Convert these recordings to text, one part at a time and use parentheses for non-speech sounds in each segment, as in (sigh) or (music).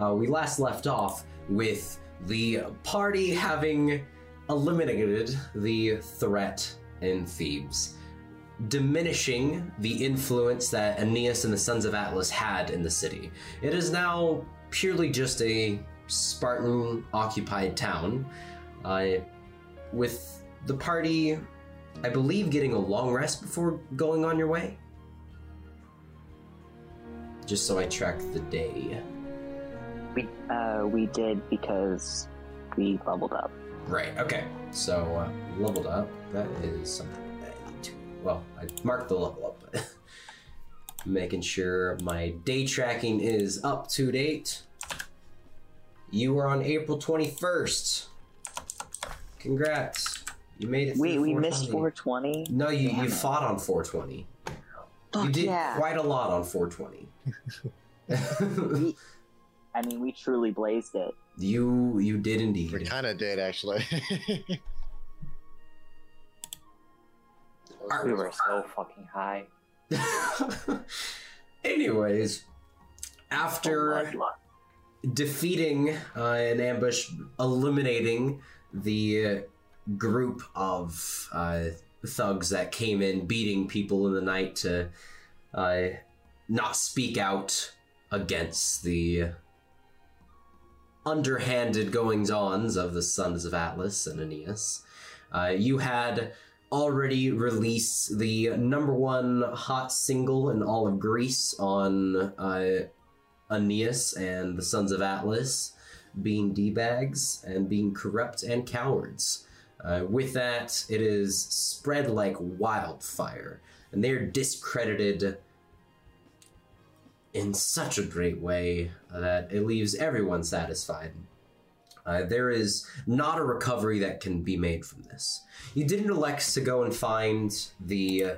uh, we last left off with the party having eliminated the threat in Thebes, diminishing the influence that Aeneas and the Sons of Atlas had in the city. It is now purely just a Spartan occupied town, uh, with the party, I believe, getting a long rest before going on your way. Just so I track the day. We uh, we did because we leveled up. Right, okay. So, uh, leveled up. That is something that I need to. Well, I marked the level up, but (laughs) making sure my day tracking is up to date. You were on April 21st. Congrats. You made it. Wait, we missed 420. 420. No, you, Damn you it. fought on 420. Fuck you did yeah! quite a lot on 420. We- (laughs) (laughs) I mean, we truly blazed it. you you did indeed. We indeed. kind of did actually. (laughs) We were so fucking high. (laughs) Anyways, after Oh, defeating uh, an ambush, eliminating the uh, group of uh, thugs that came in, beating people in the night to uh, not speak out against the underhanded goings ons of the sons of Atlas and Aeneas. Uh, you had already released the number one hot single in all of Greece on uh, Aeneas and the Sons of Atlas being D-bags and being corrupt and cowards. Uh, with that, it is spread like wildfire, and they're discredited in such a great way that it leaves everyone satisfied. Uh, there is not a recovery that can be made from this. You didn't elect to go and find the uh,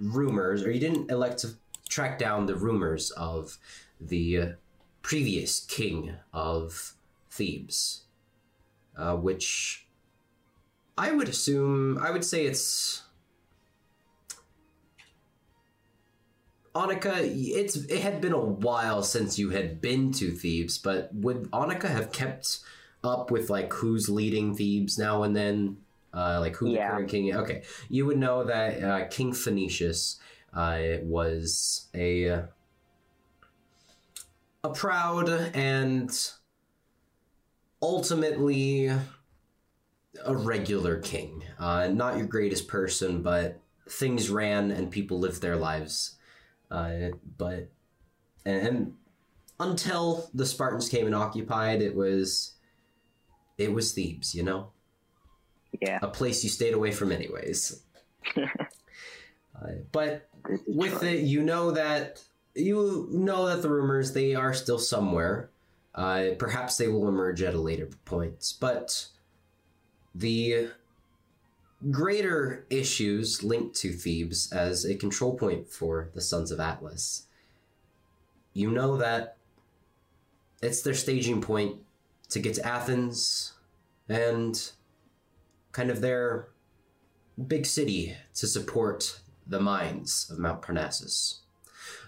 rumors, or you didn't elect to track down the rumors of the uh, previous king of Thebes, uh, which I would assume, I would say it's. Annika, it's it had been a while since you had been to Thebes, but would Annika have kept up with like who's leading Thebes now and then, uh, like who Yeah. the current king? Okay, you would know that uh, King Phoenicius uh, was a a proud and ultimately a regular king. Uh, not your greatest person, but things ran and people lived their lives. Uh, but and until the Spartans came and occupied, it was it was Thebes, you know, Yeah. a place you stayed away from anyways. (laughs) uh, but with it, you know that you know that the rumors they are still somewhere. Uh, perhaps they will emerge at a later point, but the greater issues linked to Thebes as a control point for the Sons of Atlas. You know that it's their staging point to get to Athens and kind of their big city to support the mines of Mount Parnassus.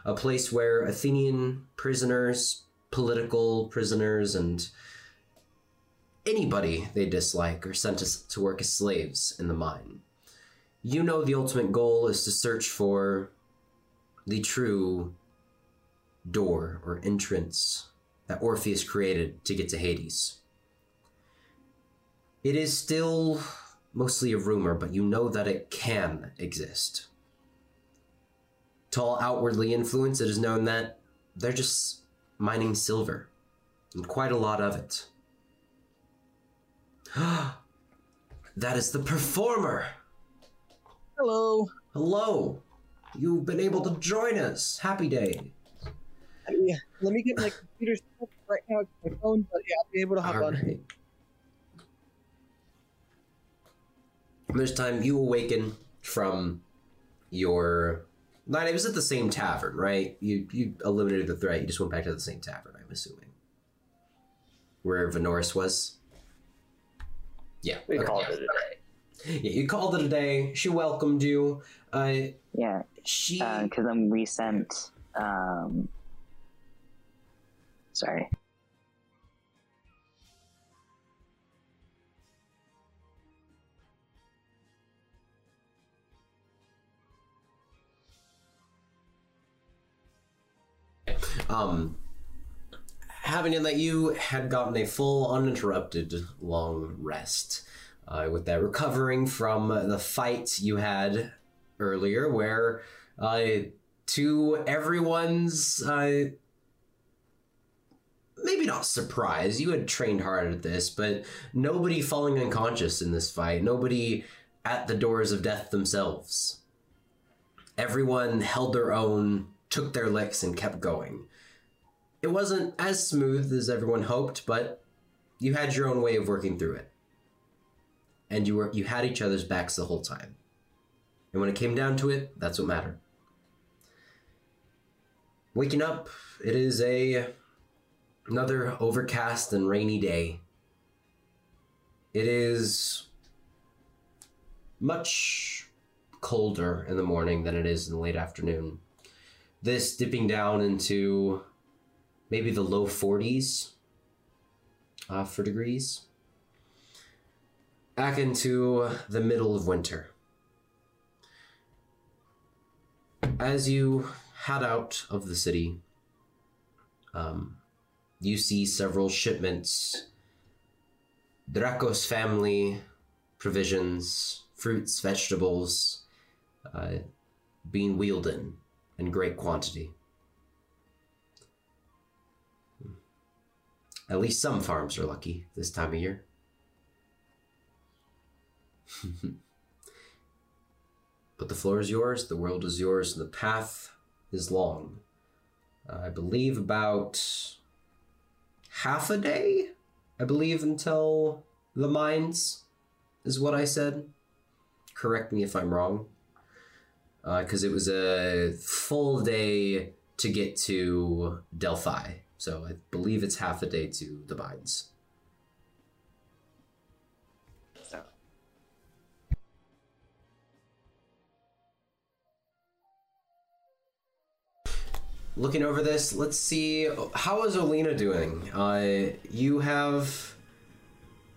A place where Athenian prisoners, political prisoners, and anybody they dislike are sent to, to work as slaves in the mine. You know the ultimate goal is to search for the true door or entrance that Orpheus created to get to Hades. It is still mostly a rumor, but you know that it can exist. To all outwardly influenced, it is known that they're just mining silver, and quite a lot of it. (gasps) that is the performer! Hello. Hello! You've been able to join us! Happy day! Yeah, let me get my computer set up right now. My phone, but yeah, I'll be able to hop on. Alright. This time you awaken from your. Night. It was at the same tavern, right? You you eliminated the threat. You just went back to the same tavern. I'm assuming. Where Venoris was. Yeah. We okay. called it a day. Yeah, you called it a day. She welcomed you. Uh, Yeah, she. because then we sent um, Sorry. Um, having in that you had gotten a full, uninterrupted, long rest, uh, with that recovering from the fight you had earlier, where, uh, to everyone's, uh, maybe not surprise, you had trained hard at this, but nobody falling unconscious in this fight, nobody at the doors of death themselves. Everyone held their own, took their licks, and kept going it wasn't as smooth as everyone hoped, but you had your own way of working through it. And you were you had each other's backs the whole time. And when it came down to it, that's what mattered. Waking up, it is a another overcast and rainy day. It is much colder in the morning than it is in the late afternoon. This dipping down into maybe the low 40s uh, for degrees. Back into the middle of winter. As you head out of the city, um, you see several shipments, Dracos family provisions, fruits, vegetables, uh, being wheeled in in great quantity. At least some farms are lucky this time of year. (laughs) but the floor is yours, the world is yours, and the path is long. Uh, I believe about half a day, I believe, until the mines, is what I said. Correct me if I'm wrong. Because uh, it was a full day to get to Delphi. So I believe it's half a day to the Bidens. So looking over this, let's see how is Alina doing. Uh, you have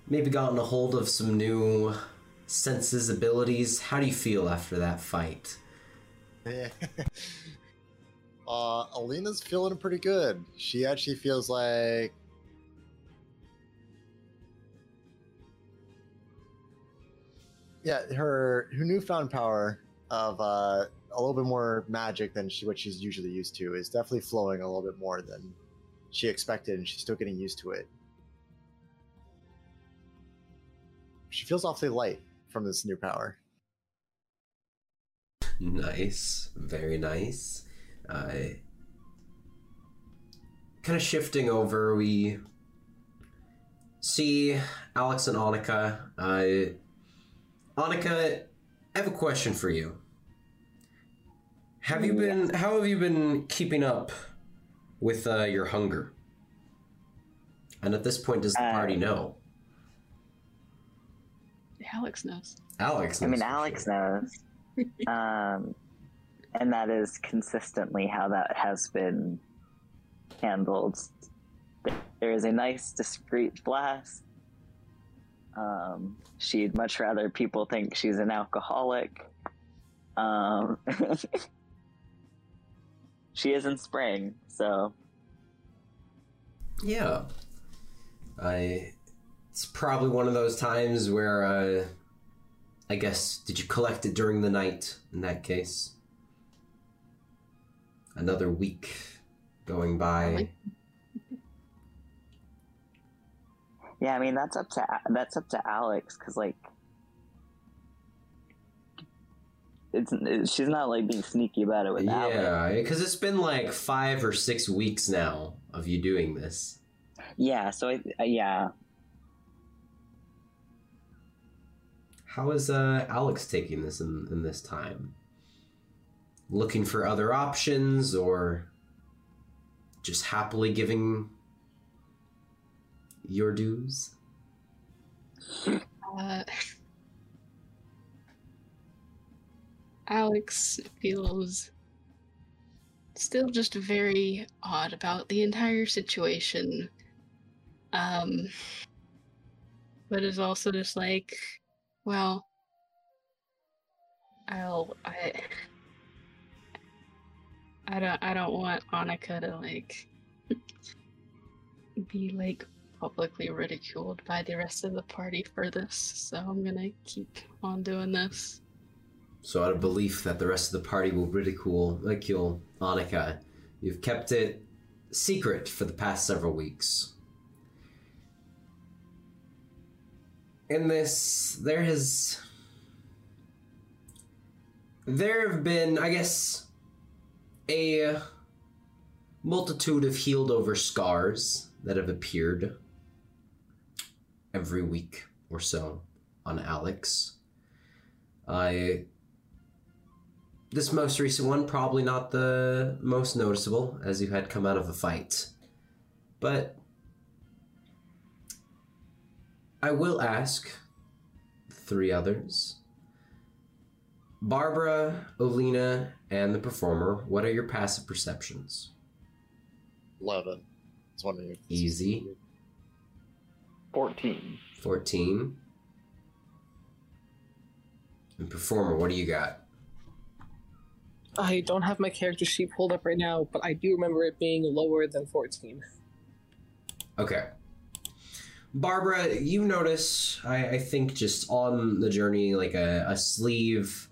maybe gotten a hold of some new senses abilities. How do you feel after that fight? (laughs) uh, Alina's feeling pretty good. She actually feels like yeah, her her newfound power of uh, a little bit more magic than she what she's usually used to is definitely flowing a little bit more than she expected, and she's still getting used to it. She feels awfully light from this new power. Nice, very nice. Uh, kind of shifting over, we see Alex and Annika. Uh, Annika, I have a question for you. Have you been? How have you been keeping up with uh, your hunger? And at this point, does the Uh, party know? Alex knows. Alex. Knows I mean, Alex sure. knows. (laughs) um, and that is consistently how that has been handled. There is a nice, discreet blast. Um, she'd much rather people think she's an alcoholic. Um, (laughs) she is in spring, so Yeah. I. It's probably one of those times where, uh, I guess, did you collect it during the night in that case? Another week going by. Yeah. I mean, that's up to that's up to Alex because like. It's, it, she's not like being sneaky about it with Alex. Yeah, because it's been like five or six weeks now of you doing this. Yeah, so I, uh, yeah, How is uh, Alex taking this in, in this time? Looking for other options or just happily giving your dues? Uh, Alex feels still just very odd about the entire situation. Um, but is also just like, well, I'll I I don't I don't want Annika to like be like publicly ridiculed by the rest of the party for this, so I'm gonna keep on doing this. So, out of belief that the rest of the party will ridicule, ridicule Annika, you've kept it secret for the past several weeks. In this, there has. There have been, I guess, a multitude of healed over scars that have appeared every week or so on Alex. I this most recent one probably not the most noticeable as you had come out of a fight but i will ask three others barbara alina and the performer what are your passive perceptions 11. I was wondering if this Easy. 14. 14 and performer what do you got I don't have my character sheet pulled up right now, but I do remember it being lower than 14. Okay. Barbara, you notice, I, I think, just on the journey, like a, a sleeve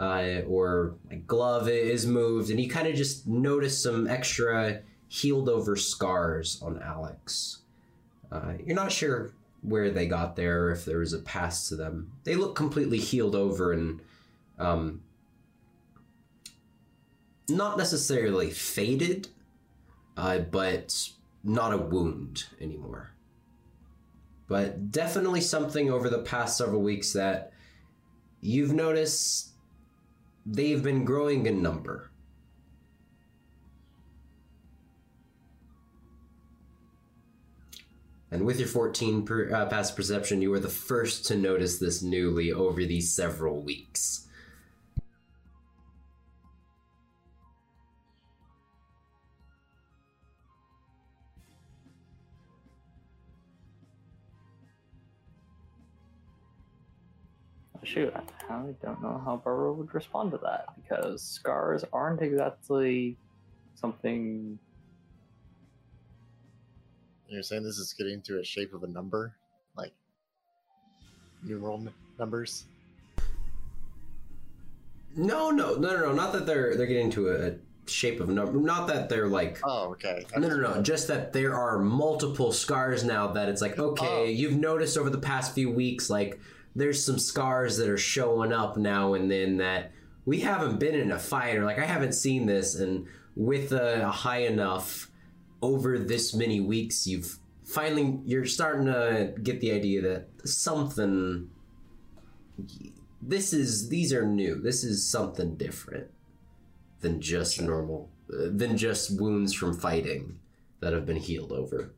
uh, or a glove is moved, and you kind of just notice some extra healed over scars on Alex. Uh, you're not sure where they got there, if there was a past to them. They look completely healed over and um, not necessarily faded, uh, but not a wound anymore. But definitely something over the past several weeks that you've noticed they've been growing in number. And with your 14 per, uh, past perception, you were the first to notice this newly over these several weeks. Shoot, I I don't know how Barbara would respond to that because scars aren't exactly something. You're saying this is getting to a shape of a number? Like numeral n- numbers? No, no, no, no, no. Not that they're they're getting to a, a shape of number. Not that they're like. Oh, okay. No, no, no. Just that there are multiple scars now. That it's like, oh. okay, Oh. you've noticed over the past few weeks, like there's some scars that are showing up now and then that we haven't been in a fight or like I haven't seen this, and with a, a high enough over this many weeks, you've finally you're starting to get the idea that something. This is these are new. This is something different than just normal, uh, than just wounds from fighting that have been healed over.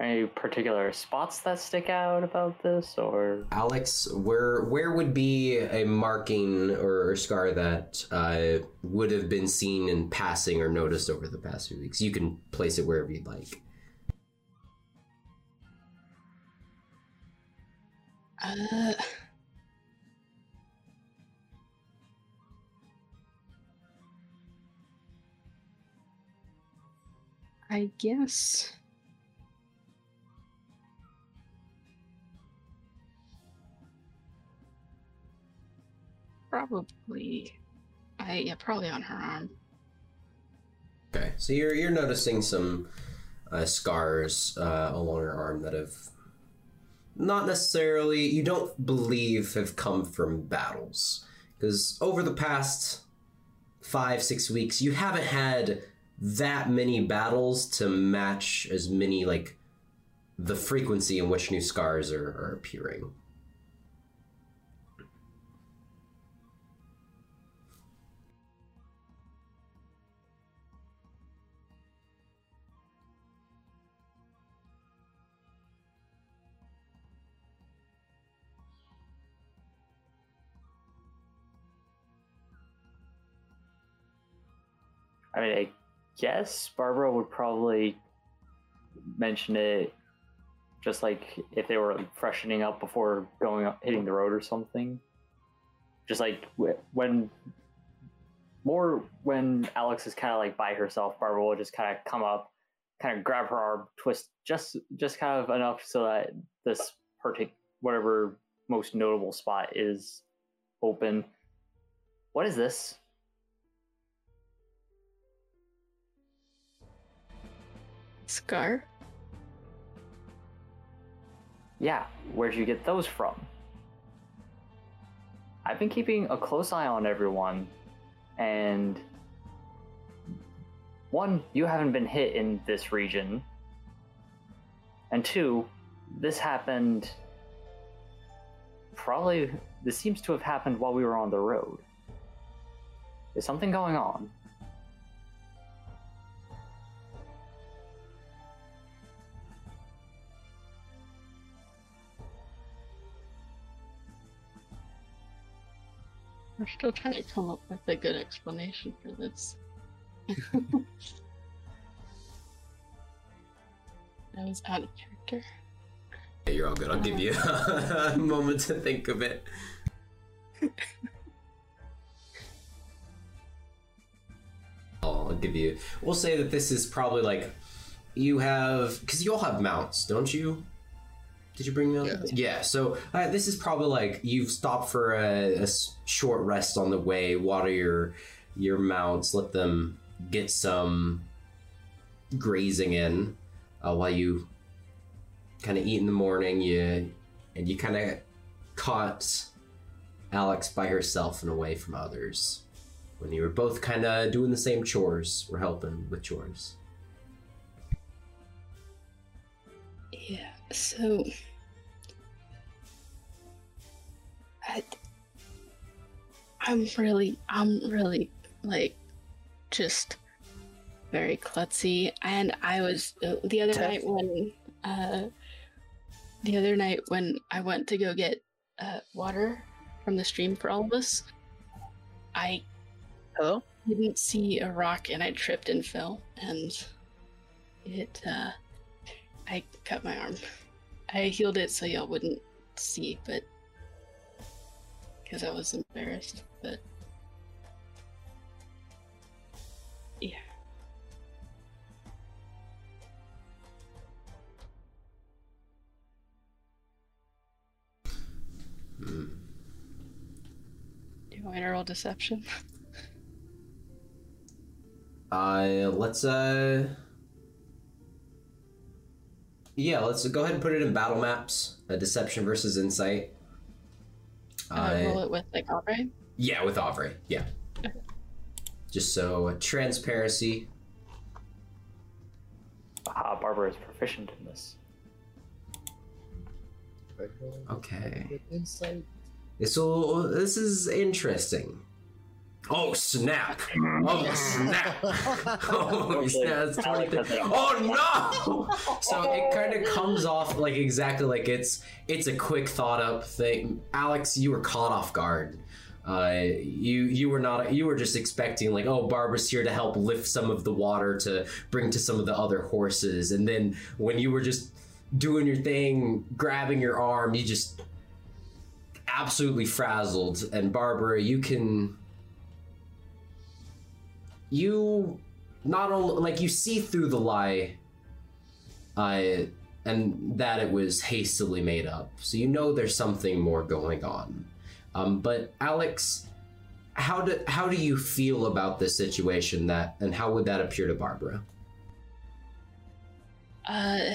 Any particular spots that stick out about this, or Alex, where where would be a marking or, scar that uh, would have been seen in passing or noticed over the past few weeks? You can place it wherever you'd like. Uh, I guess. Probably. I yeah, probably on her arm. Okay, so you're you're noticing some uh, scars uh, along her arm that have not necessarily you don't believe have come from battles because over the past five six weeks you haven't had that many battles to match as many like the frequency in which new scars are, are appearing I mean, I guess Barbara would probably mention it just like if they were freshening up before going up, hitting the road or something. Just like when more when Alex is kind of like by herself, Barbara will just kind of come up, kind of grab her arm, twist just just kind of enough so that this partic whatever most notable spot is open. What is this? Scar? Yeah, where'd you get those from? I've been keeping a close eye on everyone, and one, you haven't been hit in this region, and two, this happened. Probably, this seems to have happened while we were on the road. Is something going on? We're still trying to come up with a good explanation for this. (laughs) that was out of character. Yeah, you're all good. I'll give you (laughs) a moment to think of it. (laughs) I'll give you. We'll say that this is probably like you have because you all have mounts, don't you? Did you bring them? Yeah. Yeah. So uh, this is probably like you've stopped for a short rest on the way. Water your your mounts. Let them get some grazing in uh, while you kind of eat in the morning. You and you kind of caught Alex by herself and away from others when you were both kind of doing the same chores. We're helping with chores. Yeah, so. I, I'm really, I'm really, like, just very klutzy. And I was, uh, the other Tough. night when, uh, the other night when I went to go get uh, water from the stream for all of us, I Hello? didn't see a rock and I tripped and fell and it uh I cut my arm. I healed it so y'all wouldn't see, but because I was embarrassed, but yeah. Hmm. Do you want to roll deception? (laughs) Uh, let's uh, yeah, let's go ahead and put it in battle maps. Uh, deception versus insight. Uh, roll Uh, it with like Aubrey. yeah, with Aubrey. Yeah. Just so uh, transparency. Ah, Barbara is proficient in this. Okay. With insight. So this is interesting. Oh snap! Oh snap! (laughs) Oh snap! It's 23. Oh no! So it kind of comes off like exactly like it's it's a quick thought up thing. Alex, you were caught off guard. Uh, you you were not you were just expecting like oh Barbara's here to help lift some of the water to bring to some of the other horses, and then when you were just doing your thing, grabbing your arm, you just absolutely frazzled. And Barbara, you can you not only like you see through the lie uh, and that it was hastily made up. So you know there's something more going on. Um, but alex how do how do you feel about this situation that and how would that appear to barbara? Uh,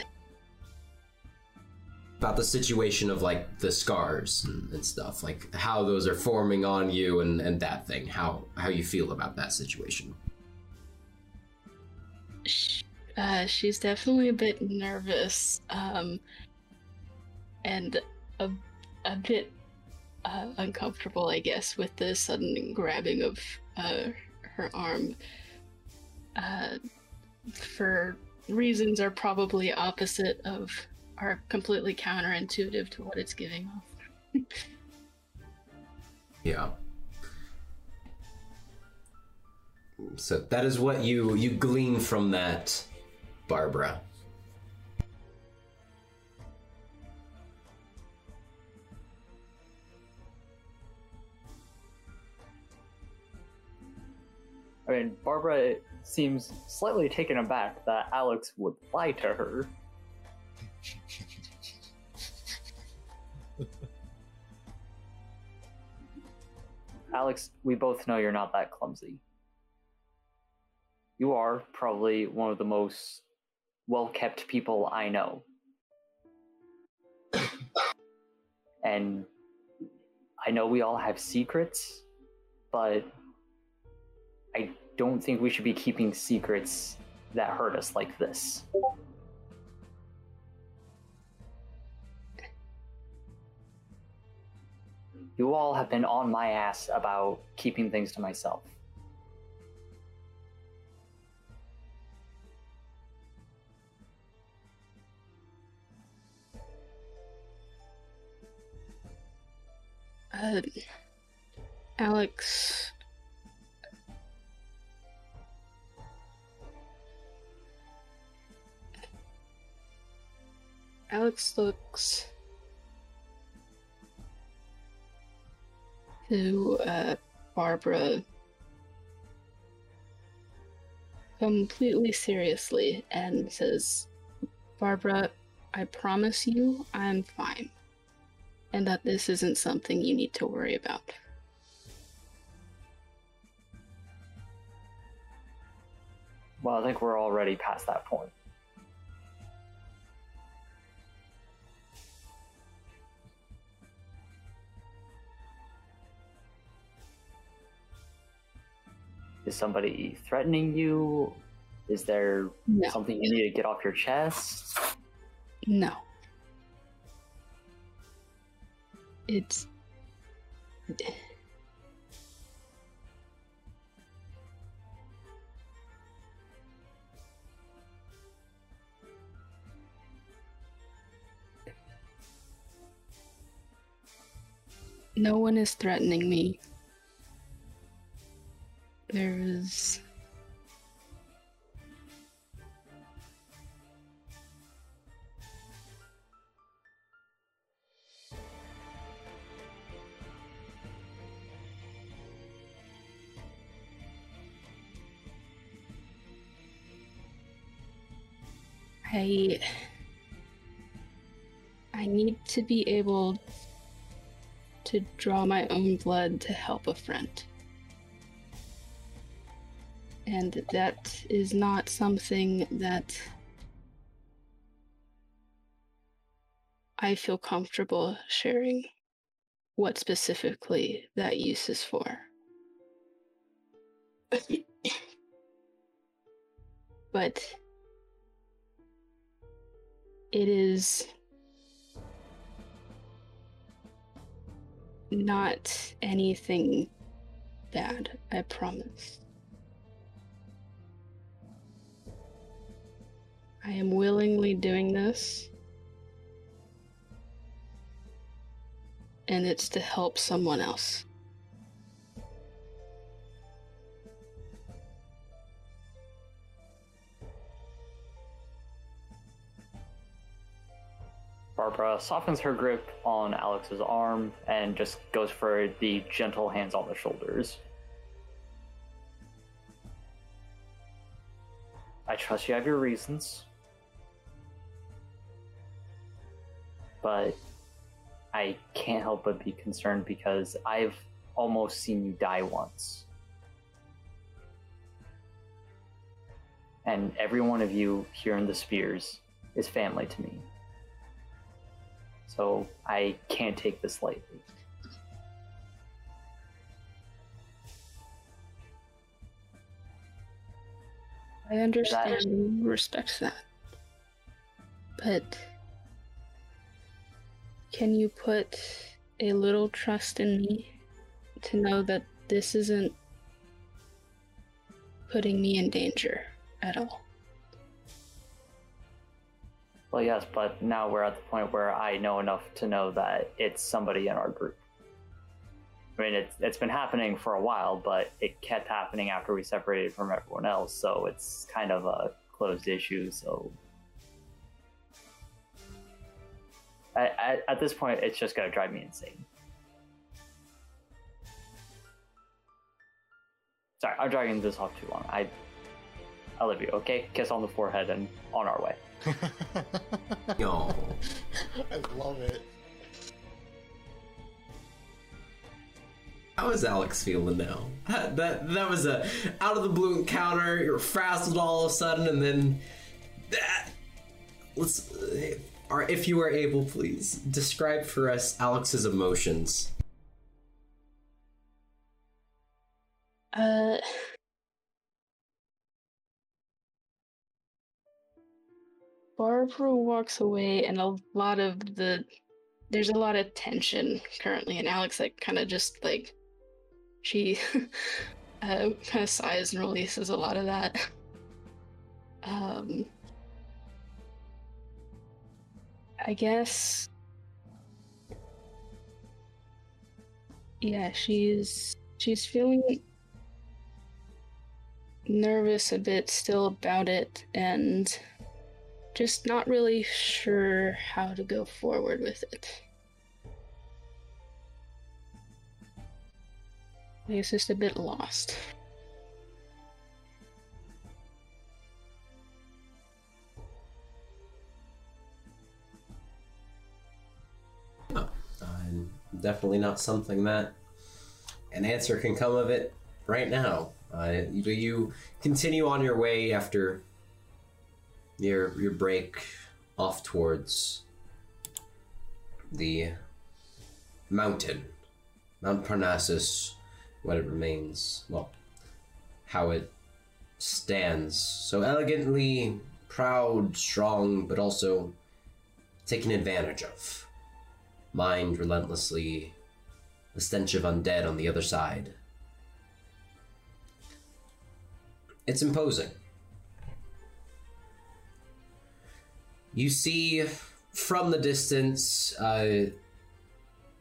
about the situation of like the scars and, and stuff like how those are forming on you and and that thing. How how you feel about that situation sh- uh, she's definitely a bit nervous, um, and a, a bit uh, uncomfortable, I guess, with the sudden grabbing of uh, her arm. Uh, for reasons are probably opposite of, are completely counterintuitive to what it's giving off. (laughs) Yeah. So that is what you you glean from that, Barbara. I mean, Barbara seems slightly taken aback that Alex would lie to her. (laughs) Alex, we both know you're not that clumsy. You are probably one of the most well kept people I know. (coughs) and I know we all have secrets, but I don't think we should be keeping secrets that hurt us like this. You all have been on my ass about keeping things to myself. Uh, Alex. Alex looks to uh, Barbara completely seriously and says, Barbara, I promise you I'm fine and that this isn't something you need to worry about. Well, I think we're already past that point. Is somebody threatening you? Is there No. something you need to get off your chest? No. It's. No one is threatening me. There's. I I need to be able to draw my own blood to help a friend. And that is not something that I feel comfortable sharing what specifically that use is for. (coughs) but it is not anything bad, I promise. I am willingly doing this, and it's to help someone else. Barbara softens her grip on Alex's arm and just goes for the gentle hands on the shoulders. I trust you have your reasons. But I can't help but be concerned because I've almost seen you die once. And every one of you here in the Spears is family to me. So I can't take this lightly. I understand and respect that. But can you put a little trust in me to know that this isn't putting me in danger at all? Well, yes, but now we're at the point where I know enough to know that it's somebody in our group. I mean, it's it's been happening for a while, but it kept happening after we separated from everyone else, so it's kind of a closed issue. So at, at, at this point, it's just gonna drive me insane. Sorry, I'm dragging this off too long. I I love you. Okay, kiss on the forehead and on our way. (laughs) No. I love it. How is Alex feeling now? That that was a out of the blue encounter. You're frazzled all of a sudden, and then that. Let's, or if you are able, please describe for us Alex's emotions. Uh. Barbara walks away, and a lot of the there's a lot of tension currently, and Alex like kind of just like she (laughs) uh, kind of sighs and releases a lot of that. Um, I guess. Yeah, she's she's feeling nervous a bit still about it and just not really sure how to go forward with it. I just a bit lost. Uh, definitely not something that an answer can come of it right now. Uh, you, you continue on your way after your your break off towards the mountain, Mount Parnassus, what it remains. Well, how it stands so elegantly, proud, strong, but also taken advantage of. Mined relentlessly, the stench of undead on the other side. It's imposing. You see from the distance, uh,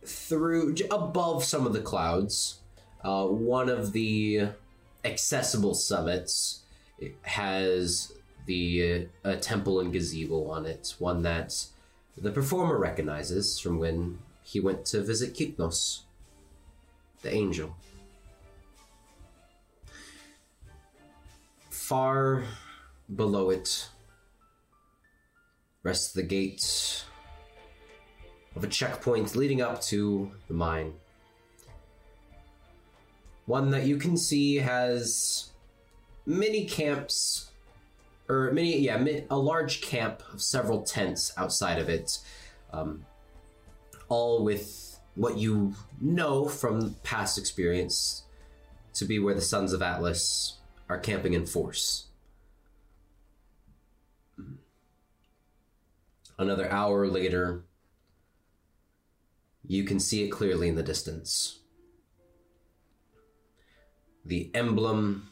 through above some of the clouds, uh, one of the accessible summits has the uh, a temple and gazebo on it. One that the performer recognizes from when he went to visit Kyknos, the angel. Far below it rests the gates of a checkpoint leading up to the mine. One that you can see has many camps, or many, yeah, a large camp of several tents outside of it, um, all with what you know from past experience to be where the Sons of Atlas are camping in force. Another hour later, you can see it clearly in the distance. The emblem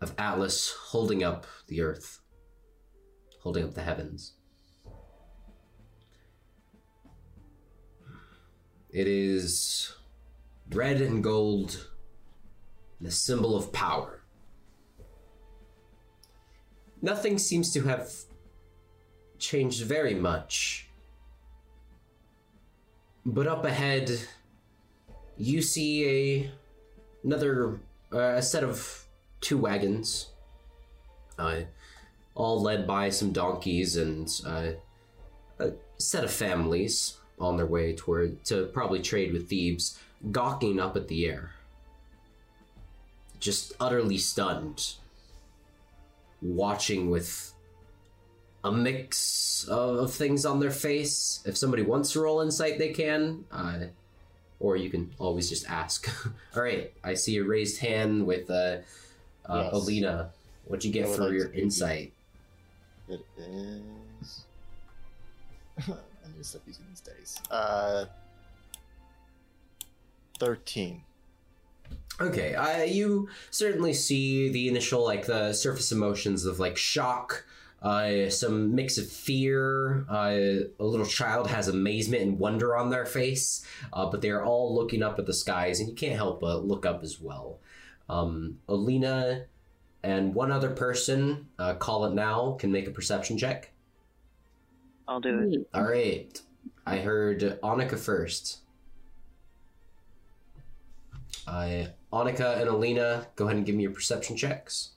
of Atlas holding up the earth, holding up the heavens. It is red and gold, and a symbol of power. Nothing seems to have changed very much. But up ahead, you see a another uh, a set of two wagons, uh, all led by some donkeys and uh, a set of families on their way toward to probably trade with Thebes, gawking up at the air, just utterly stunned, watching with a mix of, of things on their face. If somebody wants to roll insight, they can. Uh, or you can always just ask. (laughs) All right, I see a raised hand with uh, uh, Yes. Alina. What'd you get for like your to give you- insight? It is. (laughs) I need to stop using these dice. Uh, thirteen. Okay, uh, you certainly see the initial, like, the surface emotions of, like, shock, uh, some mix of fear. Uh, a little child has amazement and wonder on their face, uh, but they are all looking up at the skies, and you can't help but look up as well. Um, Alina and one other person, uh, call it now, can make a perception check. I'll do it. All right. I heard Annika first. Uh, Annika and Alina, go ahead and give me your perception checks.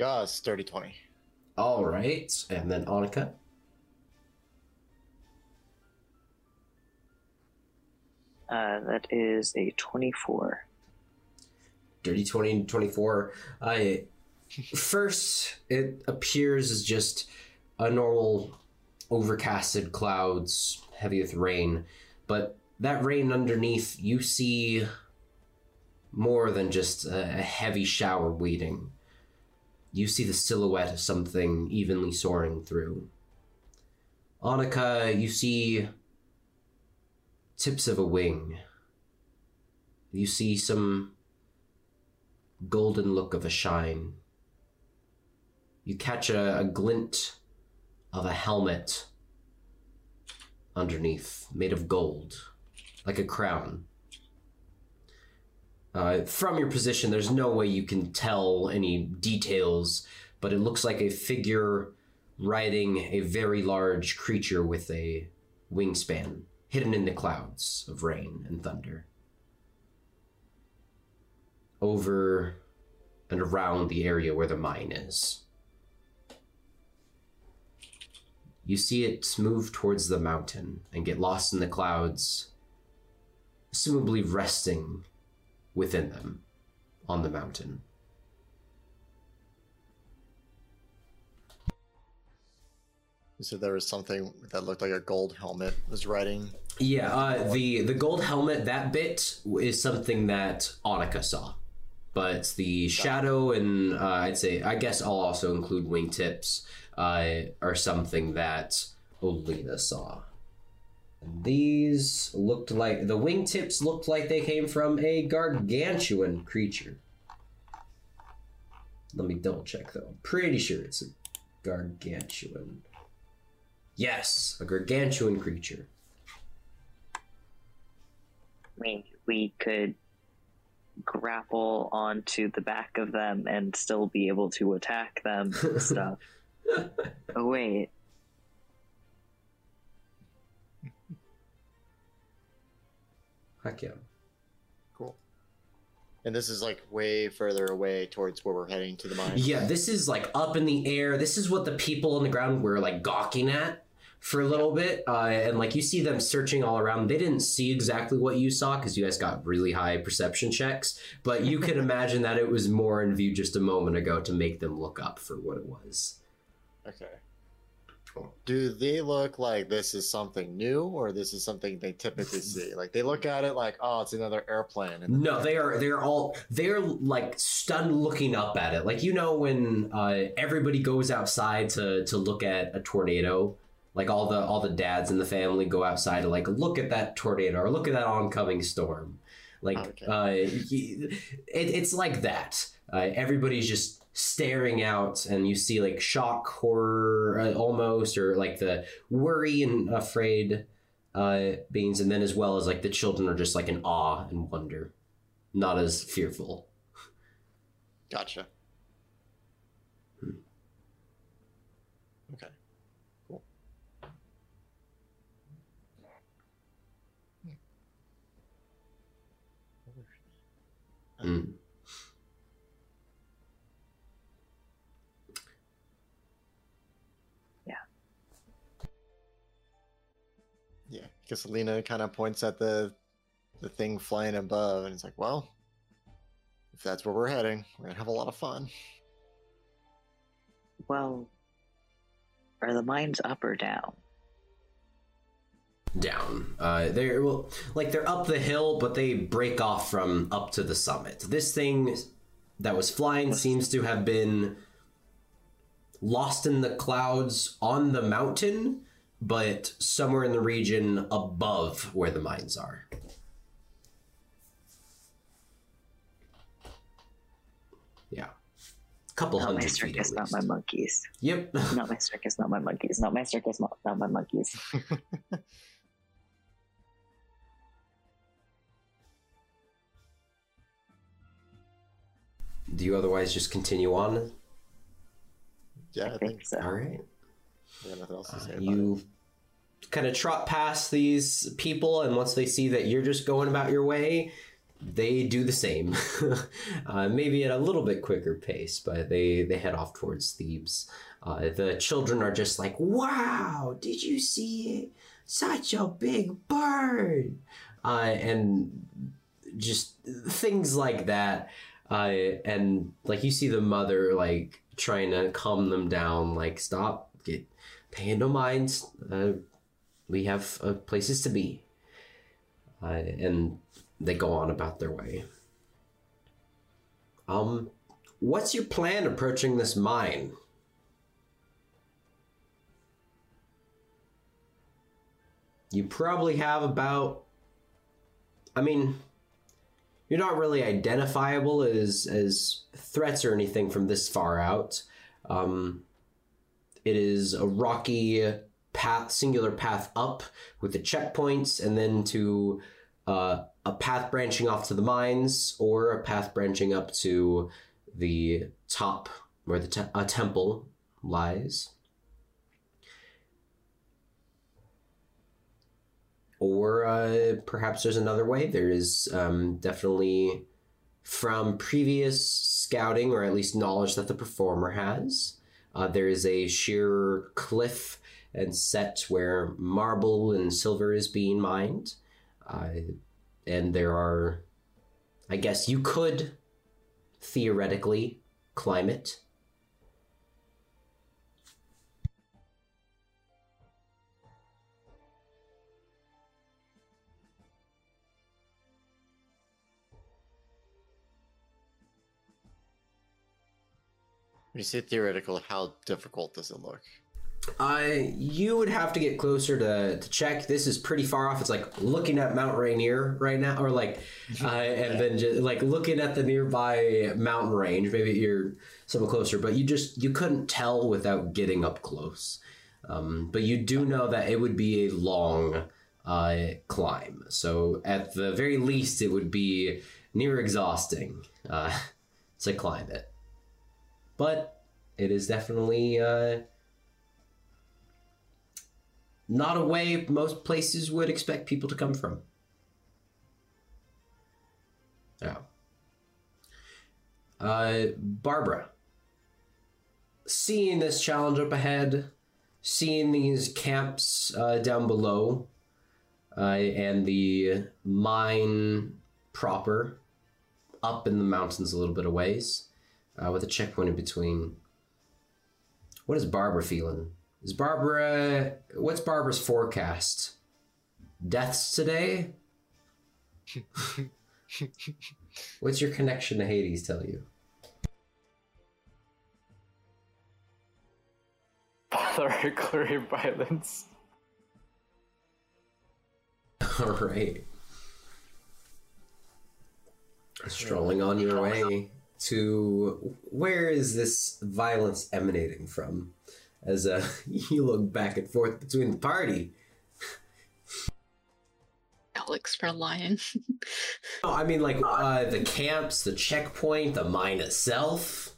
Yeah, it's 30 20. All right. And then Annika. Uh, that is a 24. Dirty 20 and 24. I first it appears as just a normal overcasted clouds heavy with rain, but that rain underneath you see more than just a a heavy shower waiting. You see the silhouette of something evenly soaring through. Annika, you see tips of a wing. You see some golden look of a shine. You catch a, a glint of a helmet underneath, made of gold, like a crown. Uh, from your position, there's no way you can tell any details, but it looks like a figure riding a very large creature with a wingspan, hidden in the clouds of rain and thunder over and around the area where the mine is. You see it move towards the mountain and get lost in the clouds, assumably resting within them on the mountain. You said there was something that looked like a gold helmet was riding. Yeah, uh, the the gold helmet that bit is something that Annika saw, but the shadow and uh, I'd say I guess I'll also include wingtips uh, are something that Alina saw. And these looked like the wingtips looked like they came from a gargantuan creature. Let me double check though. I'm pretty sure it's a gargantuan. Yes, a gargantuan creature. I mean, we could grapple onto the back of them and still be able to attack them and (laughs) stuff. oh, wait. Heck yeah. Cool. And this is like way further away towards where we're heading to the mine. Yeah, this is like up in the air. This is what the people on the ground were like gawking at for a little bit. Uh, and like you see them searching all around. They didn't see exactly what you saw because you guys got really high perception checks. But you can (laughs) imagine that it was more in view just a moment ago to make them look up for what it was. Okay. Do they look like this is something new, or this is something they typically (laughs) see? Like they look at it like, oh, it's another airplane. No, they are they're all they're like stunned looking up at it. Like you know when uh, everybody goes outside to to look at a tornado, like all the all the dads in the family go outside to like look at that tornado or look at that oncoming storm. Like Okay. uh, it, it's like that. Uh, everybody's just staring out, and you see like shock, horror, uh, almost, or like the worry and afraid uh, beings, and then as well as like the children are just like in awe and wonder, not as fearful. Gotcha. Okay. Cool. Mm. Yeah, because Selena kind of points at the the thing flying above, and it's like, well, if that's where we're heading, we're gonna have a lot of fun. Well, are the mines up or down? Down. Uh, they're well, like they're up the hill, but they break off from up to the summit. This thing that was flying seems to have been lost in the clouds on the mountain, but somewhere in the region above where the mines are. Yeah. A couple Not my hundred feet at circus, not my monkeys. Yep. (laughs) Not my circus, not my monkeys. Not my circus, not, not my monkeys. (laughs) Do you otherwise just continue on? Yeah, I think so. All right. I got nothing else to Uh, say you kind of trot past these people, and once they see that you're just going about your way, they do the same. (laughs) uh, maybe at a little bit quicker pace, but they they head off towards Thebes. Uh, the children are just like, "Wow! Did you see it? Such a big bird!" Uh, and just things like that. Uh, and like you see the mother like trying to calm them down, like stop, get paying no mind. Uh, we have uh, places to be. Uh, and they go on about their way. Um, what's your plan approaching this mine? You probably have about. I mean, you're not really identifiable as as threats or anything from this far out. Um, it is a rocky path, singular path up with the checkpoints, and then to uh, a path branching off to the mines, or a path branching up to the top where the te- a temple lies. Or uh, perhaps there's another way. There is um, definitely from previous scouting, or at least knowledge that the performer has. Uh, there is a sheer cliff and set where marble and silver is being mined. Uh, and there are, I guess you could theoretically climb it. You say theoretical, how difficult does it look? Uh, you would have to get closer to, to check. This is pretty far off. It's like looking at Mount Rainier right now, or like, (laughs) uh, and then just like looking at the nearby mountain range. Maybe you're somewhat closer, but you just you couldn't tell without getting up close. Um, but you do know that it would be a long uh, climb. So at the very least, it would be near exhausting uh, to climb it. But it is definitely. Uh, not a way most places would expect people to come from. Yeah. Uh, Barbara, seeing this challenge up ahead, seeing these camps uh, down below, uh, and the mine proper up in the mountains a little bit of ways, uh, with a checkpoint in between. What is Barbara feeling? Is Barbara. What's Barbara's forecast? Deaths today? (laughs) What's your connection to Hades tell you? Particularly violence. (laughs) All right. Strolling on your way to. Where is this violence emanating from? As uh, (laughs) you look back and forth between the party. Alex for lion. (laughs) Oh, I mean, like uh, the camps, the checkpoint, the mine itself.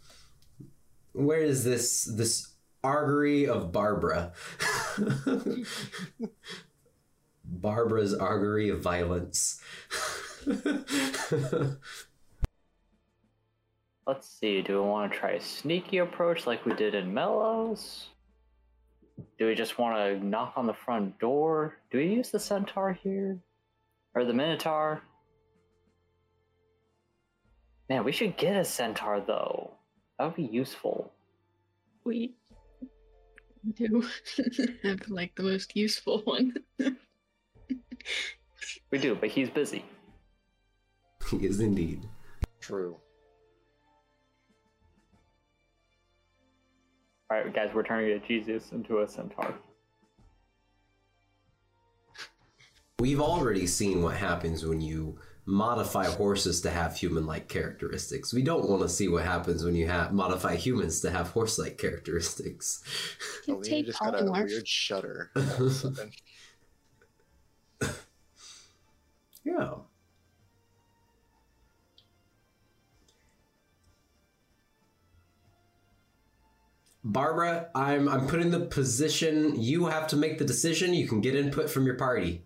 Where is this this artery of Barbara? (laughs) Barbara's artery of violence. Let's see, do we want to try a sneaky approach like we did in Melos? Do we just want to knock on the front door? Do we use the centaur here? Or the minotaur? Man, we should get a centaur though. That would be useful. We do have (laughs) like the most useful one. We do, but he's busy. he is indeed. True. Alright, guys, we're turning to Jesus into a centaur. We've already seen what happens when you modify horses to have human-like characteristics. We don't want to see what happens when you have modify humans to have horse-like characteristics. (laughs) You Alina take just got a polymorph. weird shudder. all of a sudden. Yeah. Barbara, I'm I'm put in the position you have to make the decision. You can get input from your party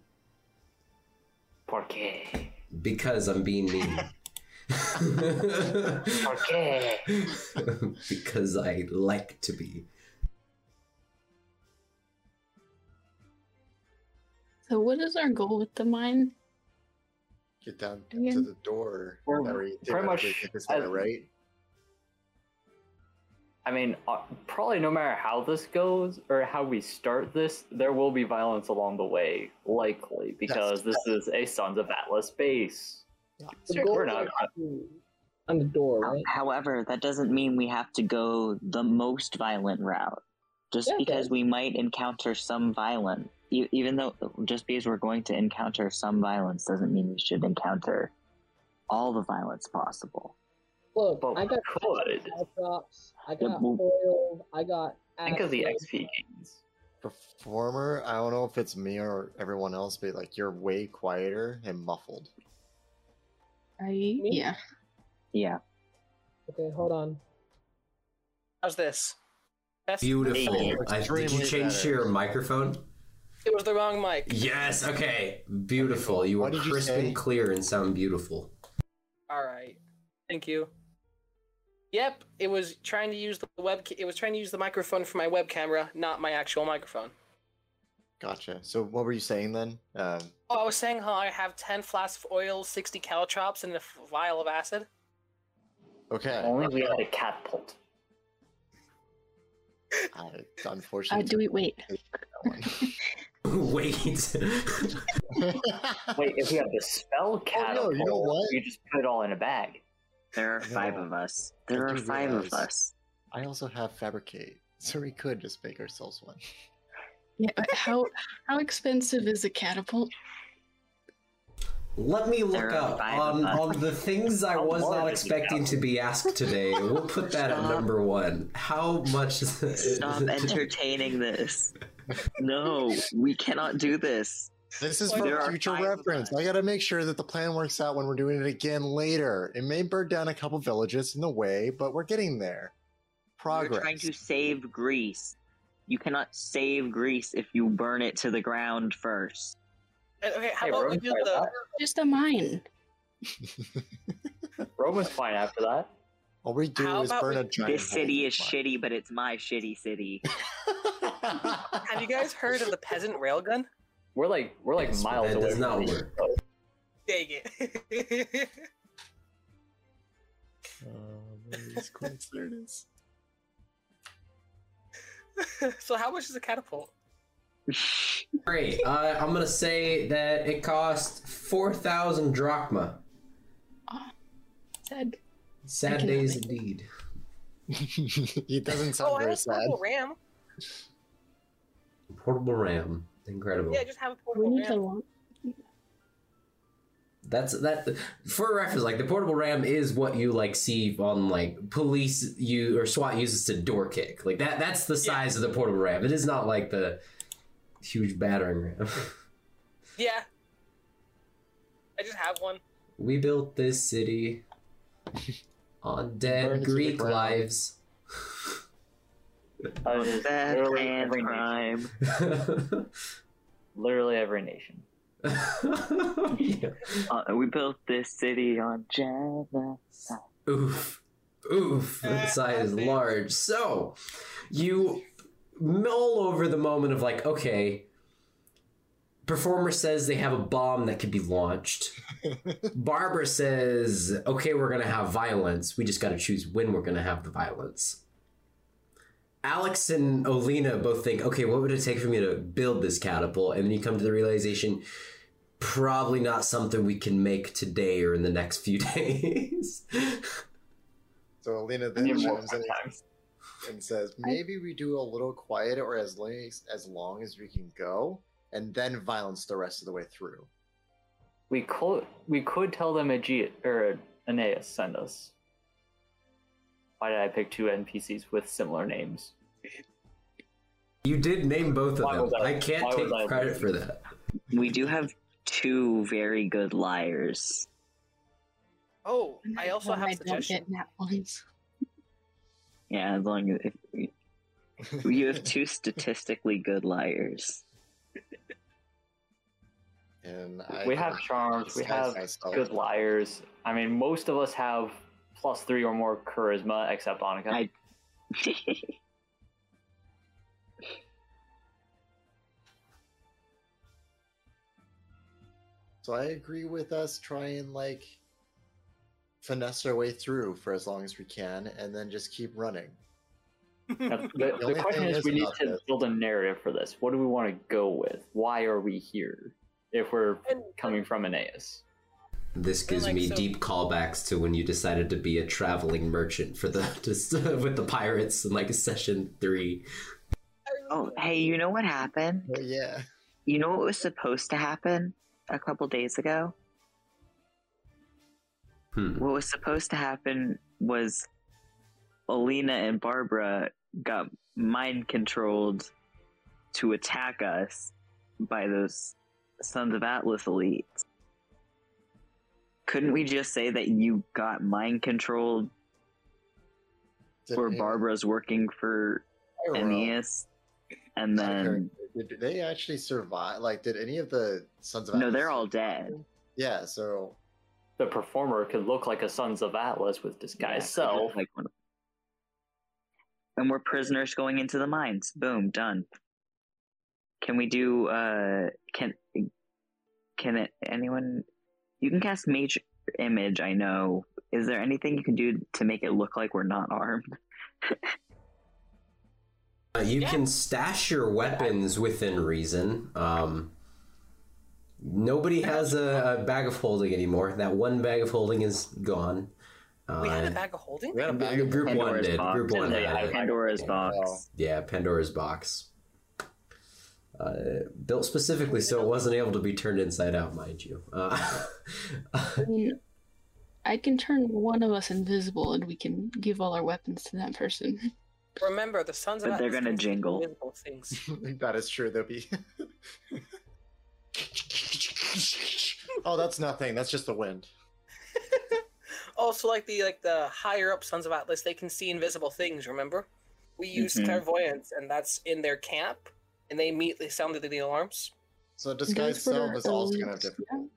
Porque. because I'm being mean. (laughs) (laughs) Porque. because I like to be. So, what is our goal with the mine? Get down Again? to the door. Well, pretty much theoretically think is gonna as- right. I mean, uh, probably no matter how this goes or how we start this, there will be violence along the way, likely, because this is a Sons of Atlas base. The Sure, goal we're not- on the door, right? However, that doesn't mean we have to go the most violent route. Just Yeah, because we might encounter some violence, e- even though just because we're going to encounter some violence doesn't mean we should encounter all the violence possible. Look, But I got we could. drops. I Yeah, got well- foiled. I got. Think of the. XP gains. Performer, I don't know if it's me or everyone else, but like you're way quieter and muffled. I yeah. Yeah. Okay, hold on. How's this? Best? Beautiful. I, did you change to your microphone? It was the wrong mic. Yes. Okay. Beautiful. You What are did you crisp and clear and sound beautiful. All right. Thank you. Yep, it was trying to use the web. It was trying to use the microphone for my web camera, not my actual microphone. Gotcha. So what were you saying then? Um, Oh, I was saying how I have ten flasks of oil, sixty caltrops, and a vial of acid. okay. Only we had a catapult. (laughs) I, Uh, unfortunately, do we wait? (laughs) Wait. (laughs) Wait, if we have the spell catapult, you know what? we just put it all in a bag. There are five of us. There I are five realize- of us. I also have fabricate, (laughs) so we could just make ourselves one. Yeah. but How how expensive is a catapult? Let me look up on, on the things I was not expecting to be asked today. We'll put that at number one. How much? Is Stop (laughs) entertaining this. No, we cannot do this. This is for future reference. I gotta make sure that the plan works out when we're doing it again later. It may burn down a couple villages in the way, but we're getting there. Progress. We're trying to save Greece. You cannot save Greece if you burn it to the ground first. Uh, okay, how Hey, about we do the? Just a mine. (laughs) Roman's fine after that. All we do How is burn we- a giant. This city is in shitty, but it's my shitty city. (laughs) Have you guys heard of the peasant railgun? We're like we're like Yes, but miles that away does not work. coast. Dang it! Oh, these coincidences. so how much is a catapult? Great. Uh, I'm gonna say that it cost four thousand drachma. Said Sad cannot days make it. indeed. (laughs) he doesn't sound oh, I very have sad. portable RAM. Portable RAM. Incredible. Yeah, just have a we portable need to RAM. launch. That's that for reference. Like the portable RAM is what you like see on like police you or SWAT uses to door kick. Like that. That's the size of the portable RAM. It is not like the huge battering ram. (laughs) Yeah. I just have one. we built this city (laughs) on dead it to the Greek lives. It is Death literally and every nation. (laughs) Literally every nation. Yeah. Uh, we built this city on genocide. Oof. Oof. The side is large. So, you mull over the moment of like, okay, performer says they have a bomb that could be launched. (laughs) Barbara says, okay, we're going to have violence. We just got to choose when we're going to have the violence. Alex and Alina both think, okay, what would it take for me to build this catapult? And then you come to the realization, probably not something we can make today or in the next few (laughs) days. So Alina then need chimes in and says, maybe we do a little quiet or as long as, as long as we can go, and then violence the rest of the way through. We could we could tell them Aegeus or Aeneas sent us. Why did I pick two NPCs with similar names? You did name both of Why them. I- I can't why take I credit for that. We do have two very good liars. Oh, I also When have I a don't suggestion. get ones. Yeah, as long as if you have two (laughs) statistically good liars. and I we have charms. We have good liars. I mean, most of us have plus three or more charisma, except Annika. (laughs) So I agree with us try and like finesse our way through for as long as we can, and then just keep running. Now, (laughs) the, the only question is, is we need to this- build a narrative for this. What do we want to go with? Why are we here? If we're And- coming from Aeneas. This gives like, me so- deep callbacks to when you decided to be a traveling merchant for the (laughs) just (laughs) with the pirates in like session three. oh, hey, you know what happened? But yeah, You know what was supposed to happen a couple days ago? Hmm. What was supposed to happen was Alina and Barbara got mind controlled to attack us by those Sons of Atlas elites. Couldn't we just say that you got mind controlled Did where Barbara's working for I don't know. Aeneas? And then, Did they actually survive? Like, did any of the Sons of Atlas no, they're all dead. Yeah, so The performer could look like a Sons of Atlas with disguise Yeah, self. like one of- And we're prisoners going into the mines. Boom, done. Can we do? uh Can can it, anyone? You can cast Major Image. I know. Is there anything you can do to make it look like we're not armed? (laughs) Uh, you Yeah. can stash your weapons within reason. Um, nobody has a, a bag of holding anymore. That one bag of holding is gone. Uh, We had a bag of holding. we had a bag of Group one did. box. Group one Yeah, had I- it. Pandora's box. Yeah, Pandora's box. Uh, built specifically so it wasn't able to be turned inside out, mind you. Uh, (laughs) (laughs) I mean, I can turn one of us invisible and we can give all our weapons to that person. (laughs) Remember, the Sons of But they're gonna jingle. invisible things. (laughs) (laughs) that is true. There'll be. (laughs) oh, that's nothing. That's just the wind. also, like the like the higher up Sons of Atlas, they can see invisible things. Remember, we used Mhm. clairvoyance, and that's in their camp, and they immediately sounded the alarms. So disguise Those were self is also gonna have different.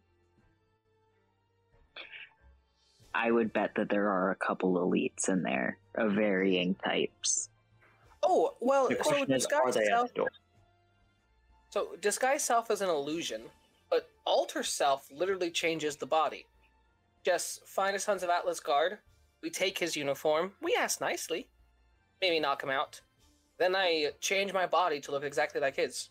I would bet that there are a couple elites in there of varying types. Oh well, The so question is, are disguise they self. at the door? So disguise self is an illusion, but alter self literally changes the body. Just find a Sons of Atlas guard. We take his uniform. We ask nicely. Maybe knock him out. Then I change my body to look exactly like his.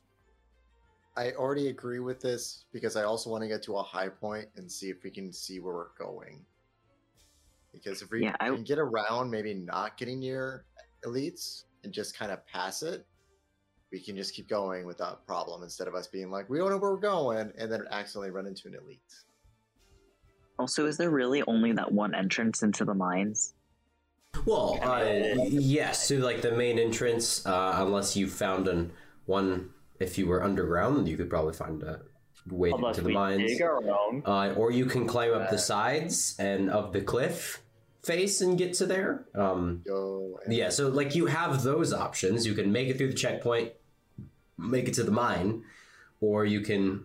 I already agree with this because I also want to get to a high point and see if we can see where we're going. Because if we Yeah, I- can get around, maybe not getting near elites and just kind of pass it, we can just keep going without problem instead of us being like, we don't know where we're going, and then accidentally run into an elite. Also, is there really only that one entrance into the mines? well, uh, yes, to like the main entrance, uh, unless you found an one. If you were underground, you could probably find a way Unless into the we mines. dig our own. Uh, or you can climb up the Uh, sides and of the cliff face and get to there. Um, yeah, so like you have those options. You can make it through the checkpoint, make it to the mine, or you can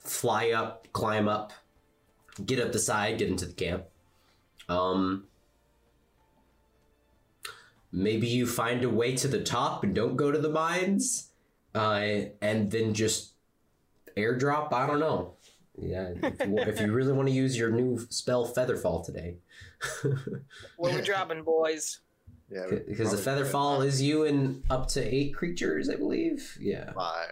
fly up, climb up, get up the side, get into the camp. Um, maybe you find a way to the top and don't go to the mines, uh, and then just airdrop. I don't know. Yeah, if you, if you really want to use your new spell Featherfall today. (laughs) Where we dropping, boys? Yeah, Because the Featherfall is you and up to eight creatures, I believe. Yeah. five.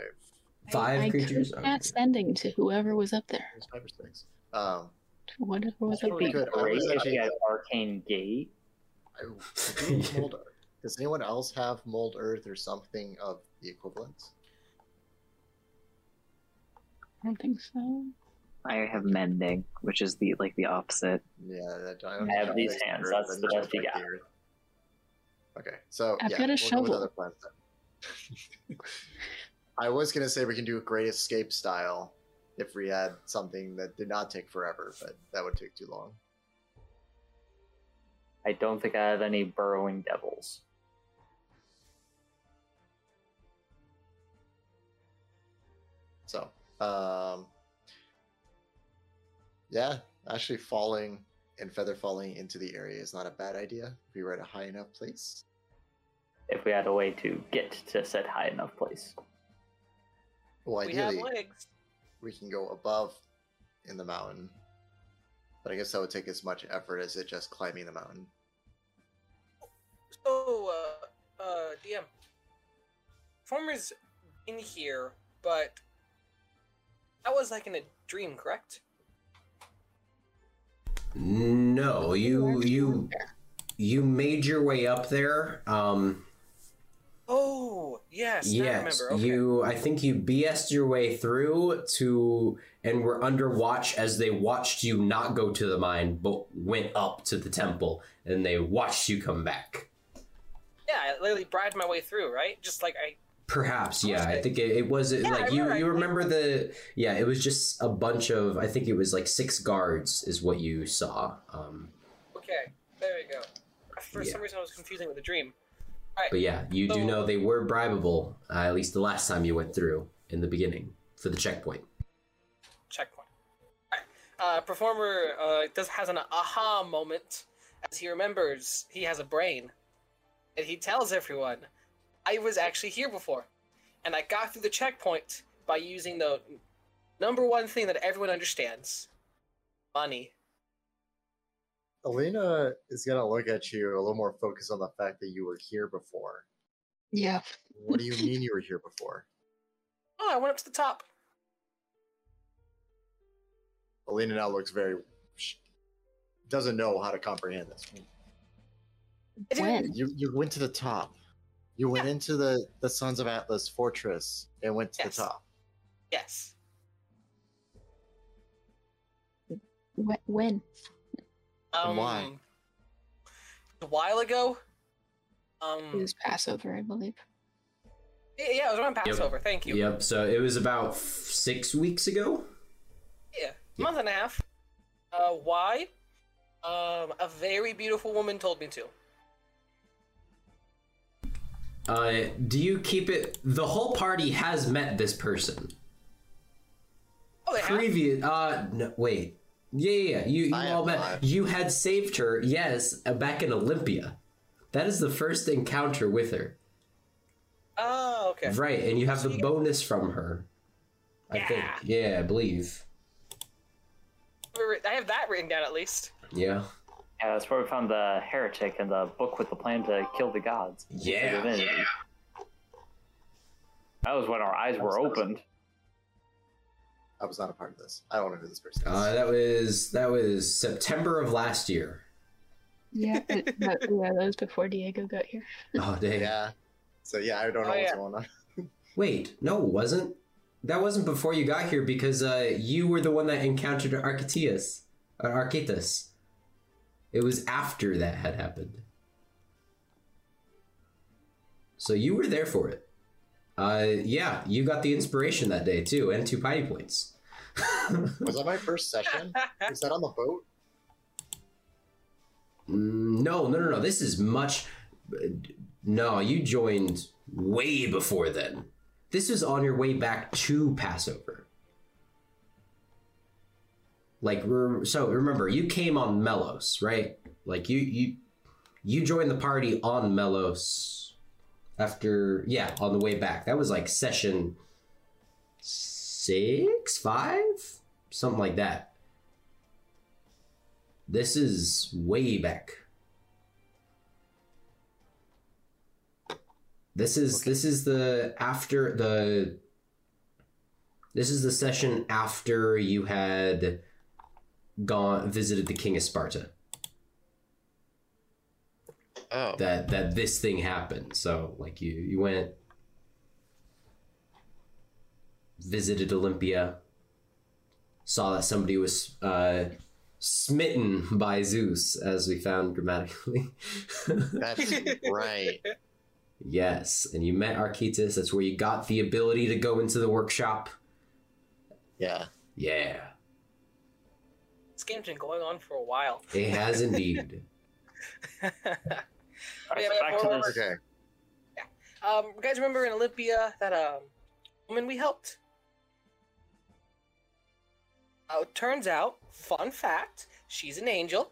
Five I, I creatures? could cast sending to whoever was up there. There's five or six. Um, To whatever was It up there. be good. I great if actually- we had Arcane Gate. I, I do have mold. Does anyone else have mold earth or something of the equivalent? I don't think so. I have mending, which is the like the opposite. Yeah, that, I I have these hands, that's the best you got. here. Okay, so I've yeah, got a we'll go shovel. other plans then. (laughs) I was gonna say we can do a Great Escape style if we had something that did not take forever, but that would take too long. I don't think I have any burrowing devils. So, um, yeah, actually falling and feather falling into the area is not a bad idea if we were at a high enough place. If we had a way to get to said high enough place. Well, we have ideally, legs. we can go above in the mountain, but I guess that would take as much effort as it just climbing the mountain. So, uh, uh, DM. Former's in here, but that was like in a dream, correct? No, you you you made your way up there. Um, Oh, yes. now I yes, remember. Okay. you. I think you BS'd your way through to, and were under watch as they watched you not go to the mine, but went up to the temple, and they watched you come back. Yeah, I literally bribed my way through, right? Just like I. Perhaps, yeah. I think it, it was Yeah, like you. remember. You remember the? Yeah, it was just a bunch of. I think it was like six guards is what you saw. Um, Okay, there we go. For Yeah. some reason, I was confusing with the dream. but yeah, you do know they were bribable. Uh, at least the last time you went through in the beginning for the checkpoint. Checkpoint. Alright. Uh, performer uh, does has an aha moment as he remembers he has a brain, and he tells everyone, "I was actually here before, and I got through the checkpoint by using the number one thing that everyone understands: money." Alina is gonna look at you a little more focused on the fact that you were here before. Yeah. What do you (laughs) mean you were here before? Oh, I went up to the top. Alina now looks very sh- doesn't know how to comprehend this. When? You you went to the top. You went into the the Sons of Atlas fortress and went to Yes. the top. Yes. When? when? Um, why? A while ago. Um, It was Passover, I believe. Yeah, yeah, it was around Passover. Thank you. Yep. So it was about f- six weeks ago. Yeah, month and a half. Uh, why? Um, a very beautiful woman told me to. Uh, do you keep it? The whole party has met this person. Oh, they have? Previous. Uh, no, wait. Yeah, yeah, yeah. You, you I all met. not. You had saved her. Yes, uh, back in Olympia. That is the first encounter with her. Oh, okay. Right, and you have the bonus from her. I think. Yeah. Yeah, I believe. I have that written down at least. Yeah. Yeah, that's where we found the heretic and the book with the plan to kill the gods. The Yeah. That was when our eyes were opened. I was not a part of this. I don't know who this person is. Uh, that was that was September of last year. Yeah, it, that, yeah, that was before Diego got here. Oh dang. yeah. So yeah, I don't know Oh, what's yeah. going on. (laughs) Wait, no, it wasn't. That wasn't before you got here because uh, you were the one that encountered Archetius, or Archetus. It was after that had happened. So you were there for it. Uh, yeah, you got the inspiration that day too, and two piety points. (laughs) Was that my first session? Is that on the boat? Mm, no, no, no, no. This is much. No, you joined way before then. This was on your way back to Passover. Like, so remember, you came on Melos, right? Like you, you, you joined the party on Melos after, yeah, on the way back. That was like session six, five, something like that. This is way back. This is this is the after the this is the session after you had gone visited the king of Sparta. Oh. That that this thing happened. So like you you went visited Olympia saw that somebody was uh, smitten by Zeus, as we found grammatically. (laughs) That's right. yes, and you met Archetus. That's where you got the ability to go into the workshop. Yeah. Yeah, game's been going on for a while. it has indeed. (laughs) Alright, Yeah, so back to this. Okay. Um, you guys remember in Olympia that um woman we helped? Uh, it turns out, fun fact, she's an angel.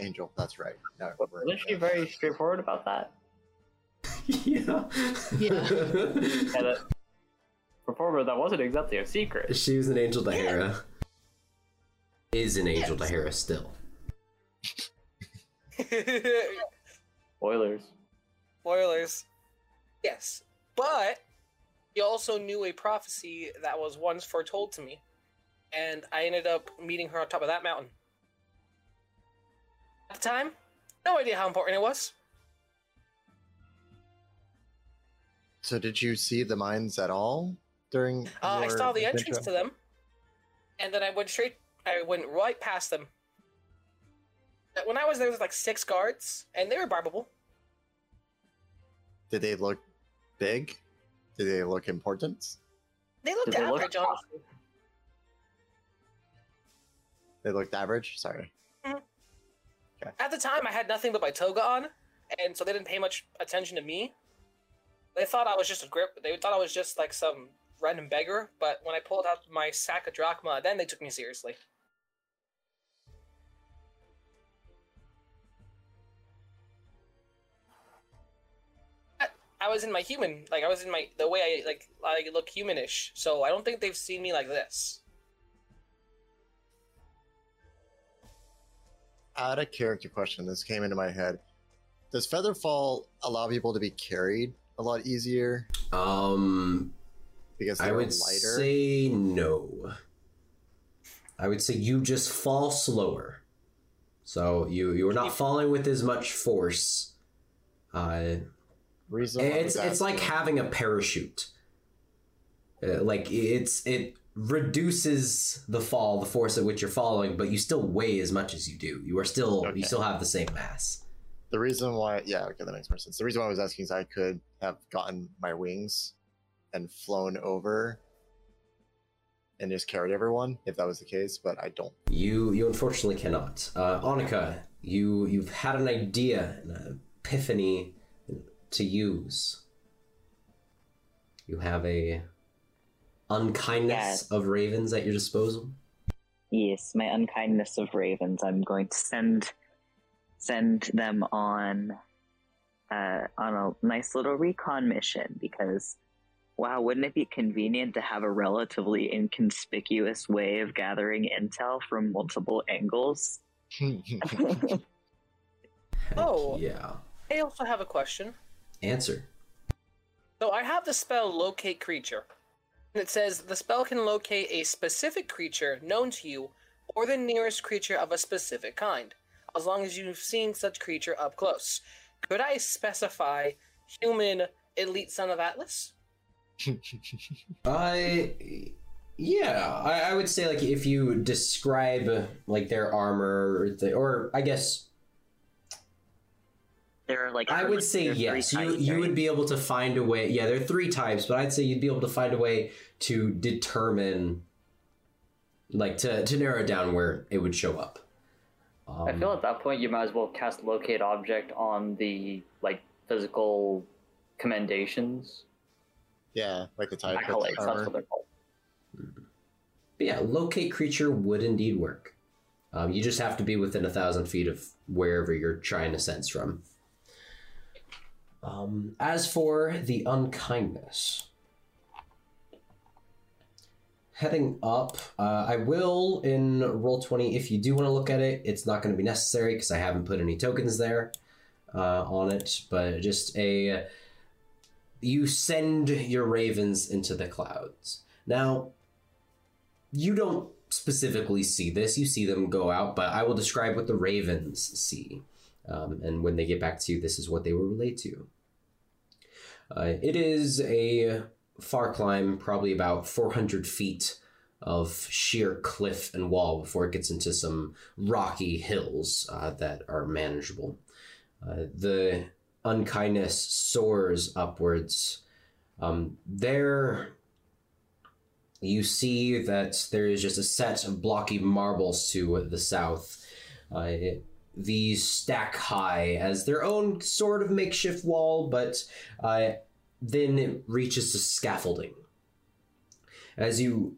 Angel. That's right. Now Wasn't she very straightforward about that? yeah. Yeah. (laughs) Yeah, that, for Forward, that wasn't exactly a secret. she was an angel to Hera. Is an angel to Yes. Hera still. (laughs) Spoilers. Spoilers. Yes, but he also knew a prophecy that was once foretold to me, and I ended up meeting her on top of that mountain. At the time, no idea how important it was. So did you see the mines at all during? Uh, I saw the adventure? entrance to them, and then I went straight. I went right past them. When I was there, there was like six guards, and they were barbable. Did they look big? Did they look important? They looked Did they look average, honestly. They looked average. Sorry. Mm-hmm. At the time, I had nothing but my toga on, and so they didn't pay much attention to me. They thought I was just a grip. They thought I was just like some random beggar. But when I pulled out my sack of drachma, then they took me seriously. I- I was in my human, like I was in my the way I like I look humanish. So I don't think they've seen me like this. Out of character question. This came into my head. Does Featherfall allow people to be carried a lot easier Um, because I would lighter? say no. I would say you just fall slower. So you you are not falling with as much force. Uh, Reason it's it's like having a parachute. Uh, like it's it reduces the fall, the force at which you're falling, but you still weigh as much as you do. You are still Okay. you still have the same mass. the reason why. Yeah, okay, that makes more sense. The reason why I was asking is I could have gotten my wings and flown over and just carried everyone if that was the case, but I don't. You you unfortunately cannot. Uh, Annika, you you've had an idea, an epiphany to use. You have a unkindness Yes. of ravens at your disposal. Yes, my unkindness of ravens. I'm going to send send them on uh, on a nice little recon mission because wow, wouldn't it be convenient to have a relatively inconspicuous way of gathering intel from multiple angles? (laughs) (laughs) Oh. yeah. I also have a question. Answer. So I have the spell locate creature. And it says the spell can locate a specific creature known to you or the nearest creature of a specific kind, as long as you've seen such creature up close. Could I specify human elite son of Atlas? (laughs) I yeah, I, I would say like if you describe like their armor or, the, or I guess There are like I would say there are three yes. You types, you right? would be able to find a way. Yeah, there are three types, but I'd say you'd be able to find a way to determine, like to to narrow down where it would show up. Um, I feel at that point you might as well cast locate object on the like physical commendations. yeah, like the type Accolades, that's what they're called. But yeah, locate creature would indeed work. Um, you just have to be within a thousand feet of wherever you're trying to sense from. Um, as for the unkindness, heading up, uh, I will in roll twenty. If you do want to look at it, it's not going to be necessary because I haven't put any tokens there uh, on it. But just a you send your ravens into the clouds. Now, you don't specifically see this. You see them go out, but I will describe what the ravens see. Um, and when they get back to you, this is what they will relate to. Uh, it is a far climb, probably about 400 feet of sheer cliff and wall before it gets into some rocky hills uh, that are manageable. Uh, the unkindness soars upwards. Um, there, you see that there is just a set of blocky marbles to the south. Uh, these stack high as their own sort of makeshift wall, but uh, then it reaches to scaffolding. As you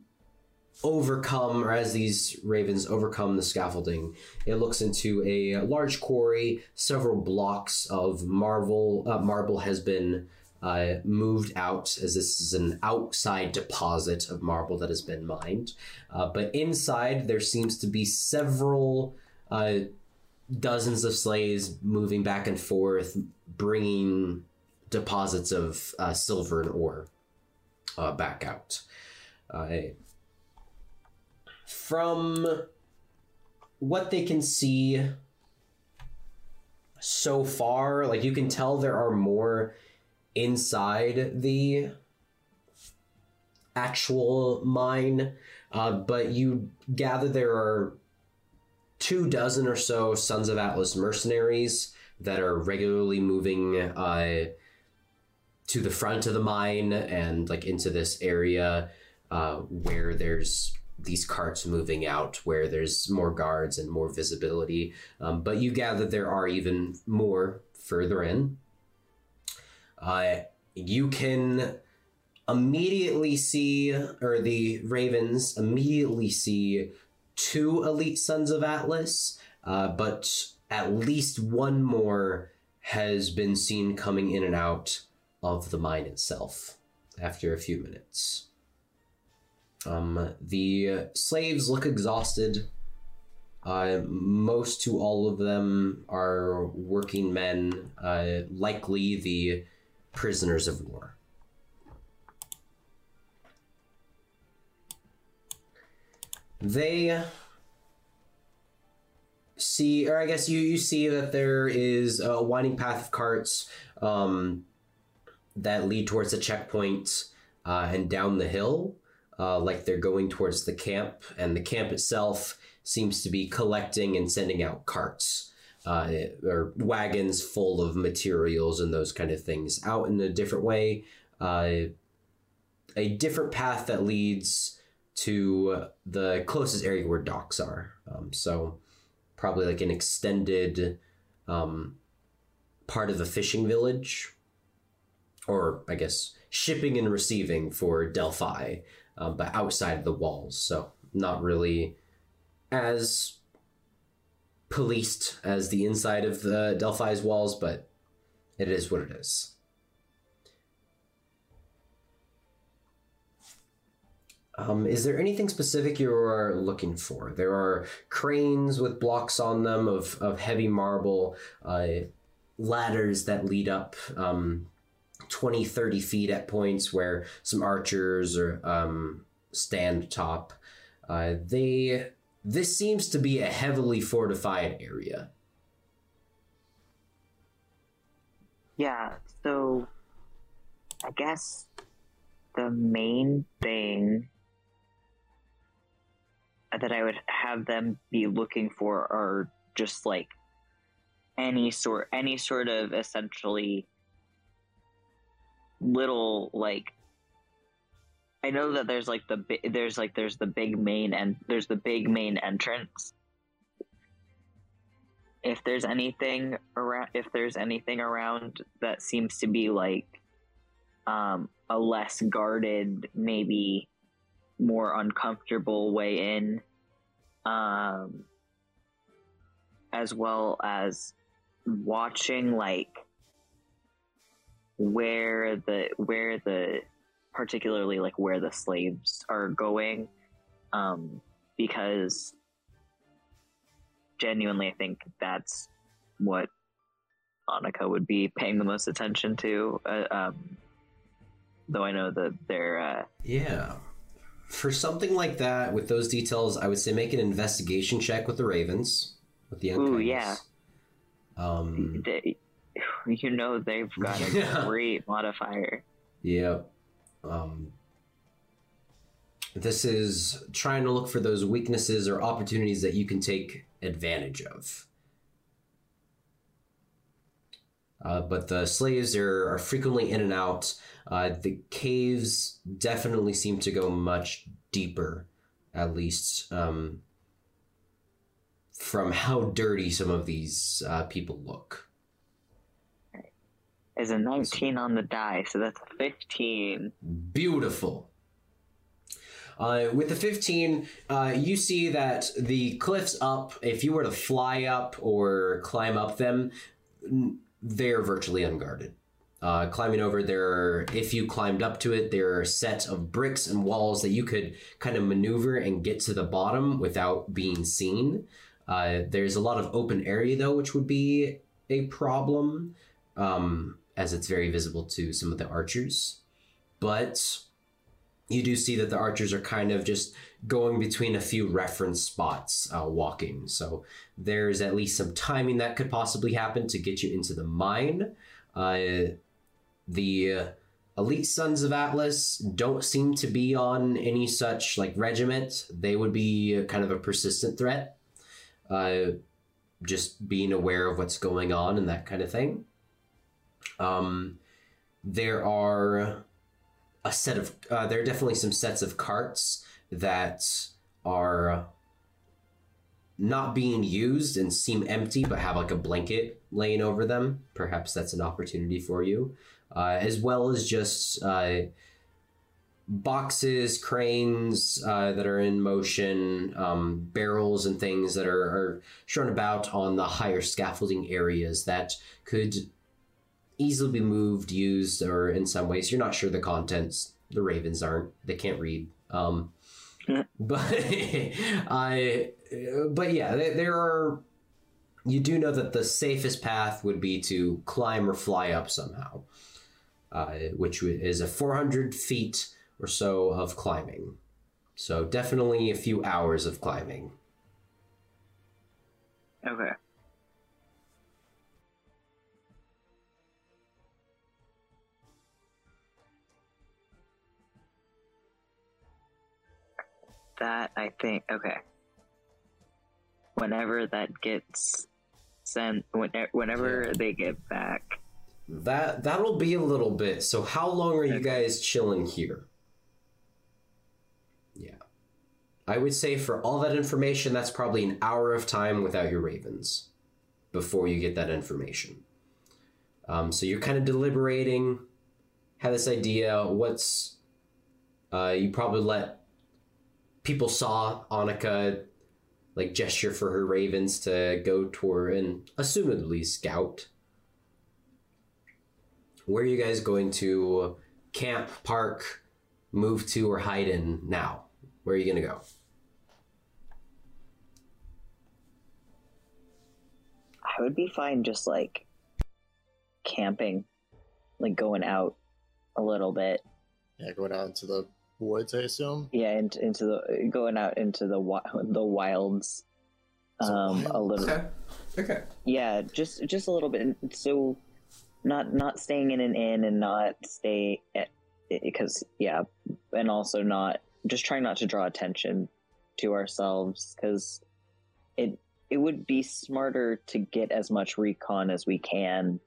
overcome, or as these ravens overcome the scaffolding, it looks into a large quarry. Several blocks of marble uh, marble has been uh, moved out, as this is an outside deposit of marble that has been mined. Uh, but inside, there seems to be several uh, dozens of slaves moving back and forth, bringing deposits of uh, silver and ore uh, back out. Uh, from what they can see so far, like you can tell there are more inside the actual mine, uh, but you gather there are two dozen or so Sons of Atlas mercenaries that are regularly moving uh, to the front of the mine and like into this area uh, where there's these carts moving out where there's more guards and more visibility. Um, but you gather there are even more further in. Uh, you can immediately see, or the ravens immediately see two elite sons of Atlas, uh, but at least one more has been seen coming in and out of the mine itself after a few minutes. Um, the slaves look exhausted. Uh, most to all of them are working men, uh, likely the prisoners of war. They see, or I guess you, you see that there is a winding path of carts um, that lead towards the checkpoint uh, and down the hill, uh, like they're going towards the camp, and the camp itself seems to be collecting and sending out carts. Uh, or wagons full of materials and those kind of things out in a different way. Uh, a different path that leads to the closest area where docks are. Um, so probably like an extended um, part of the fishing village, or I guess shipping and receiving for Delphi, um, but outside of the walls. So not really as policed as the inside of the Delphi's walls, but it is what it is. Um, is there anything specific you are looking for? There are cranes with blocks on them of, of heavy marble, uh, ladders that lead up um, 20, 30 feet at points where some archers or um, stand top. Uh, they this seems to be a heavily fortified area. Yeah, so I guess the main thing that I would have them be looking for are just like any sort any sort of essentially little like I know that there's like the there's like there's the big main and there's the big main entrance. If there's anything around, if there's anything around that seems to be like um, a less guarded, maybe more uncomfortable way in, um, as well as watching like where the where the particularly like where the slaves are going um, because genuinely i think that's what Annika would be paying the most attention to uh, um, though i know that they're uh, Yeah. For something like that, with those details, I would say make an investigation check with the Ravens. With the Ooh, yeah. Um, they, (laughs) you know they've got a Yeah. (laughs) great modifier Yep. Um, this is trying to look for those weaknesses or opportunities that you can take advantage of. Uh, but the slaves are, are frequently in and out. Uh, the caves definitely seem to go much deeper, at least um, from how dirty some of these uh, people look. Is a 19 on the die, so that's a 15. Beautiful. Uh, with the 15, uh, you see that the cliffs up, if you were to fly up or climb up them, n- they're virtually unguarded. Uh, climbing over there, if you climbed up to it, there are sets of bricks and walls that you could kind of maneuver and get to the bottom without being seen. Uh, there's a lot of open area though, which would be a problem, um, as it's very visible to some of the archers. But you do see that the archers are kind of just going between a few reference spots uh, walking. So there's at least some timing that could possibly happen to get you into the mine. Uh, the uh, elite sons of Atlas don't seem to be on any such like regiment. They would be kind of a persistent threat. Uh, just being aware of what's going on and that kind of thing. Um, there are a set of uh, there are definitely some sets of carts that are not being used and seem empty but have like a blanket laying over them perhaps that's an opportunity for you uh, as well as just uh, boxes cranes uh, that are in motion um, barrels and things that are, are shown about on the higher scaffolding areas that could easily be moved, used, or in some ways you're not sure the contents. The ravens aren't; they can't read. Um, (laughs) but I, but yeah, there, are. You do know that the safest path would be to climb or fly up somehow, uh, which is a 400 feet or so of climbing. So definitely a few hours of climbing. Okay. That I think okay. Whenever that gets sent, whenever, whenever they get back, That that'll be a little bit. So how long are you guys chilling here? Yeah. I would say for all that information, that's probably an hour of time without your ravens before you get that information. Um, so you're kind of deliberating, have this idea. What's uh, you probably let people saw Annika like gesture for her ravens to go toward and assumedly scout. Where are you guys going to camp, park, move to, or hide in now? Where are you going to go? I would be fine just like camping, like going out a little bit. Yeah, going out into the woods, I assume. Yeah, into, into the going out into the the wilds. So Um, a little. Okay. Okay. Yeah, just just a little bit. So, not not staying in an inn and not stay at because yeah, and also not just trying not to draw attention to ourselves because it it would be smarter to get as much recon as we can.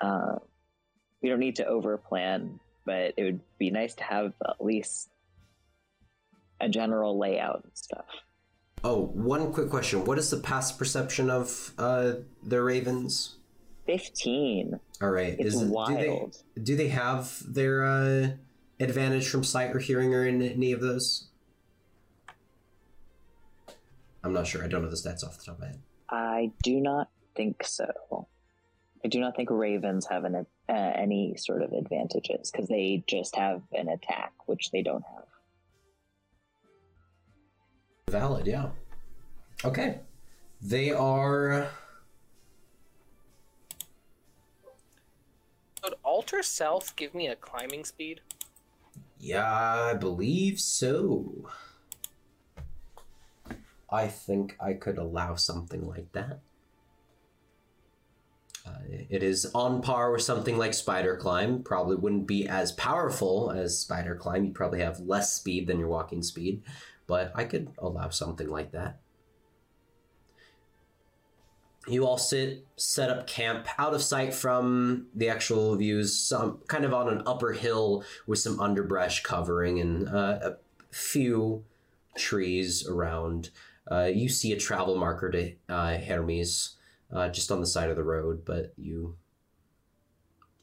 Uh, we don't need to overplan, but it would be nice to have at least a general layout and stuff. Oh, one quick question. What is the passive perception of uh, the ravens? Fifteen. All right. It's Is wild. Do they, do they have their uh, advantage from sight or hearing or in any of those? I'm not sure. I don't know the stats off the top of my head. I do not think so. I do not think ravens have an, uh, any sort of advantages because they just have an attack, which they don't have. Valid, yeah. Okay. They are. Would alter self give me a climbing speed? Yeah, I believe so. I think I could allow something like that. Uh, it is on par with something like Spider Climb. Probably wouldn't be as powerful as Spider Climb. You probably have less speed than your walking speed, but I could allow something like that. You all sit, set up camp out of sight from the actual views, some kind of on an upper hill with some underbrush covering and uh, a few trees around. Uh, you see a travel marker to uh, Hermes uh, just on the side of the road, but you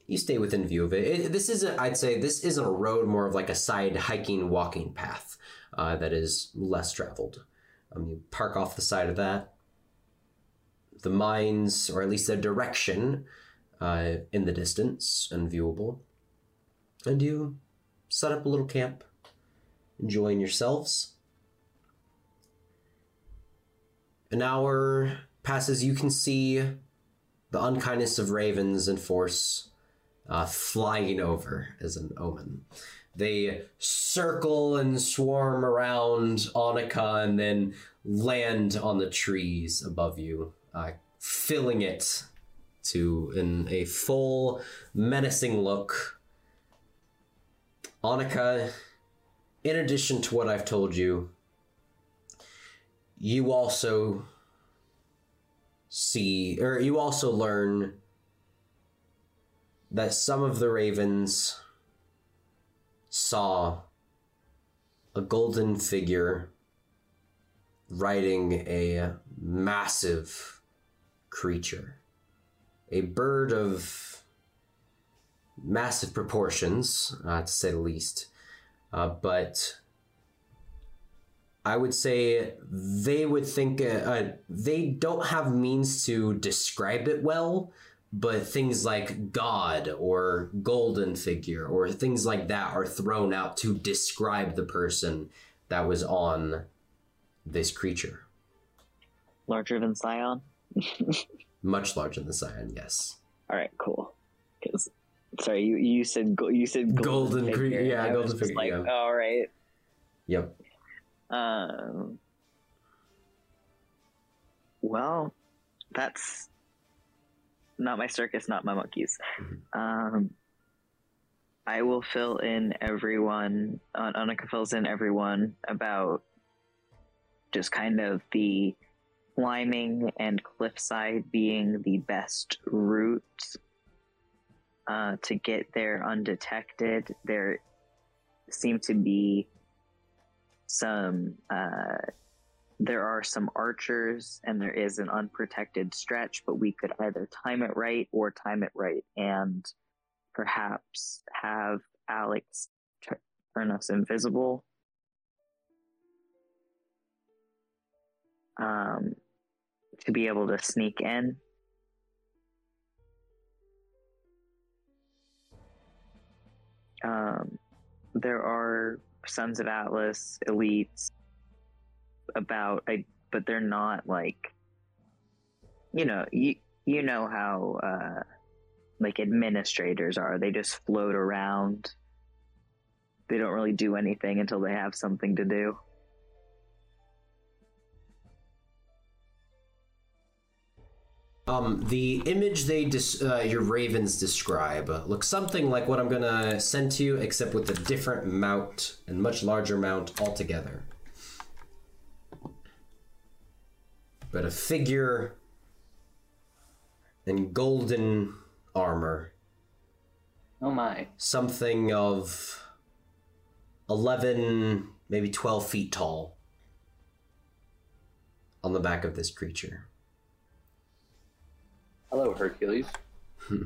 you stay within view of it. it this isn't, I'd say, this isn't a road, more of like a side hiking, walking path uh, that is less traveled. Um, you park off the side of that. The mines, or at least the direction, uh, in the distance and viewable, and you set up a little camp, enjoying yourselves. An hour passes, you can see the unkindness of ravens and force uh, flying over as an omen. They circle and swarm around Annika and then land on the trees above you, uh, filling it to in a full menacing look. Annika, in addition to what I've told you, you also see, or you also learn that some of the ravens saw a golden figure riding a massive creature, a bird of massive proportions, uh, to say the least, uh, but I would say they would think uh, uh, they don't have means to describe it well, but things like God or golden figure or things like that are thrown out to describe the person that was on this creature. Larger than Scion. (laughs) Much larger than Scion, yes. All right, cool. Because sorry, you you said you said golden, Golden figure, yeah, golden figure, Like, yeah. all right. Yep. Um. Well, that's not my circus, not my monkeys. Um, I will fill in everyone. An- Annika fills in everyone about just kind of the climbing and cliffside being the best route uh, to get there undetected. There seem to be some uh, there are some archers and there is an unprotected stretch but we could either time it right or time it right and perhaps have alex turn us invisible. Um, to be able to sneak in. Um, there are Sons of Atlas elites about I but they're not like you know you you know how uh like administrators are. They just float around. They don't really do anything until they have something to do Um, the image they dis- uh, your ravens describe looks something like what I'm gonna send to you, except with a different mount and much larger mount altogether. But a figure in golden armor, Oh my. something of eleven, maybe twelve feet tall, on the back of this creature. Hello, Hercules. (laughs)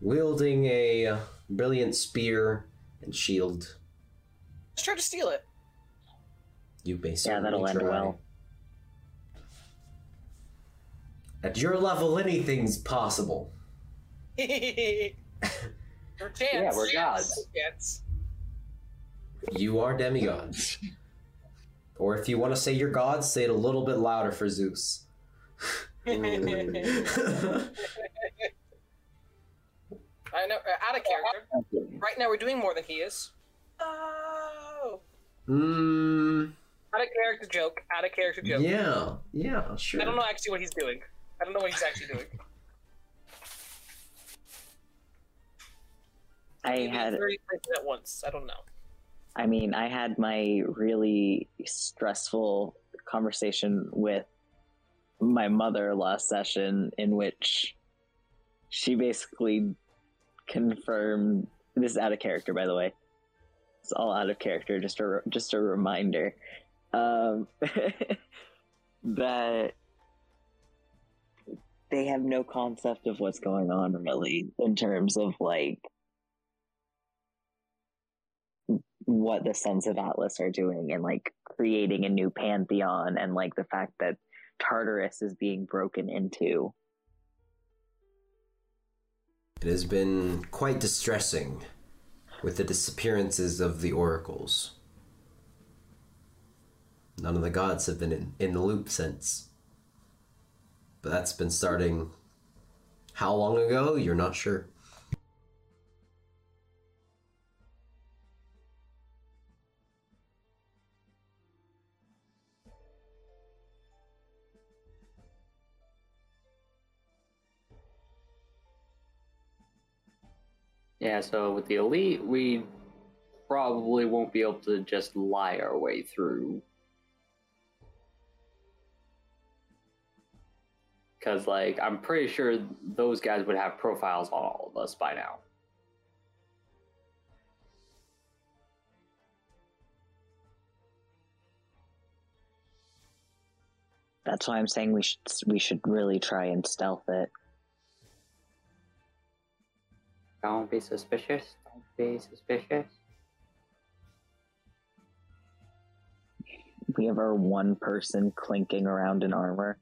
Wielding a uh, brilliant spear and shield, Let's try to steal it. you may yeah that'll end try. well At your level, anything's possible. (laughs) (laughs) Your chance. Yeah, we're chance, gods. chance. You are demigods. Or if you want to say you're gods, say it a little bit louder for Zeus. (laughs) I know, uh, out of character. Right now, we're doing more than he is. Oh, mm, Out of character joke. Out of character joke. Yeah, yeah, sure. I don't know actually what he's doing. I don't know what he's actually doing. (laughs) I He had did thirty places at once. I don't know. I mean, I had my really stressful conversation with my mother last session, in which she basically confirmed this is out of character, by the way. It's all out of character. Just a just a reminder um, (laughs) that they have no concept of what's going on, really, in terms of like what the Sons of Atlas are doing and like creating a new pantheon and like the fact that Tartarus is being broken into. It has been quite distressing with the disappearances of the oracles. None of the gods have been in, in the loop since. But that's been starting how long ago? You're not sure. Yeah, so with the elite, we probably won't be able to just lie our way through. Because, like, I'm pretty sure those guys would have profiles on all of us by now. That's why I'm saying we should we should really try and stealth it. Don't be suspicious. Don't be suspicious. We have our one person clinking around in armor.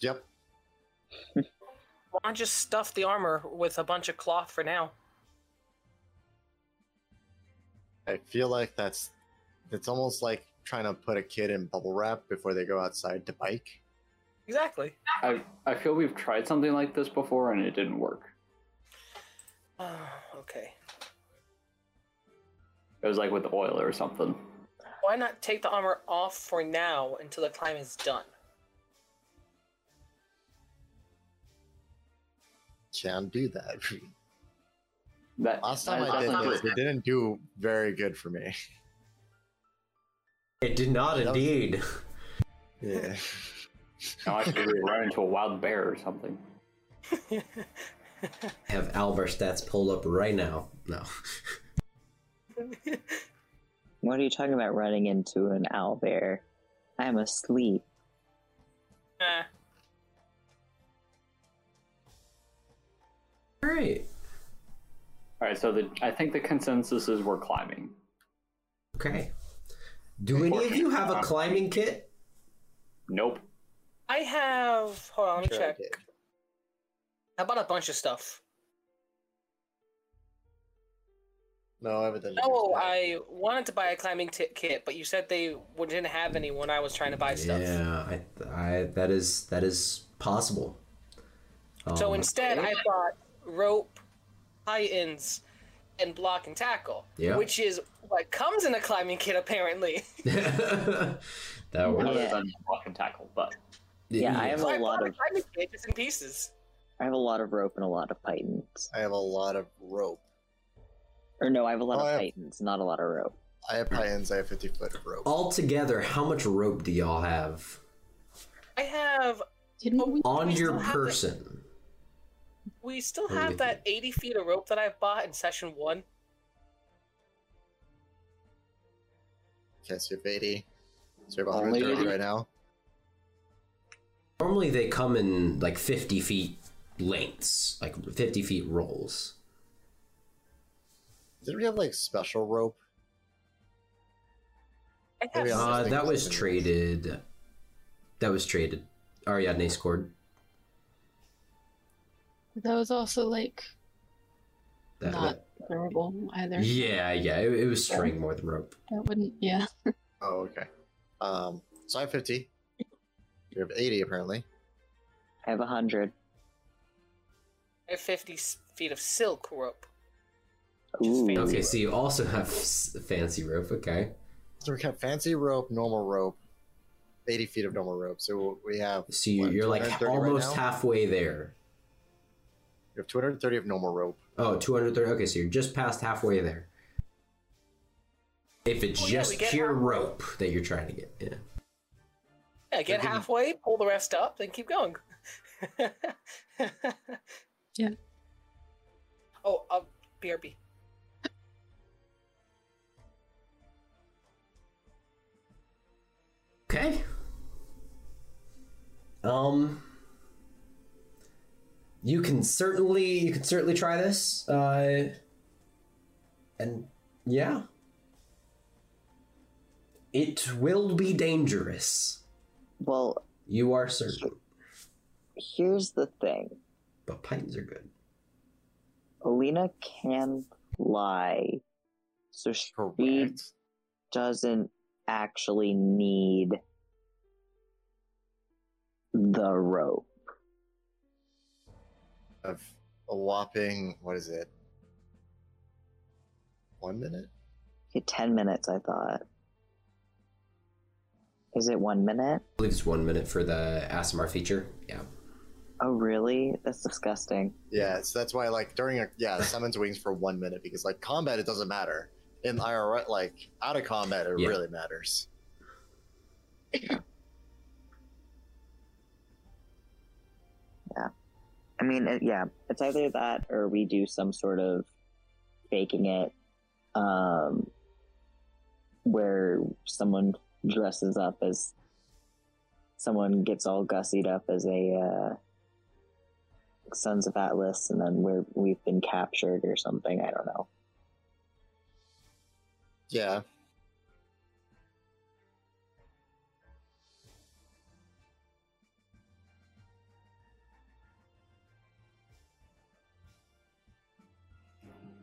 Yep. Why not just stuff the armor with a bunch of cloth for now? I feel like that's it's almost like trying to put a kid in bubble wrap before they go outside to bike. Exactly. I, I feel we've tried something like this before and it didn't work. (sighs) okay. It was like with the oil or something. Why not take the armor off for now until the climb is done? Can do that. That Last time I that's did not this, good. it didn't do very good for me. It did not indeed. (laughs) Yeah. (laughs) No, actually, we run into a wild bear or something. Have owl bear stats pulled up right now. No. (laughs) What are you talking about running into an owl bear? I'm asleep. Eh, Alright. All right, so the I think the consensus is we're climbing. Okay. Do any of you have a climbing kit? Nope. I have. Hold on, let me Sure check. did. I bought a bunch of stuff. No, evidently. No, there's not. I wanted to buy a climbing t- kit, but you said they didn't have any when I was trying to buy stuff. Yeah, I, I, that is that is possible. So Um, instead, I bought rope, high ends, and block and tackle, Yeah. which is what comes in a climbing kit apparently. (laughs) that works. Other Yeah. block and tackle, but Yeah, I have so a I lot bought a of climbing kit just pieces. I have a lot of rope and a lot of pitons. I have a lot of rope. Or no, I have a lot Oh, of have- pitons, not a lot of rope. I have pitons. I have 50 foot of rope. Altogether, how much rope do y'all have I have. Didn't we? on We your still have it. person? We still What do have that 80 feet of rope that I bought in session one. Okay, so you have 80. So you have Only 130 80? right now. Normally, they come in like fifty feet lengths, like fifty feet rolls. Did we have like special rope? I have Maybe Uh, that was traded. That was traded. Ariadne cord. That was also like That, not durable either. yeah, yeah. It, it was string more than rope. That wouldn't. Yeah. (laughs) Oh, okay. Um, so I have 50. You have 80 apparently. I have a hundred. I have 50 s- feet of silk rope. Ooh. Okay, so you also have s- fancy rope. Okay, So we have fancy rope, normal rope, 80 feet of normal rope. So we have so you, What, you're like 230 right almost halfway there. You have 230 of normal rope. Oh, 230. Okay, so you're just past halfway there. If it's Oh, just get pure rope that you're trying to get, yeah. Yeah, get Maybe- halfway, pull the rest up, then keep going. (laughs) Yeah. Oh, uh, BRB. Okay. Um. You can certainly you can certainly try this. Uh. And yeah. It will be dangerous. Well, You are certain, here's the thing. but pines are good. Alina can fly, so she Correct. doesn't actually need the rope. Of a whopping, what is it? One minute? Okay, 10 minutes, I thought. Is it one minute? I believe it's one minute for the Aasimar feature. Yeah. Oh, really? That's disgusting. Yeah, so that's why, like, during a, yeah, summons wings for one minute because, like, combat, it doesn't matter. In IRL, like, out of combat, it Yeah. really matters. Yeah. I mean, it, yeah, it's either that or we do some sort of faking it, um, where someone dresses up as someone gets all gussied up as a uh, Sons of Atlas, and then we're we've been captured or something. I don't know. Yeah.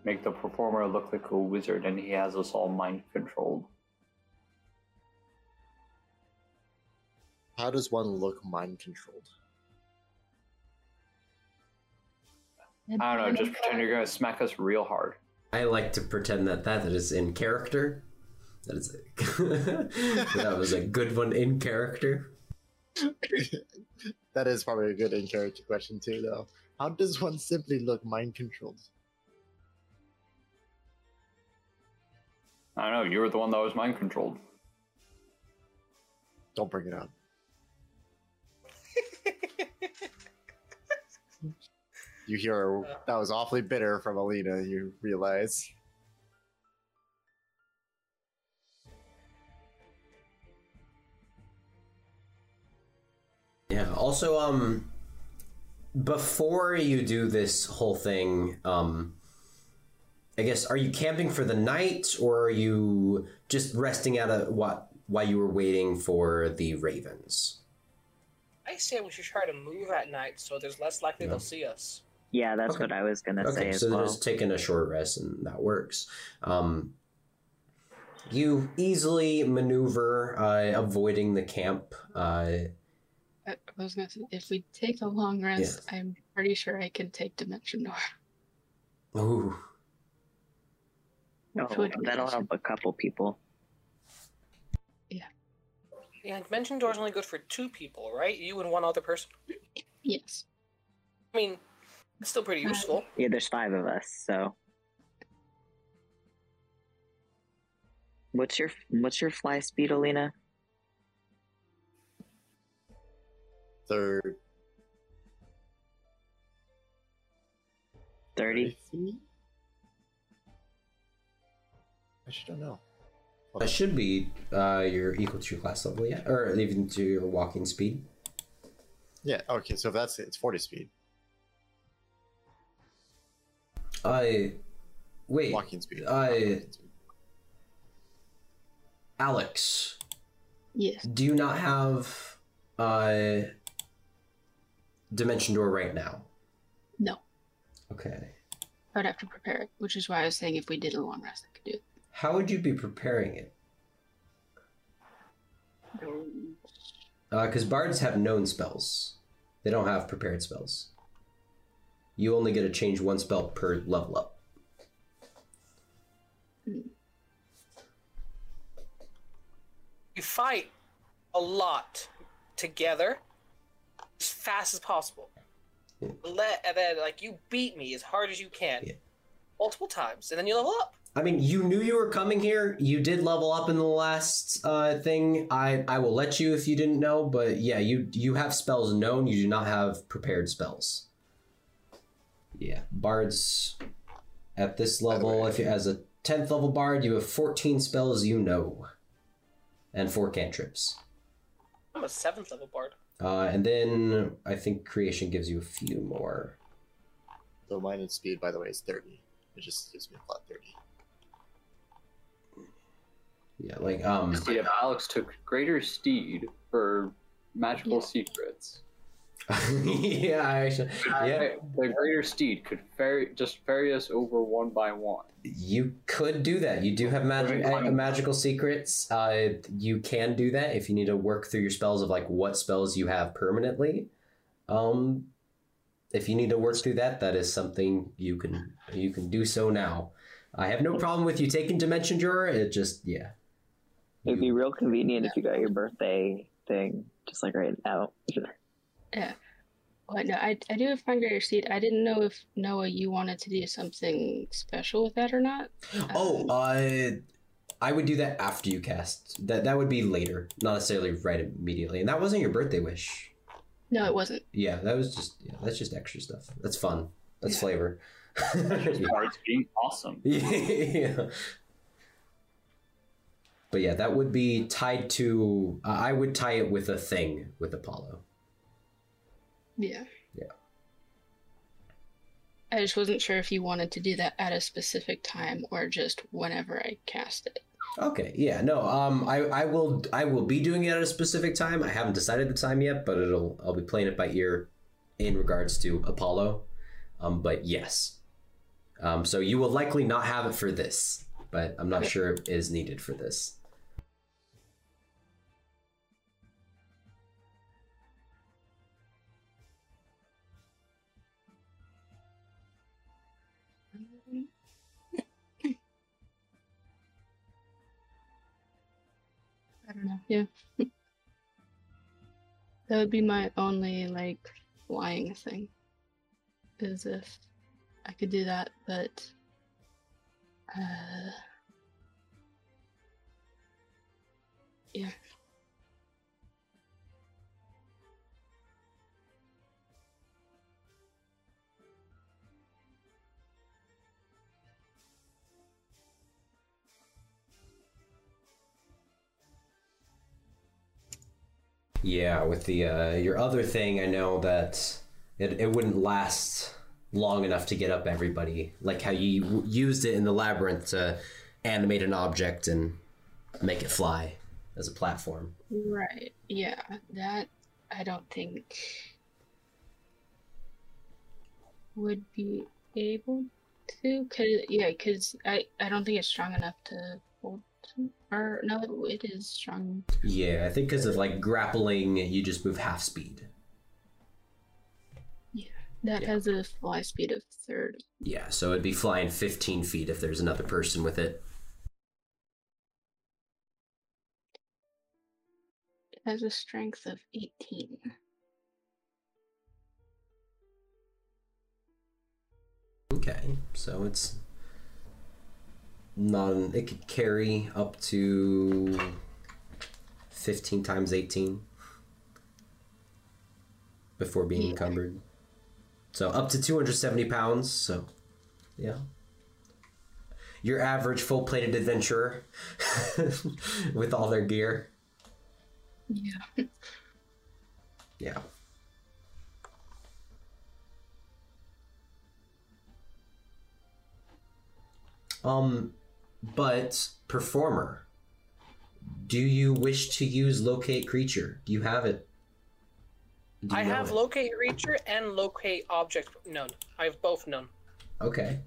Make the performer look like a wizard, and he has us all mind controlled. How does one look mind controlled? I don't know, just pretend you're gonna smack us real hard. I like to pretend that that is in character. That is (laughs) that was a good one in character. (laughs) that is probably a good in character question, too, though. How does one simply look mind controlled? I don't know, you were the one that was mind controlled. Don't bring it up. You hear that was awfully bitter from Alina, you realize. Yeah. Also, um, before you do this whole thing, um, I guess are you camping for the night or are you just resting out of what while you were waiting for the ravens? I say we should try to move at night so there's less likely Yeah. they'll see us. Yeah, that's Okay. what I was gonna say Okay, as so they're well. just taking a short rest, and that works. Um, you easily maneuver, uh, avoiding the camp. Uh, I I was gonna say, if we take a long rest, I'm pretty sure I can take Dimension Door. ooh, Oh, which would be that'll awesome. help a couple people. Yeah, Yeah, Dimension Door's only good for two people, right? You and one other person. Yes. I mean, it's still pretty useful. Yeah, there's five of us, so. What's your What's your fly speed, Alina? Third. Thirty. I should don't know. that should be uh, your equal to your class level, yeah, or even to your walking speed. Yeah, okay, so if that's it, it's 40 speed. I wait, Walking speed. I- Walking speed. Alex, Yes. do you not have uh, dimension door right now? No. Okay. I would have to prepare it, which is why I was saying if we did a long rest, I could do it. How would you be preparing it? Because bards have known spells. They don't have prepared spells. You only get to change one spell per level up. You fight a lot together as fast as possible. Let and then like you beat me as hard as you can. Yeah. Multiple times, and then you level up. I mean, you knew you were coming here. You did level up in the last uh, thing. I I will let you if you didn't know, but yeah, you you have spells known. You do not have prepared spells. Yeah, bards at this level, if you as a tenth level bard, you have fourteen spells you know, and four cantrips. I'm a seventh level bard. Uh, and then I think creation gives you a few more. So mine and speed, by the way, is 30. It just gives me a flat 30. Yeah, like um. See if Alex took Greater Steed for magical Yeah. secrets. (laughs) yeah, I actually, yeah. The Greater Steed could ferry just ferry us over one by one. You could do that. You do have magic uh, magical secrets. Uh, you can do that if you need to work through your spells of like what spells you have permanently. Um, if you need to work through that, that is something you can you can do so now. I have no problem with you taking Dimension Door. It just yeah. It'd be real convenient if you got your birthday thing just like right now. (laughs) Well, no, I, I do have Find Greater Steed. I didn't know if Noah you wanted to do something special with that or not. Oh, Um, uh, I would do that after you cast. That that would be later, not necessarily right immediately. And that wasn't your birthday wish. no, it wasn't. Yeah, that was just yeah, that's just extra stuff. That's fun. That's Yeah. flavor. Bards (laughs) being awesome. (laughs) yeah. But yeah, that would be tied to. Uh, I would tie it with a thing with Apollo. Yeah. Yeah. I just wasn't sure if you wanted to do that at a specific time or just whenever I cast it. Okay, yeah, no, um, I, I will I will be doing it at a specific time. I haven't decided the time yet, but it'll I'll be playing it by ear in regards to Apollo. Um, but yes, um, so you will likely not have it for this, but I'm not Okay. sure it is needed for this. I don't know. Yeah. (laughs) that would be my only like flying thing. Is if I could do that, but uh Yeah. Yeah, with the uh, your other thing, I know that it, it wouldn't last long enough to get up everybody, like how you used it in the labyrinth to animate an object and make it fly as a platform. Right. Yeah. That I don't think would be able to. Cause yeah, cause I I don't think it's strong enough to. Or no, it is strong. Yeah, I think because of like grappling, you just move half speed. Yeah, that Yeah. has a fly speed of third. Yeah, so it'd be flying 15 feet if there's another person with it. It has a strength of eighteen. Okay, so it's not. An, it could carry up to 15 times 18 before being Yeah. encumbered. So up to 270 pounds. So, yeah. Your average full plated adventurer (laughs) with all their gear. Yeah. (laughs) Yeah. Um, but performer, do you wish to use locate creature? Do you have it? You I have it? locate creature and locate object known. I have both known. Okay.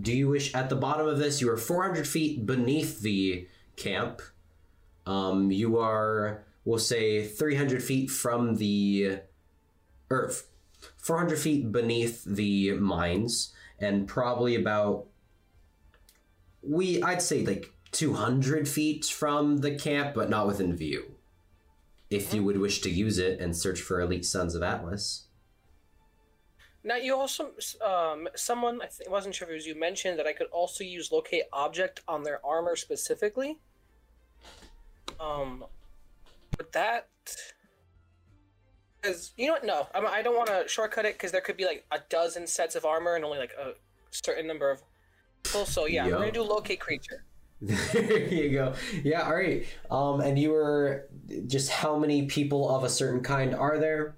Do you wish at the bottom of this? You are 400 feet beneath the camp. Um, you are, we'll say, 300 feet from the, or f- 400 feet beneath the mines, and probably about we I'd say like 200 feet from the camp, but not within view. If you would wish to use it and search for elite sons of Atlas. Now you also um someone I th- wasn't sure if it was you mentioned that I could also use locate object on their armor specifically. Um, but that because you know what? No, I'm, I don't want to shortcut it because there could be like a dozen sets of armor and only like a certain number of people. So yeah, Yeah. we're gonna do locate creature. (laughs) there you go. Yeah, all right. Um, and you were just how many people of a certain kind are there?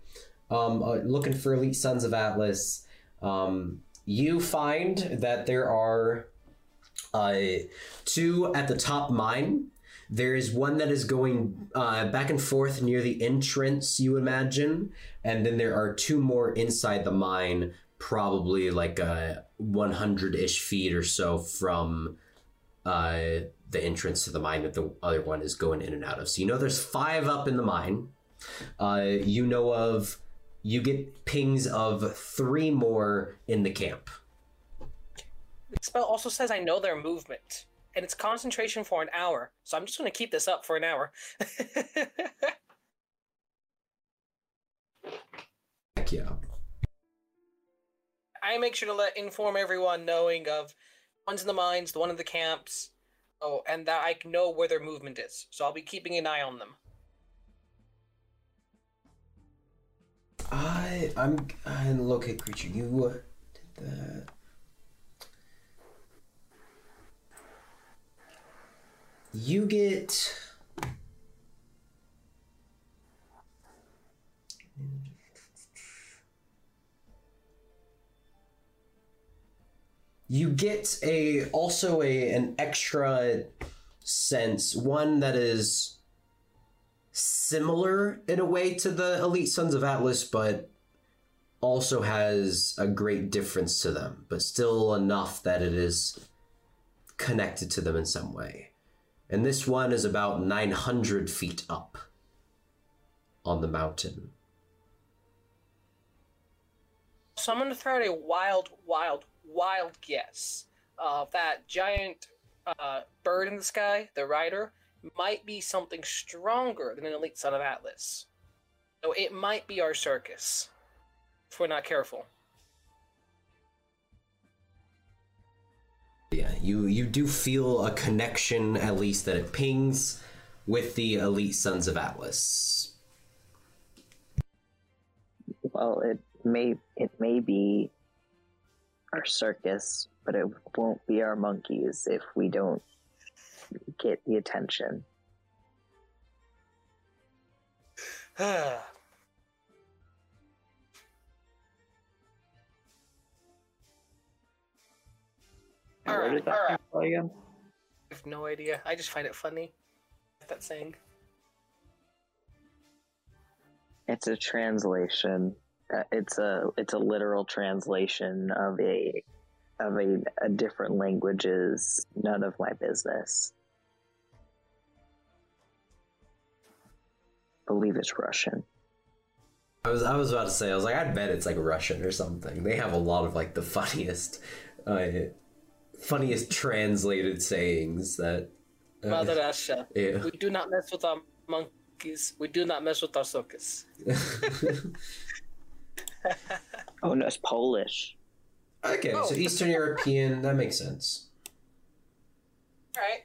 Um, uh, looking for elite sons of Atlas. Um, you find that there are uh, two at the top mine. There is one that is going uh, back and forth near the entrance, you imagine, and then there are two more inside the mine, probably like uh, 100 ish feet or so from uh, the entrance to the mine that the other one is going in and out of. So you know there's five up in the mine. Uh, you know of, you get pings of three more in the camp. The spell also says I know their movement, and it's concentration for an hour. So I'm just gonna keep this up for an hour. (laughs) Heck yeah. I make sure to let inform everyone knowing of one's in the mines, the one in the camps. Oh, and that I know where their movement is. So I'll be keeping an eye on them. I I'm locate creature. You uh, did that. You get. You get a also a an extra sense, one that is similar in a way to the Elite Sons of Atlas, but also has a great difference to them, but still enough that it is connected to them in some way. And this one is about 900 feet up on the mountain. So I'm going to throw out a wild, wild, wild guess of that giant uh, bird in the sky, the rider, might be something stronger than an elite son of Atlas. So it might be our circus, if we're not careful. Yeah, you you do feel a connection, at least that it pings, with the elite sons of Atlas. Well, it may it may be our circus, but it won't be our monkeys if we don't get the attention. I (sighs) All Where right, did that all right. come from again? have no idea. I just find it funny. That saying. It's a translation. Uh, it's a it's a literal translation of a of a, a different language is none of my business. I believe it's Russian. I was I was about to say I was like I bet it's like Russian or something. They have a lot of like the funniest, uh, funniest translated sayings that. uh, Mother Russia. (laughs) yeah. We do not mess with our monkeys. We do not mess with our circus. (laughs) (laughs) Oh no, it's Polish. okay, so Oh. Eastern European that makes sense. All right.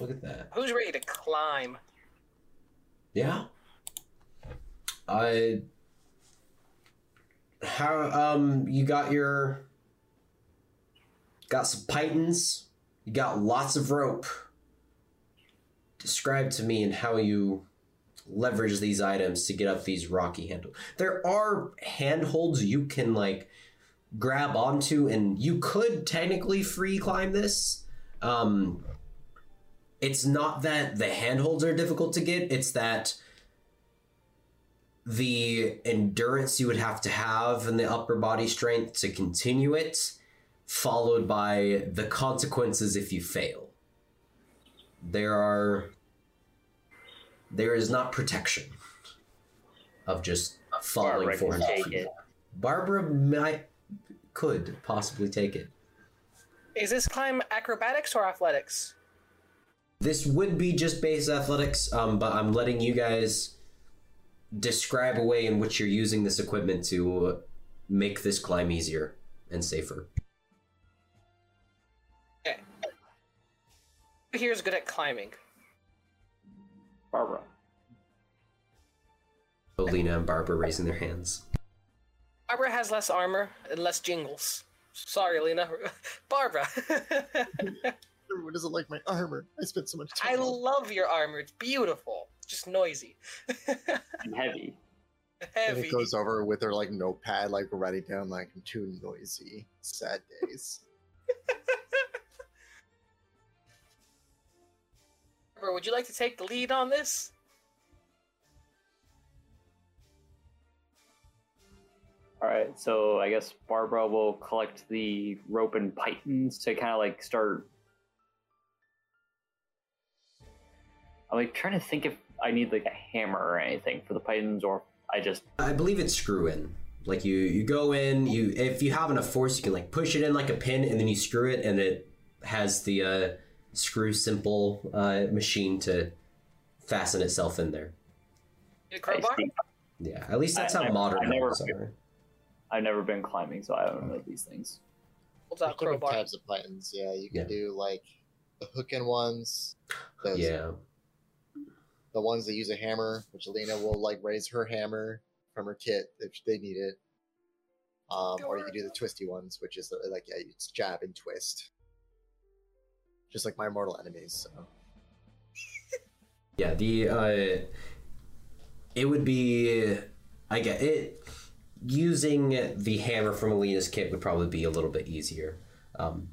Look at that. Who's ready to climb? Yeah. I. How um you got your. Got some pitons. You got lots of rope. Describe to me and how you leverage these items to get up these rocky handles. There are handholds you can like grab onto, and you could technically free climb this. Um, it's not that the handholds are difficult to get, it's that the endurance you would have to have and the upper body strength to continue it, followed by the consequences if you fail. There are. There is not protection of just falling Barbara can 400 feet. it. Barbara might could possibly take it. Is this climb acrobatics or athletics? This would be just base athletics, um, but I'm letting you guys describe a way in which you're using this equipment to make this climb easier and safer. Who here is good at climbing? Barbara. Alina and Barbara raising their hands. Barbara has less armor and less jingles. Sorry, Lena. (laughs) Barbara. (laughs) Everyone doesn't like my armor. I spent so much time. I on love your armor. It's beautiful. Just noisy. (laughs) And heavy. And it goes over with her like notepad, like writing down like I'm too noisy. Sad days. Barbara, would you like to take the lead on this? All right, so I guess Barbara will collect the rope and pitons to kind of like start. I'm like trying to think if I need like a hammer or anything for the pitons, or I just I believe it's screw in. Like you, you go in. You if you have enough force, you can like push it in like a pin, and then you screw it, and it has the uh, screw simple uh, machine to fasten itself in there. Need crowbar? Yeah, at least that's I- how I- modern I, never, are. I've never been climbing, so I don't know these things. Holds out Different crowbar. types of pitons. Yeah, you can Yeah. do like the hooking ones. Those, Yeah, The ones that use a hammer, which Alina will like raise her hammer from her kit if they need it. Um, or you can do the twisty ones, which is like yeah, it's jab and twist. Just like my mortal enemies. So. (laughs) yeah. The uh, it would be, I get it. Using the hammer from Alina's kit would probably be a little bit easier, um,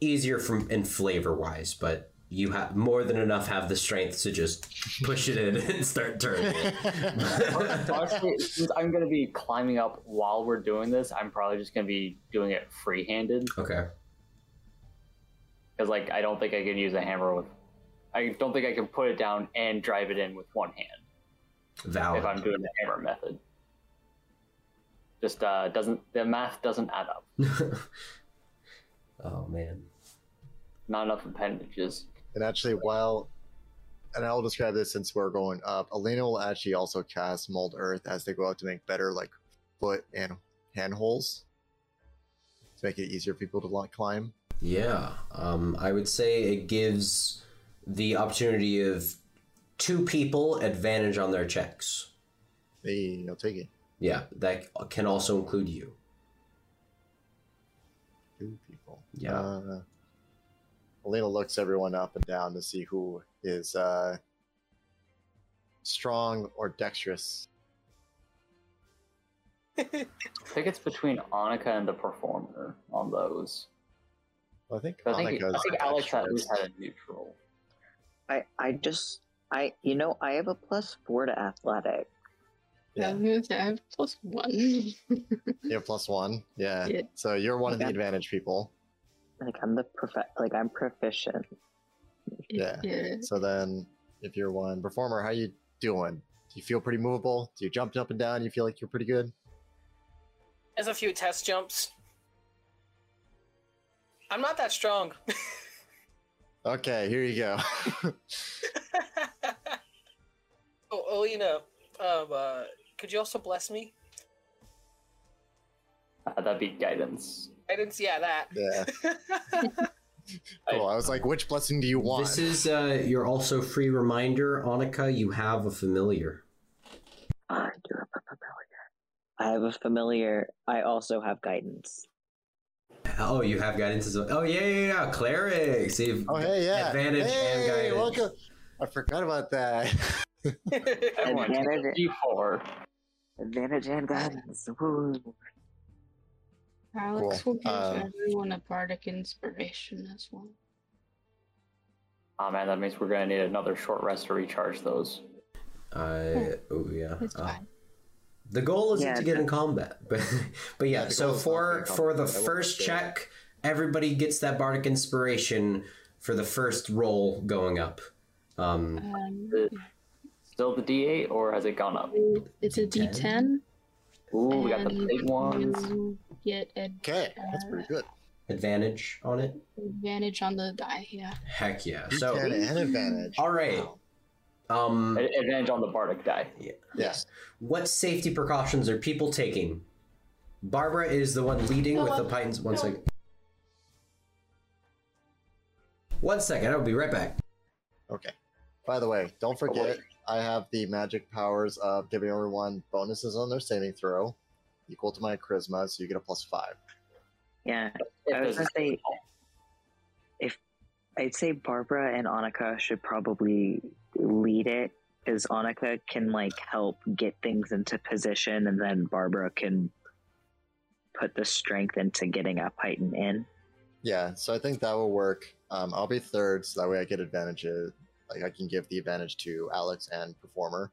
easier from and flavor wise, but you have more than enough have the strength to just push it in (laughs) and start turning it. (laughs) Honestly, since I'm going to be climbing up while we're doing this, I'm probably just going to be doing it free-handed okay. Because, like, I don't think I can use a hammer with. I don't think I can put it down and drive it in with one hand Valid. if I'm doing the hammer method. Just uh, doesn't the math doesn't add up. (laughs) oh man. Not enough appendages. And actually, while and I'll describe this since we're going up, Alina will actually also cast Mold Earth as they go out to make better like foot and hand holes to make it easier for people to climb. Yeah, um, I would say it gives the opportunity of two people advantage on their checks. Hey, I'll take it. Yeah, that can also include you. Two people. Yeah. Uh, Alina looks everyone up and down to see who is uh, strong or dexterous. (laughs) I think it's between Annika and the performer on those. Well, I think I think, Annika's I think Alex at least had a neutral. I I just I you know I have a plus four to athletic. Yeah. I'm gonna say I have plus one. You have plus one. Yeah. Yeah. So you're one of the Okay. advantage people. Like I'm the prof like I'm proficient. Yeah. yeah. So then, if you're one performer, how you doing? Do you feel pretty movable? Do you jump up and down? You feel like you're pretty good? There's a few test jumps. I'm not that strong. Okay, here you go. (laughs) (laughs) oh, Alina, um, uh, could you also bless me? Uh, that'd be guidance. I didn't see yeah, that. yeah. (laughs) Cool. I was like, which blessing do you want? This is uh, your also free reminder, Annika. You have a familiar. I do have a familiar. I have a familiar. I also have guidance. Oh, you have guidance as well. Oh yeah, yeah, yeah. Cleric. So you've Oh, hey, yeah. advantage hey, and guidance. welcome. I forgot about that. (laughs) Everyone, take a Advantage. D4. Advantage and guidance. Woo. Alex Cool. will give Um, everyone a bardic inspiration as well. Oh man, that means we're gonna need another short rest to recharge those. Uh, oh yeah. It's Uh, fine. The goal isn't Yeah, to get in combat, (laughs) but but yeah. Yeah, so goal is not to for for the. I first check, everybody gets that bardic inspiration for the first roll going up. Um, Um, Uh, Still the D8, or has it gone up? it's a Ten? D10. Ooh, we got the and big ones. You get a Okay, that's pretty good. advantage on it? Advantage on the die, yeah. Heck yeah. You So, can an advantage. all right. Um, A- Advantage on the bardic die. Yes. what safety precautions are people taking? Barbara is the one leading with the pitons. One second. One second. I'll be right back. Okay. By the way, don't Oh, forget I have the magic powers of giving everyone bonuses on their saving throw, equal to my charisma, so you get a plus five. Yeah, I was gonna say, if I'd say Barbara and Annika should probably lead it, because Annika can like help get things into position, and then Barbara can put the strength into getting a piton in. Yeah, so I think that will work. Um, I'll be third, so that way I get advantages. Like I can give the advantage to Alex and Performer,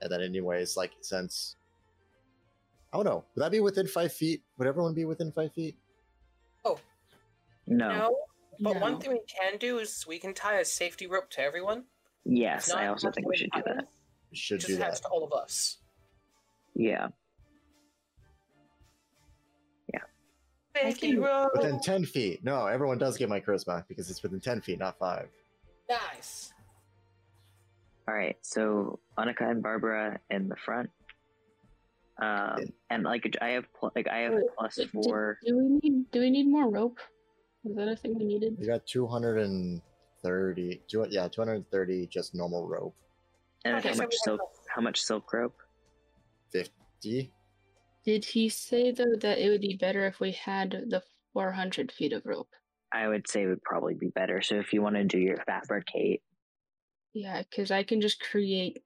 and then anyways, like since I don't know, would that be within five feet? Would everyone be within five feet? No. No, but No. one thing we can do is we can tie a safety rope to everyone. Yes, Not I also think we should do that. We should Just do attached that. to all of us. Yeah. Yeah. Safety rope. Within ten feet. No, everyone does get my charisma because it's within ten feet, not five. Nice. All right, so Annika and Barbara in the front. Um, and like I have pl- like I have Wait, plus Do, four. do we need do we need more rope? Was that a thing we needed? You got 230. Two, yeah, 230 just normal rope. And Okay, how so much silk? How much silk rope? 50. Did he say though that it would be better if we had the 400 feet of rope? I would say it would probably be better. So if you want to do your fabricate, Yeah, because I can just create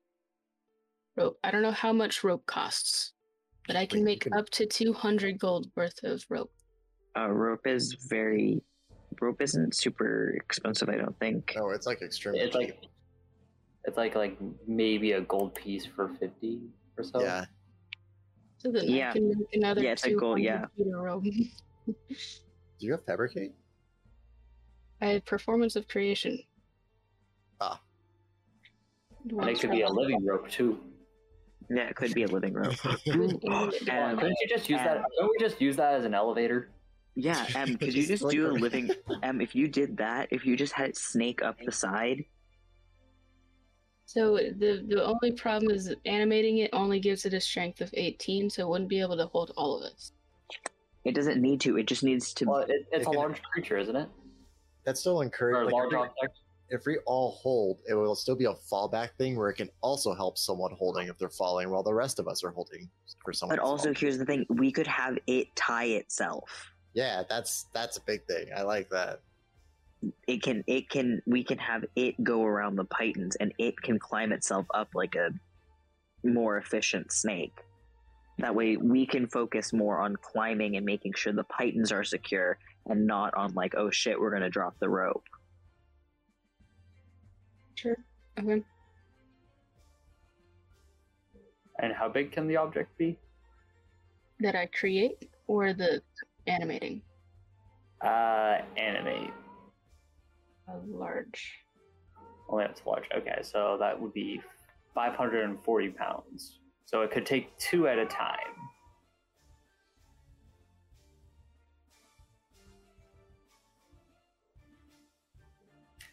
rope. I don't know how much rope costs, but I can Wait, make can- up to 200 gold worth of rope. Uh, rope is very. Rope isn't super expensive, I don't think. No, it's like extremely It's cheap. like it's like like maybe a gold piece for fifty or so. yeah. So then Yeah. I can make another Yeah, it's a gold, yeah. feet of rope. Do you have fabricate? (laughs) I have performance of creation. Ah. And it could be a living rope too. Yeah, it could be a living rope. (laughs) living. Couldn't you just use that? Don't we just use that as an elevator? Yeah, (laughs) um, could you Just just do a a- living? Um, if you did that, if you just had it snake up the side, So the the only problem is animating it only gives it a strength of 18, so it wouldn't be able to hold all of us. it doesn't need to. It just needs to. Well, it, it's It a can- large creature, isn't it? That's still Or encouraged. a Like, large if, we, object. if we all hold, it will still be a fallback thing where it can also help someone holding if they're falling while the rest of us are holding for someone. but else also, falling. here's the thing: we could have it tie itself. Yeah, that's that's a big thing. I like that. it can it can we can have it go around the pitons and it can climb itself up like a more efficient snake that way we can focus more on climbing and making sure the pitons are secure and not on like oh shit we're gonna drop the rope Sure. Okay. And how big can the object be? That I create or the animating? Uh, animate. A large. Only up to large. Okay, so that would be 540 pounds. So it could take two at a time.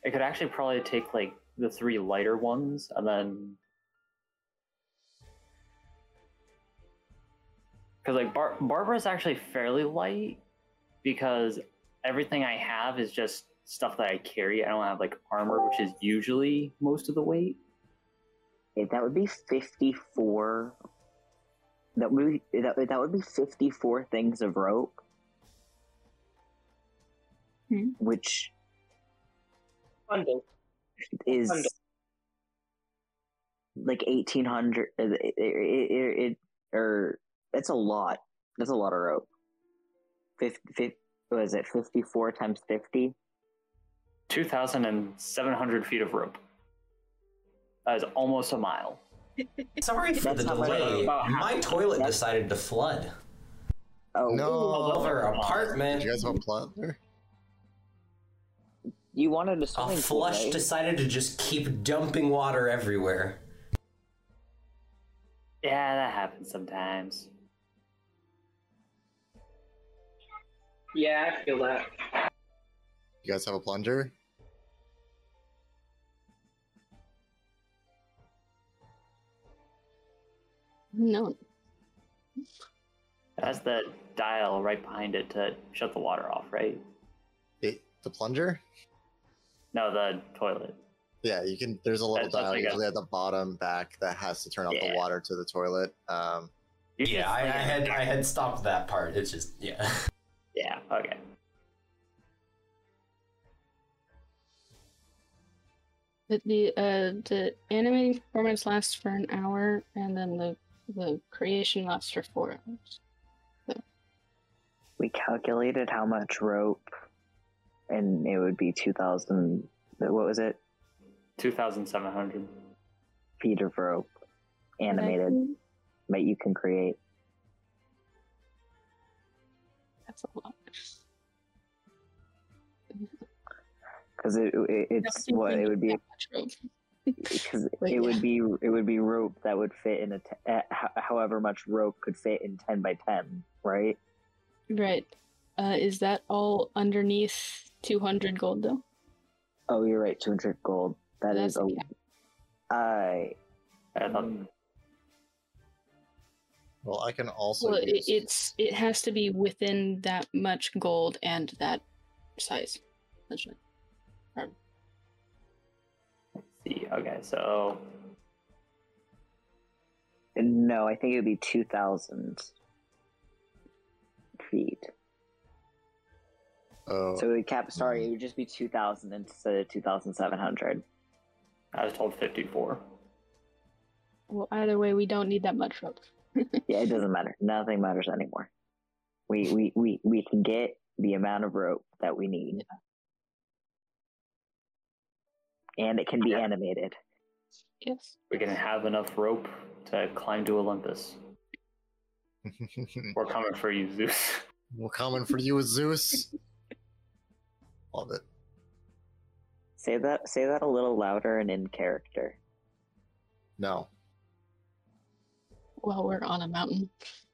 It could actually probably take like the three lighter ones and then. Because like Bar- is actually fairly light because everything I have is just stuff that I carry. I don't have like armor, which is usually most of the weight. Okay, that would be 54 that would be, that, that would be 54 things of rope Hmm. which Bundle. is Bundle. like 1800 it, it, it, it or it's a lot that's a lot of rope 50, 50 what is it 54 times 50 2,700 feet of rope. That is almost a mile. (laughs) Sorry for That's the delay. My toilet that's- decided to flood oh No. over Did apartment. you guys have a plot there? you wanted a A swimming pool flush right? decided to just keep dumping water everywhere. Yeah, that happens sometimes. Yeah, I feel that. You guys have a plunger? No. That's the dial right behind it to shut the water off, right? The, the plunger? No, the toilet. Yeah, you can. There's a little That's- that's dial like a- usually at the bottom back that has to turn off Yeah. the water to the toilet. Um, Yeah, I, I had I had stopped that part. It's just yeah. (laughs) Yeah. Okay. But the uh the animating performance lasts for an hour, and then the the creation lasts for four hours. We calculated how much rope, and it would be 2,000. What was it? Two thousand seven hundred. Feet of rope, animated, that you can create. That's a lot. Because it, it, it's what it would be. Because (laughs) it yeah. would be it would be rope that would fit in a t- uh, however much rope could fit in 10 by 10, right? Right. Uh, is that all underneath 200 gold though? Oh, you're right. 200 gold. That That's is a. cap. I. I thought well, I can also Well, use. it's it has to be within that much gold and that size. Essentially. see. Okay, so No, I think it would be 2,000 feet. oh, So it would cap. Sorry, it would just be 2,000 instead of 2,700. I was told fifty-four. Well, either way, we don't need that much rope. (laughs) Yeah, it doesn't matter. Nothing matters anymore. We we we we can get the amount of rope that we need, and it can be animated. Yes. We can have enough rope to climb to Olympus. (laughs) We're coming for you, Zeus. We're coming for you, Zeus. Love it. Say that. Say that a little louder and in character. No, While we're on a mountain.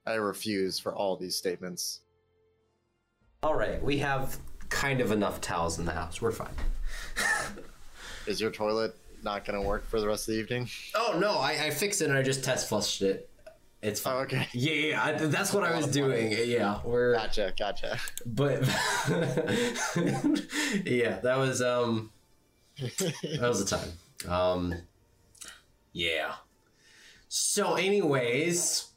I refuse for all these statements. All right, we have kind of enough towels in the house. We're fine. Is your toilet not going to work for the rest of the evening? oh no, I, I fixed it and I just test flushed it. It's fine. Oh, okay. Yeah, yeah, I, that's what I was of doing. Yeah, we're Gotcha, gotcha. but (laughs) yeah, that was um that was the time. Um yeah. So anyways,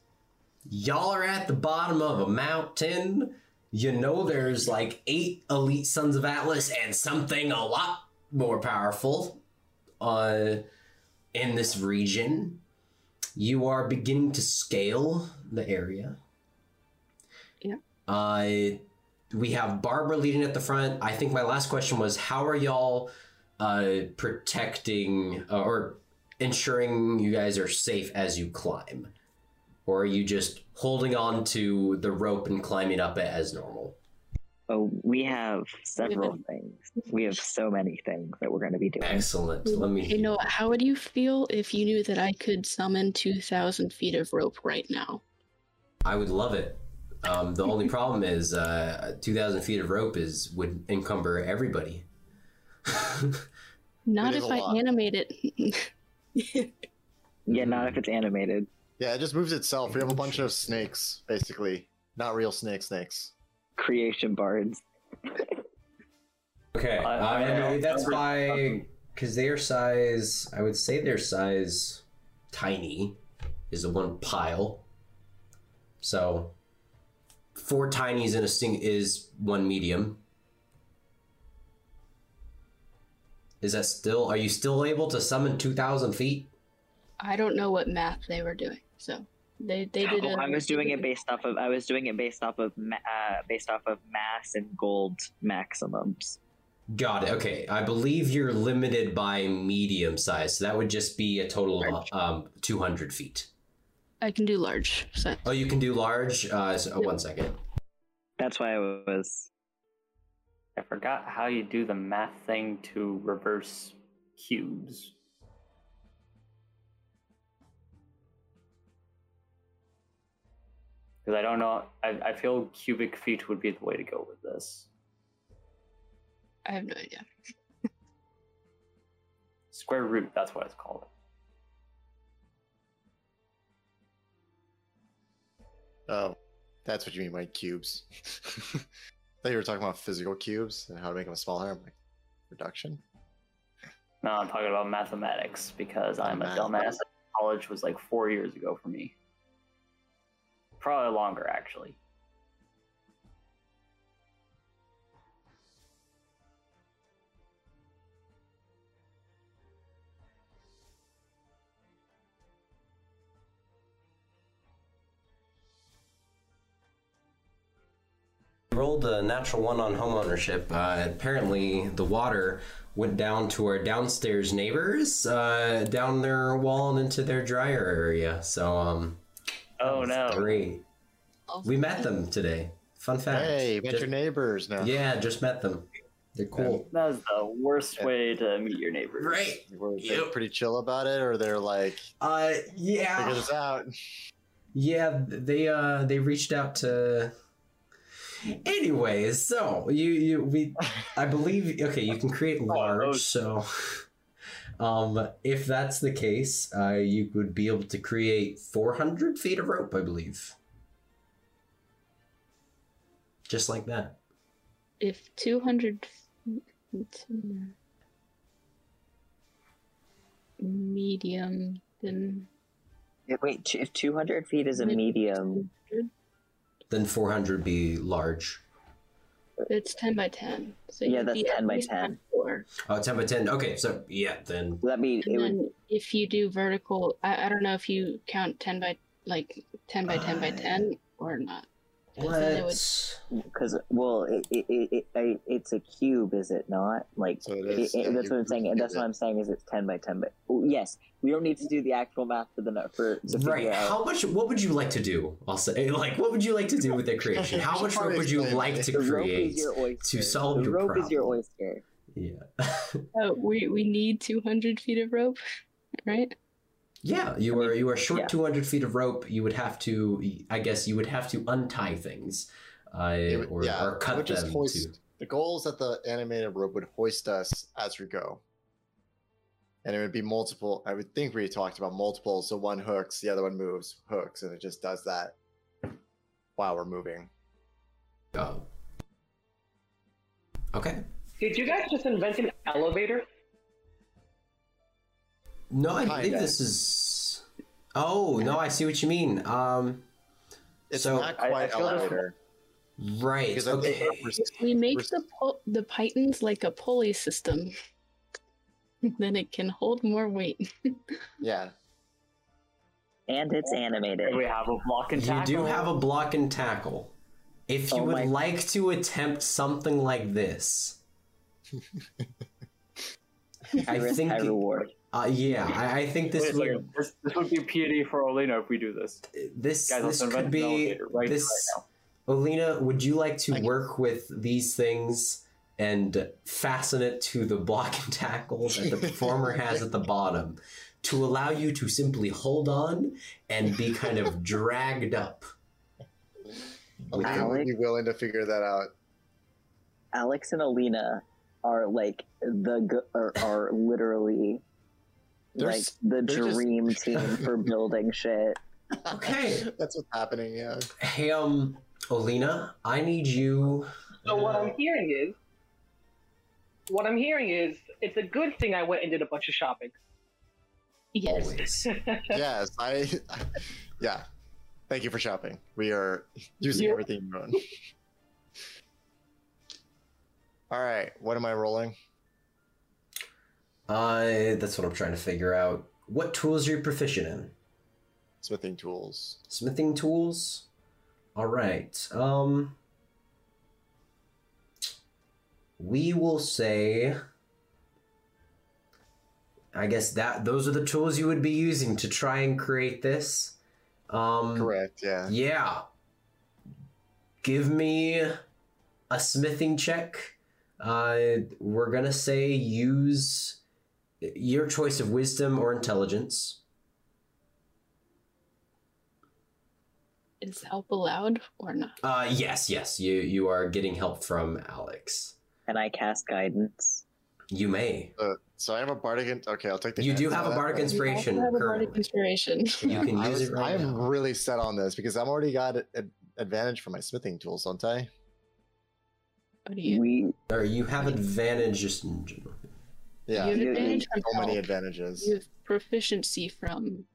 y'all are at the bottom of a mountain. You know there's like eight elite sons of Atlas and something a lot more powerful uh in this region. You are beginning to scale the area. Yeah. Uh we have Barbara leading at the front. I think my last question was how are y'all uh, protecting uh, or ensuring you guys are safe as you climb? Or are you just holding on to the rope and climbing up it as normal? Oh, we have several Women. things. We have so many things that we're going to be doing. Excellent. Let me. You know, how would you feel if you knew that I could summon 2,000 feet of rope right now? I would love it. Um, the only (laughs) problem is uh, 2,000 feet of rope is would encumber everybody. (laughs) Not if I lot. animate it. (laughs) (laughs) Yeah, not if it's animated. Yeah, it just moves itself. We have a bunch of snakes, basically. Not real snake snakes. Creation bards. Okay, I- uh, I- and that's I- by because their size. I would say their size tiny is the one pile. So four tinies in a sing is one medium. Is that still? Are you still able to summon two thousand feet? I don't know what math they were doing, so they they did. Oh, a- I was doing it based off of I was doing it based off of uh, based off of mass and gold maximums. Got it. Okay, I believe you're limited by medium size, so that would just be a total of um, two hundred feet. I can do large. So Oh, you can do large. Uh, so, oh, Yep. one second. That's why I was. I forgot how you do the math thing to reverse cubes. Because I don't know. I, I feel cubic feet would be the way to go with this. I have no idea. (laughs) Square root, that's what it's called. Oh, that's what you mean by cubes. (laughs) Thought you were talking about physical cubes and how to make them smaller. I'm like, reduction? No, I'm talking about mathematics because I'm a Math. dumbass. College was like four years ago for me. Probably longer, actually. Rolled a natural one on homeownership. Uh, apparently, the water went down to our downstairs neighbors, uh, down their wall and into their dryer area. So, um, Oh no! great. We met them today. Fun fact. Hey, met Just- your neighbors now. Yeah, just met them. They're cool. That's the worst Yeah. way to meet your neighbors. Right. Were they Yep. pretty chill about it, or they're like, Uh, figure yeah. this out? Yeah, they uh they reached out to. Anyways, so you you we I believe okay you can create (laughs) large so. Um, if that's the case, uh, you would be able to create 400 feet of rope, I believe. Just like that. If 200 feet medium, then Yeah, Wait, if 200 feet is a medium, Then 400 be large. it's 10 by 10. So Yeah, that's 10 by 10. Four. Oh, 10 by 10. Okay, so yeah, then. that mean And it would. then if you do vertical, I, I don't know if you count 10 by like 10 by 10 by Uh, 10 or not. 'Cause it would- Because well, it, it, it, it, it's a cube, is it not? Like So it it- is. it- yeah, that's what I'm saying. And that's get what. I'm saying is it's ten by ten. But oh, yes, we don't need to do the actual math for the nu- for to figure Right. out. How much? What would you like to do? I'll say, eh, like, what would you like to do with the creation? How much rope would you like it. to the rope create is your oyster. to solve the your rope problem? is your oyster. Yeah. (laughs) Oh, we, we need 200 feet of rope, right? Yeah. You are you are short yeah. 200 feet of rope. You would have to. I guess you would have to untie things, uh, would- or, yeah, or cut just them. hoist- To, The goal is that the animated rope would hoist us as we go. And it would be multiple. I would think we talked about multiple. So one hooks, the other one moves, hooks, and it just does that while we're moving. oh. Okay. Did you guys just invent an elevator? No, I Kinda. believe this is. Oh no, I see what you mean. Um. It's So, not I- I quite feel elevator. Right. Because I think Okay. we're- We make the po- the pitons like a pulley system. (laughs) then it can hold more weight. (laughs) yeah. And it's animated. We have a block and tackle. You do have a block and tackle. If you Oh would my- like to attempt something like this, (laughs) I think high reward. Uh, yeah, I, I think this a would. This, this would be PD for Alina if we do this. this Guys, this could be right, this. right Alina, would you like to I can- work with these things and fasten it to the block and tackle that the performer (laughs) has at the bottom to allow you to simply hold on and be kind of (laughs) dragged up? Okay, Alex? would be willing to figure that out. Alex and Alina are like the are, are literally They're like the they're just- dream (laughs) team for building shit. Okay. That's what's happening, yeah. Hey, um, Alina, I need you. So what I'm hearing is, what I'm hearing is, it's a good thing I went and did a bunch of shopping. Yes. (laughs) yes, I. Yeah. Thank you for shopping. We are using Yeah. everything you own. All right, what am I rolling? Uh, that's what I'm trying to figure out. What tools are you proficient in? Smithing tools. Smithing tools. All right. Um, we will say. I guess that those are the tools you would be using to try and create this. Um, Correct. Yeah. Yeah. Give me a smithing check. Uh, we're gonna say use your choice of wisdom or intelligence. is help allowed or not? Uh, yes, yes. You you are getting help from Alex. And I cast guidance. You may. Uh, so I have a bardic. in- Okay, I'll take the. You do have on a that. bardic inspiration You have a bardic currently. inspiration. You can (laughs) I use was- it right I am now. really set on this because I'm already got an advantage for my smithing tools, don't I? What do you? We Or you have advantage just in general. Yeah, You have You- advantage from so many help. advantages. You have proficiency from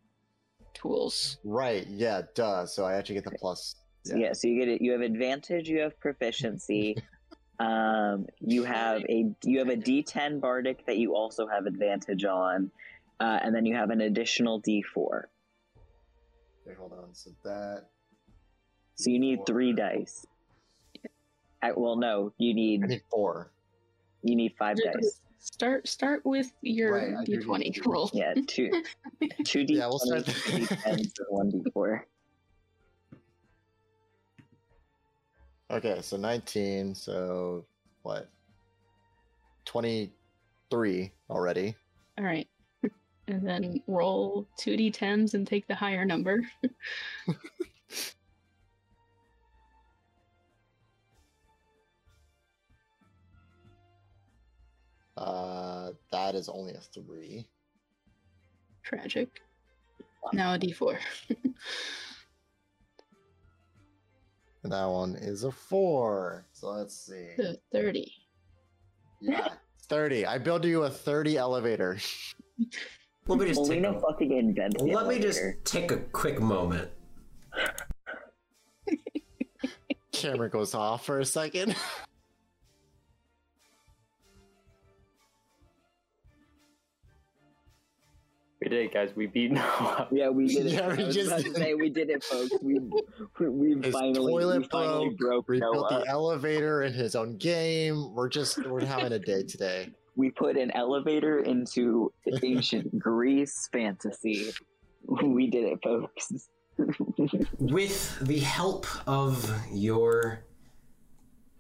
tools. Right? Yeah, duh. So I actually get the plus. yeah. so you get it. You have advantage. You have proficiency. (laughs) um, you have a you have a D10 bardic that you also have advantage on, uh, and then you have an additional D4. Okay, hold on. So that. So you need three dice. Uh, well, no, you need I need four. you need five dice. Start start with your Right, d20 roll. Yeah, two (laughs) two D Yeah, we'll start two. D10s and (laughs) one D4. Okay, so 19. So what? 23 already. All right. And then roll two d10s and take the higher number. (laughs) Uh, that is only a three. Tragic. Now a d4. And (laughs) that one is a four. So let's see. So 30. Yeah, 30. I build you a 30 elevator. (laughs) Let me just take a, fucking invented. the let me just take a quick moment. Camera goes off for a second. (laughs) We did it, guys. We beat (laughs) Noah. Yeah, we did it. Yeah, we I was just about to did say we did it, folks. We we, we His finally toilet we finally broke We built Noah. the elevator in his own game. We're just we're having a day today. (laughs) We put an elevator into ancient (laughs) Greece fantasy. We did it, folks. With the help of your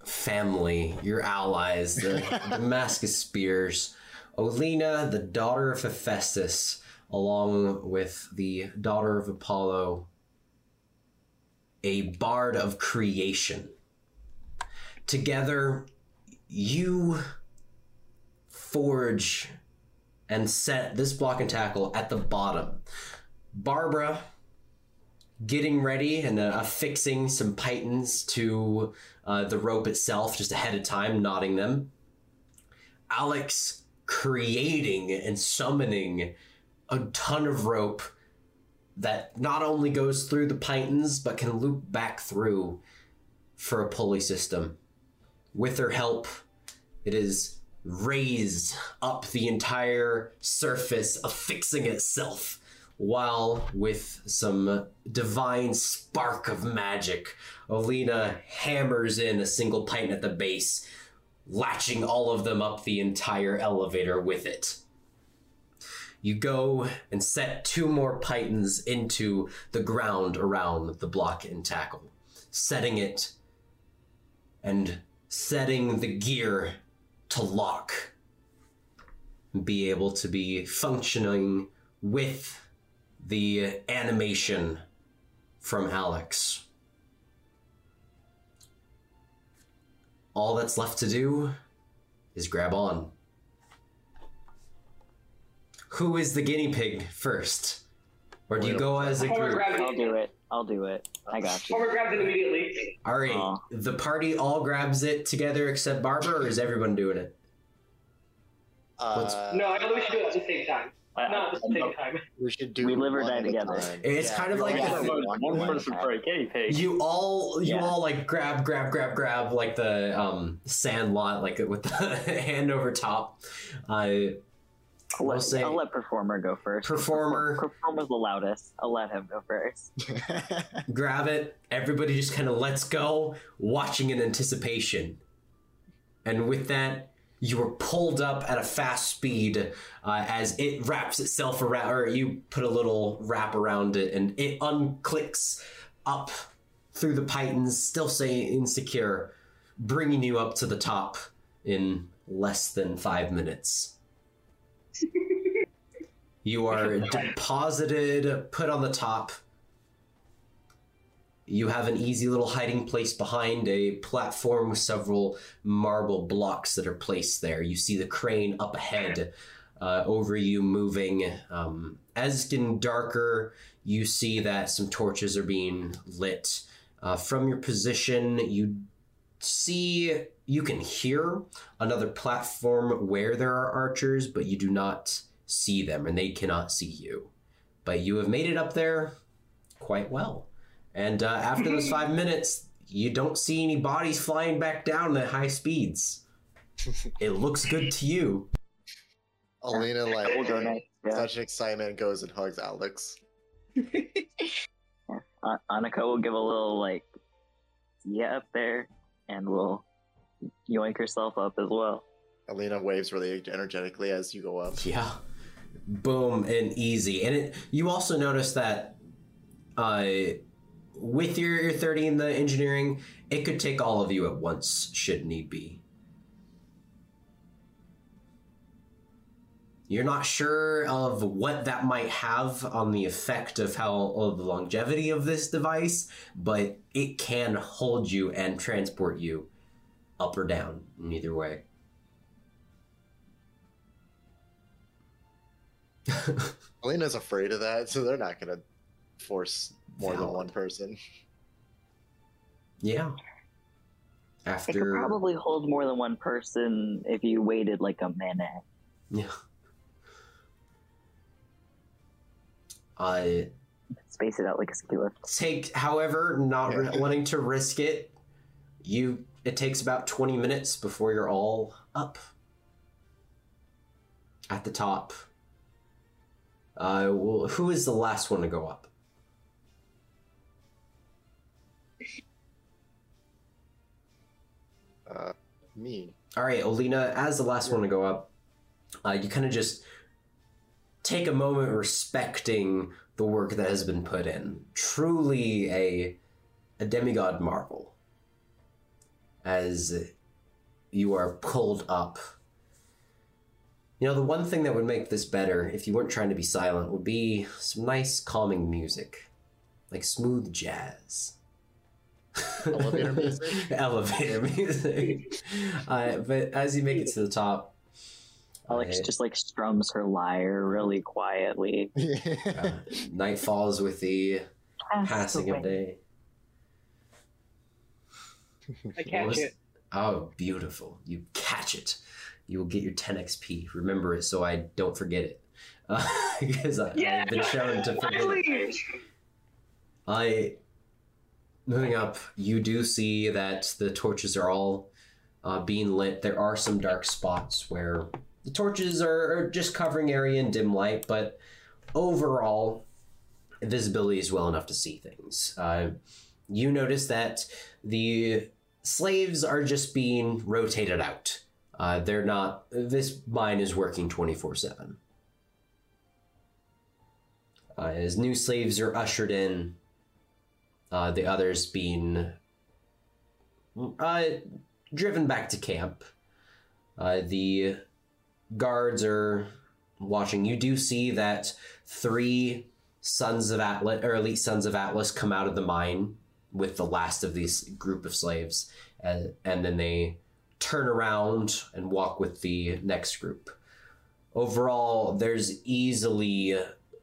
family, your allies, the Damascus Spears, Alina, the daughter of Hephaestus, along with the daughter of Apollo, a bard of creation. Together, you forge and set this block and tackle at the bottom. Barbara getting ready and uh, affixing some pitons to uh, the rope itself just ahead of time, knotting them. Alex creating and summoning a ton of rope that not only goes through the pitons but can loop back through for a pulley system. With her help, it is raised up the entire surface, affixing itself while with some divine spark of magic, Alina hammers in a single piton at the base, latching all of them up the entire elevator with it. You go and set two more pitons into the ground around the block and tackle, setting it and setting the gear to lock. Be able to be functioning with the animation from Alex. All that's left to do is grab on. Who is the guinea pig first? Or do you go as a group? I'll do it. I'll do it. I got you. Homer grabbed it immediately. All right, Aw. the party all grabs it together except Barbara, or is everyone doing it? Uh, No, I think we should do it at the same time. I- Not at the same time. we should do We live or one die at a together. time. It's kind of like all the- do One, one one person for a guinea pig. You all, you Yeah. all like grab, grab, grab, grab, like the um Sandlot, like with the (laughs) hand over top. Uh, I'll let, say- I'll let performer go first. Performer. (laughs) Performer's the loudest. I'll let him go first. (laughs) grab it. Everybody just kind of lets go, watching in anticipation. And with that, you are pulled up at a fast speed uh, as it wraps itself around, or you put a little wrap around it, and it unclicks up through the pitons, still staying insecure, bringing you up to the top in less than five minutes. You are deposited, put on the top. you have an easy little hiding place behind a platform with several marble blocks that are placed there. You see the crane up ahead uh, over you moving. Um, as it's getting darker, you see that some torches are being lit. Uh, from your position, you see, you can hear another platform where there are archers, but you do not see them and they cannot see you. But you have made it up there quite well. And uh, after those five (laughs) minutes, you don't see any bodies flying back down at high speeds. (laughs) it looks good to you. Alina, like, We'll. Yeah. such excitement, goes and hugs Alex. (laughs) An- Annika will give a little like yeah up there, and will yoink yourself up as well. Alina waves really energetically as you go up. Yeah. Boom and easy. And it, you also notice that uh, with your, your 30 in the engineering, it could take all of you at once, should need be. You're not sure of what that might have on the effect of how of the longevity of this device, but it can hold you and transport you up or down in either way. (laughs) Elena's afraid of that, so they're not gonna force more than one person. Yeah. After... It could probably hold more than one person if you waited like a minute. yeah. I Space it out like a ski lift. take, however, not ri- Yeah. wanting to risk it. You it takes about twenty minutes before you're all up at the top. Uh, well, who is the last one to go up? Uh, me. All right, Alina, as the last one to go up, uh, you kind of just take a moment respecting the work that has been put in. Truly a a demigod marvel. As you are pulled up. You know, the one thing that would make this better, if you weren't trying to be silent, would be some nice calming music. Like smooth jazz. (laughs) Elevator music? Elevator music. (laughs) uh, but as you make it to the top, Alex uh, just like strums her lyre really quietly. (laughs) uh, night falls with the passing of day. I (laughs) catch was- it. Oh, beautiful. You catch it. You will get your 10 XP. Remember it so I don't forget it. (laughs) Uh, because I, Yeah, I've been shown to forget it. I moving up, you do see that the torches are all uh, being lit. There are some dark spots where the torches are, are just covering area in dim light, but overall, visibility is well enough to see things. Uh, you notice that the slaves are just being rotated out. Uh, they're not. This mine is working twenty four seven. Uh, As new slaves are ushered in, uh, the others being uh, driven back to camp. Uh, the guards are watching. You do see that three sons of Atlas or elite sons of Atlas come out of the mine with the last of these group of slaves, and, and then they turn around and walk with the next group. Overall, there's easily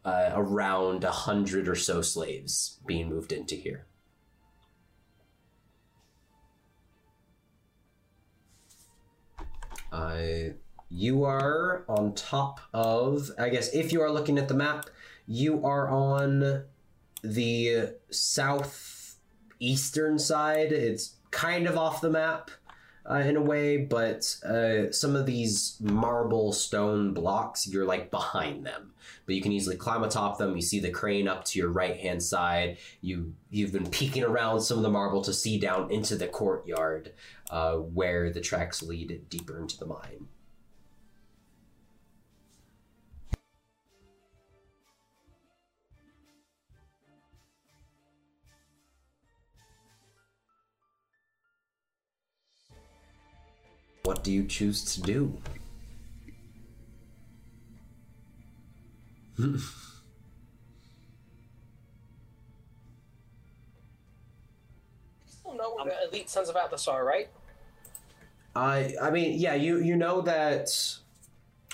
uh, around a hundred or so slaves being moved into here. Uh, you are on top of, I guess, if you are looking at the map, you are on the southeastern side. It's kind of off the map uh, in a way, but uh, some of these marble stone blocks, you're like behind them. But you can easily climb atop them. You see the crane up to your right hand side. You you've been peeking around some of the marble to see down into the courtyard uh, where the tracks lead deeper into the mine. What do you choose to do? Oh no, we're the elite sons of Atlas are, right? I I mean, yeah, you you know that.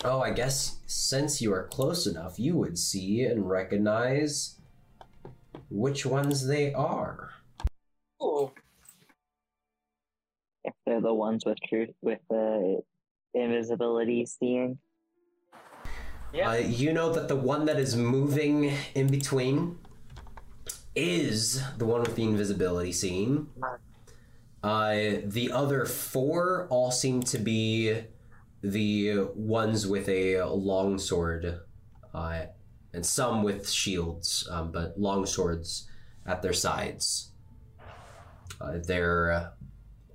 Oh, I guess since you are close enough, you would see and recognize which ones they are. They're the ones with truth with the invisibility seeing. Yeah. Uh, you know that the one that is moving in between is the one with the invisibility seeing. Uh, the other four all seem to be the ones with a long sword, uh, and some with shields, um, but long swords at their sides. Uh, their uh,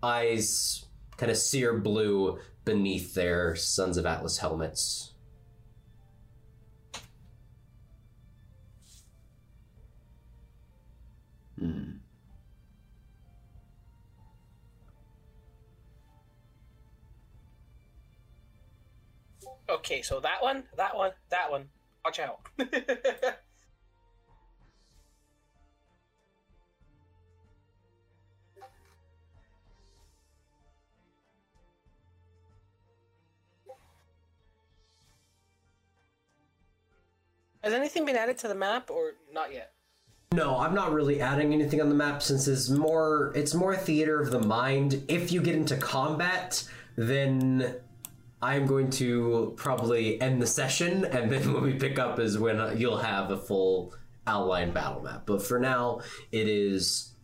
eyes kind of sear blue beneath their Sons of Atlas helmets. Hmm. Okay, so that one, that one, that one. Watch out. (laughs) Has anything been added to the map or not yet? No, I'm not really adding anything on the map since it's more it's more theater of the mind. If you get into combat, then I'm going to probably end the session, and then (laughs) when we pick up is when you'll have a full outline battle map. But for now, it is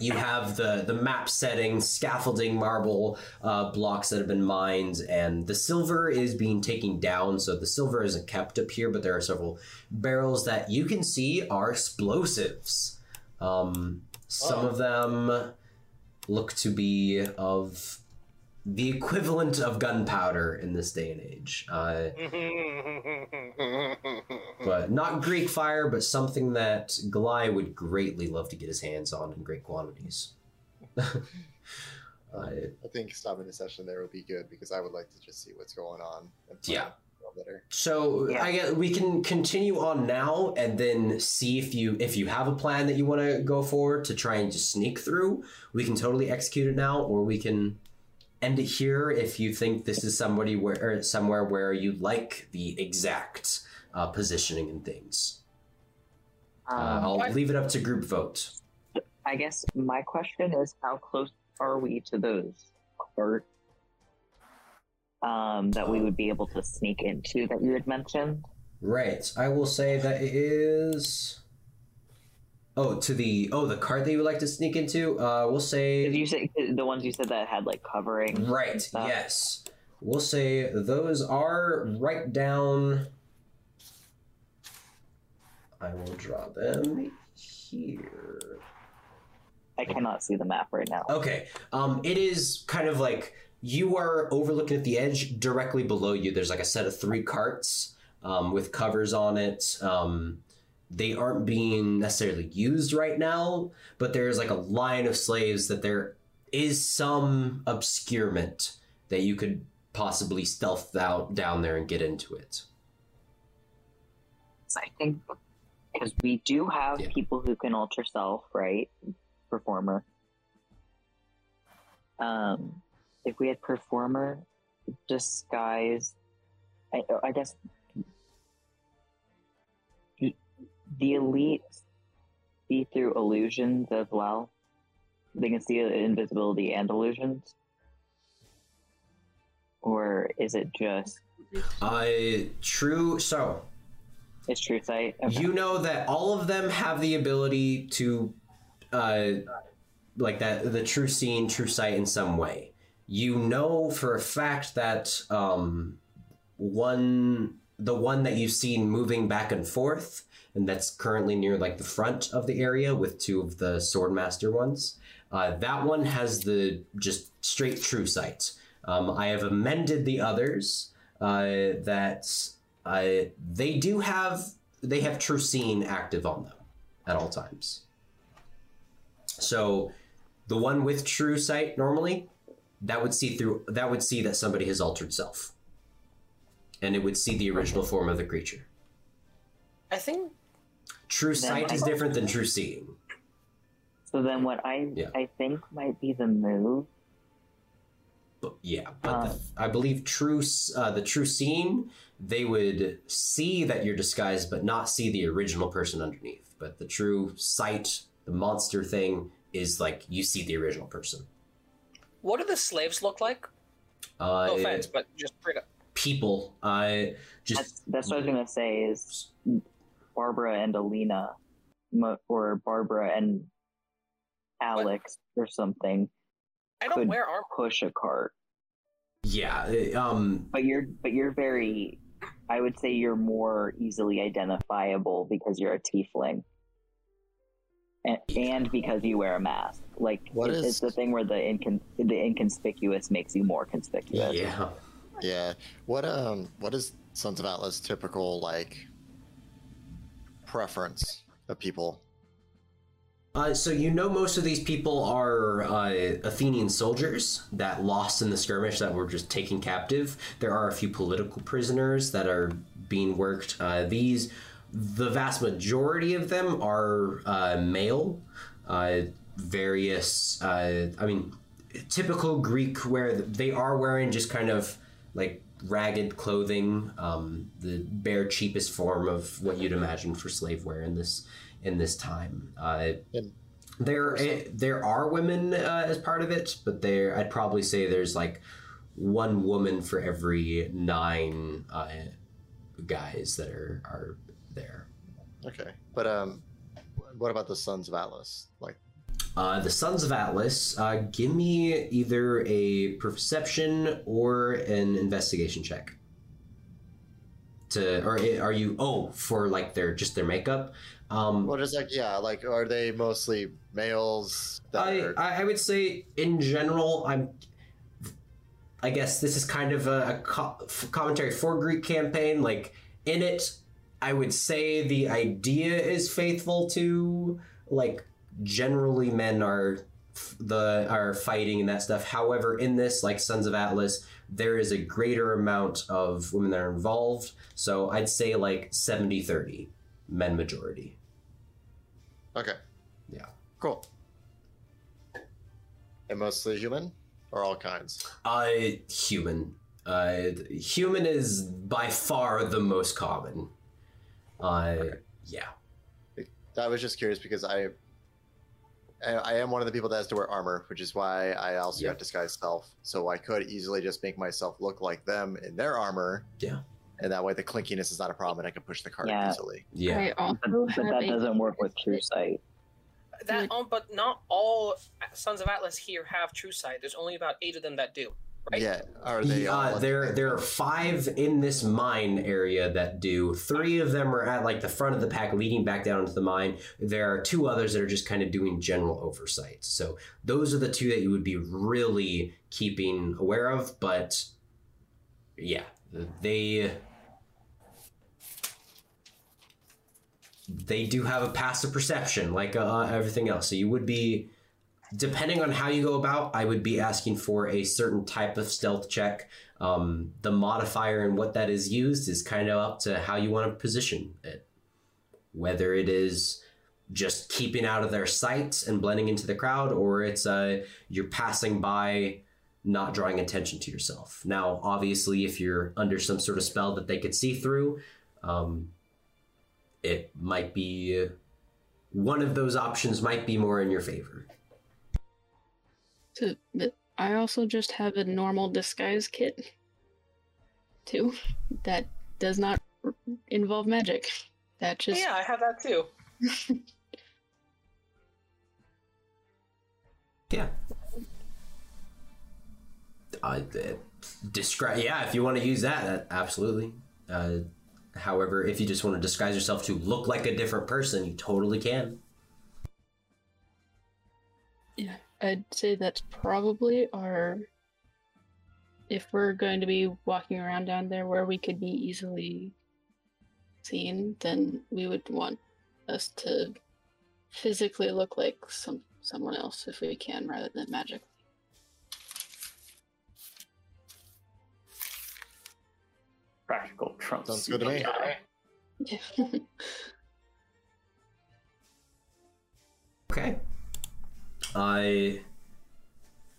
you have the the map setting, scaffolding, marble uh, blocks that have been mined, and the silver is being taken down. So the silver isn't kept up here, but there are several barrels that you can see are explosives. Um, some Oh. of them look to be of the equivalent of gunpowder in this day and age. Uh, (laughs) but not Greek fire, but something that Glai would greatly love to get his hands on in great quantities. (laughs) Uh, I think stopping the session there would be good because I would like to just see what's going on. And Yeah. better. so Yeah. I guess we can continue on now and then see if you if you have a plan that you want to go for to try and just sneak through. We can totally execute it now, or we can end it here if you think this is somebody where somewhere where you like the exact uh, positioning and things. Uh, Um, I'll What? leave it up to group vote. I guess my question is how close are we to those cart um, that we would be able to sneak into that you had mentioned? Right. I will say that it is. Oh, to the oh the cart that you would like to sneak into. Uh, we'll say you say the ones you said that had like covering? right. Yes. We'll say those are right down. I will draw them here. I cannot see the map right now. Okay. Um, it is kind of like you are overlooking at the edge directly below you. There's like a set of three carts um, with covers on it. Um, they aren't being necessarily used right now, but there's like a line of slaves that there is some obscurement that you could possibly stealth out down there and get into it. I think because we do have Yeah. people who can alter self, right? Performer. Um, if we had performer, disguise, I, I guess the elite see through illusions as well. They can see invisibility and illusions, or is it just Uh, true. So it's true sight? Okay. you know that all of them have the ability to uh like that the true seeing true sight in some way you know for a fact that um one the one that you've seen moving back and forth and that's currently near like the front of the area with two of the swordmaster ones. Uh, that one has the just straight true sight. Um, i have amended the others uh, that uh, they do have they have true seeing active on them at all times. So the one with true sight normally that would see through that would see that somebody has altered self. And it would see the original form of the creature. I think true Then sight I- is different than true seeing So then, what I Yeah. I think might be the move. But yeah, but Um, the, I believe true uh, the true seeing they would see that you're disguised, but not see the original person underneath. But the true sight, the monster thing, is like you see the original person. What do the slaves look like? Uh, No offense, but just straight up. people, uh, just That's that's what I was gonna say is Barbara and Alina, or Barbara and Alex or something I don't wear armor. push a cart. yeah, um, But you're but you're very I would say you're more easily identifiable because you're a tiefling. And, and because you wear a mask. Like What it's, is- it's the thing where the incon- the inconspicuous makes you more conspicuous. yeah. Yeah. What um what is Sons of Atlas typical like preference of people? Uh, so you know most of these people are uh, Athenian soldiers that lost in the skirmish that were just taken captive. There are a few political prisoners that are being worked. Uh, these, the vast majority of them are uh, male. Uh, various, uh, I mean, typical Greek where they are wearing just kind of like ragged clothing, um, the bare cheapest form of what you'd imagine for slave wear in this in this time. Uh, there, eh, there are women uh, as part of it, but there, I'd probably say there's like one woman for every nine uh, guys that are are there. okay. But um what about the Sons of Atlas? Like Uh, the Sons of Atlas, uh, give me either a perception or an investigation check. To or are you oh for like their just their makeup? Um, what is like yeah, like are they mostly males that I, are I I would say in general I'm I guess this is kind of a, a co- commentary for Greek campaign like in it I would say the idea is faithful to like generally men are the are fighting and that stuff however in this like Sons of Atlas there is a greater amount of women that are involved so I'd say like 70 30 men majority Okay. Yeah. Cool. And mostly human? Or all kinds? Uh, human. Uh, human is by far the most common. Uh, yeah. I was just curious because I I I am one of the people that has to wear armor, which is why I also Yeah. got disguise self. So I could easily just make myself look like them in their armor. Yeah. And that way the clinkiness is not a problem and I can push the cart Yeah. easily. Yeah. But, but that doesn't work with true sight. That, Would- um, but not all Sons of Atlas here have True Sight. There's only about eight of them that do. Right? Yeah. Are they all Uh, there, there are five in this mine area that do. Three of them are at like the front of the pack, leading back down into the mine. There are two others that are just kind of doing general oversight. So those are the two that you would be really keeping aware of. But yeah, they they do have a passive perception, like uh, everything else. So you would be depending on how you go about, I would be asking for a certain type of stealth check. Um, the modifier and what that is used is kind of up to how you want to position it. Whether it is just keeping out of their sight and blending into the crowd, or it's uh, you're passing by, not drawing attention to yourself. Now, obviously, if you're under some sort of spell that they could see through, um, it might be one of those options might be more in your favor. So, but I also just have a normal disguise kit, too, that does not r- involve magic. That just Yeah, I have that too. (laughs) Yeah. Uh, describe. Yeah, if you want to use that, that absolutely. Uh, however, if you just want to disguise yourself to look like a different person, you totally can. yeah, I'd say that's probably our. If we're going to be walking around down there where we could be easily seen, then we would want us to physically look like some someone else if we can, rather than magic. Practical trumps. Sounds good to me. (laughs) Okay. I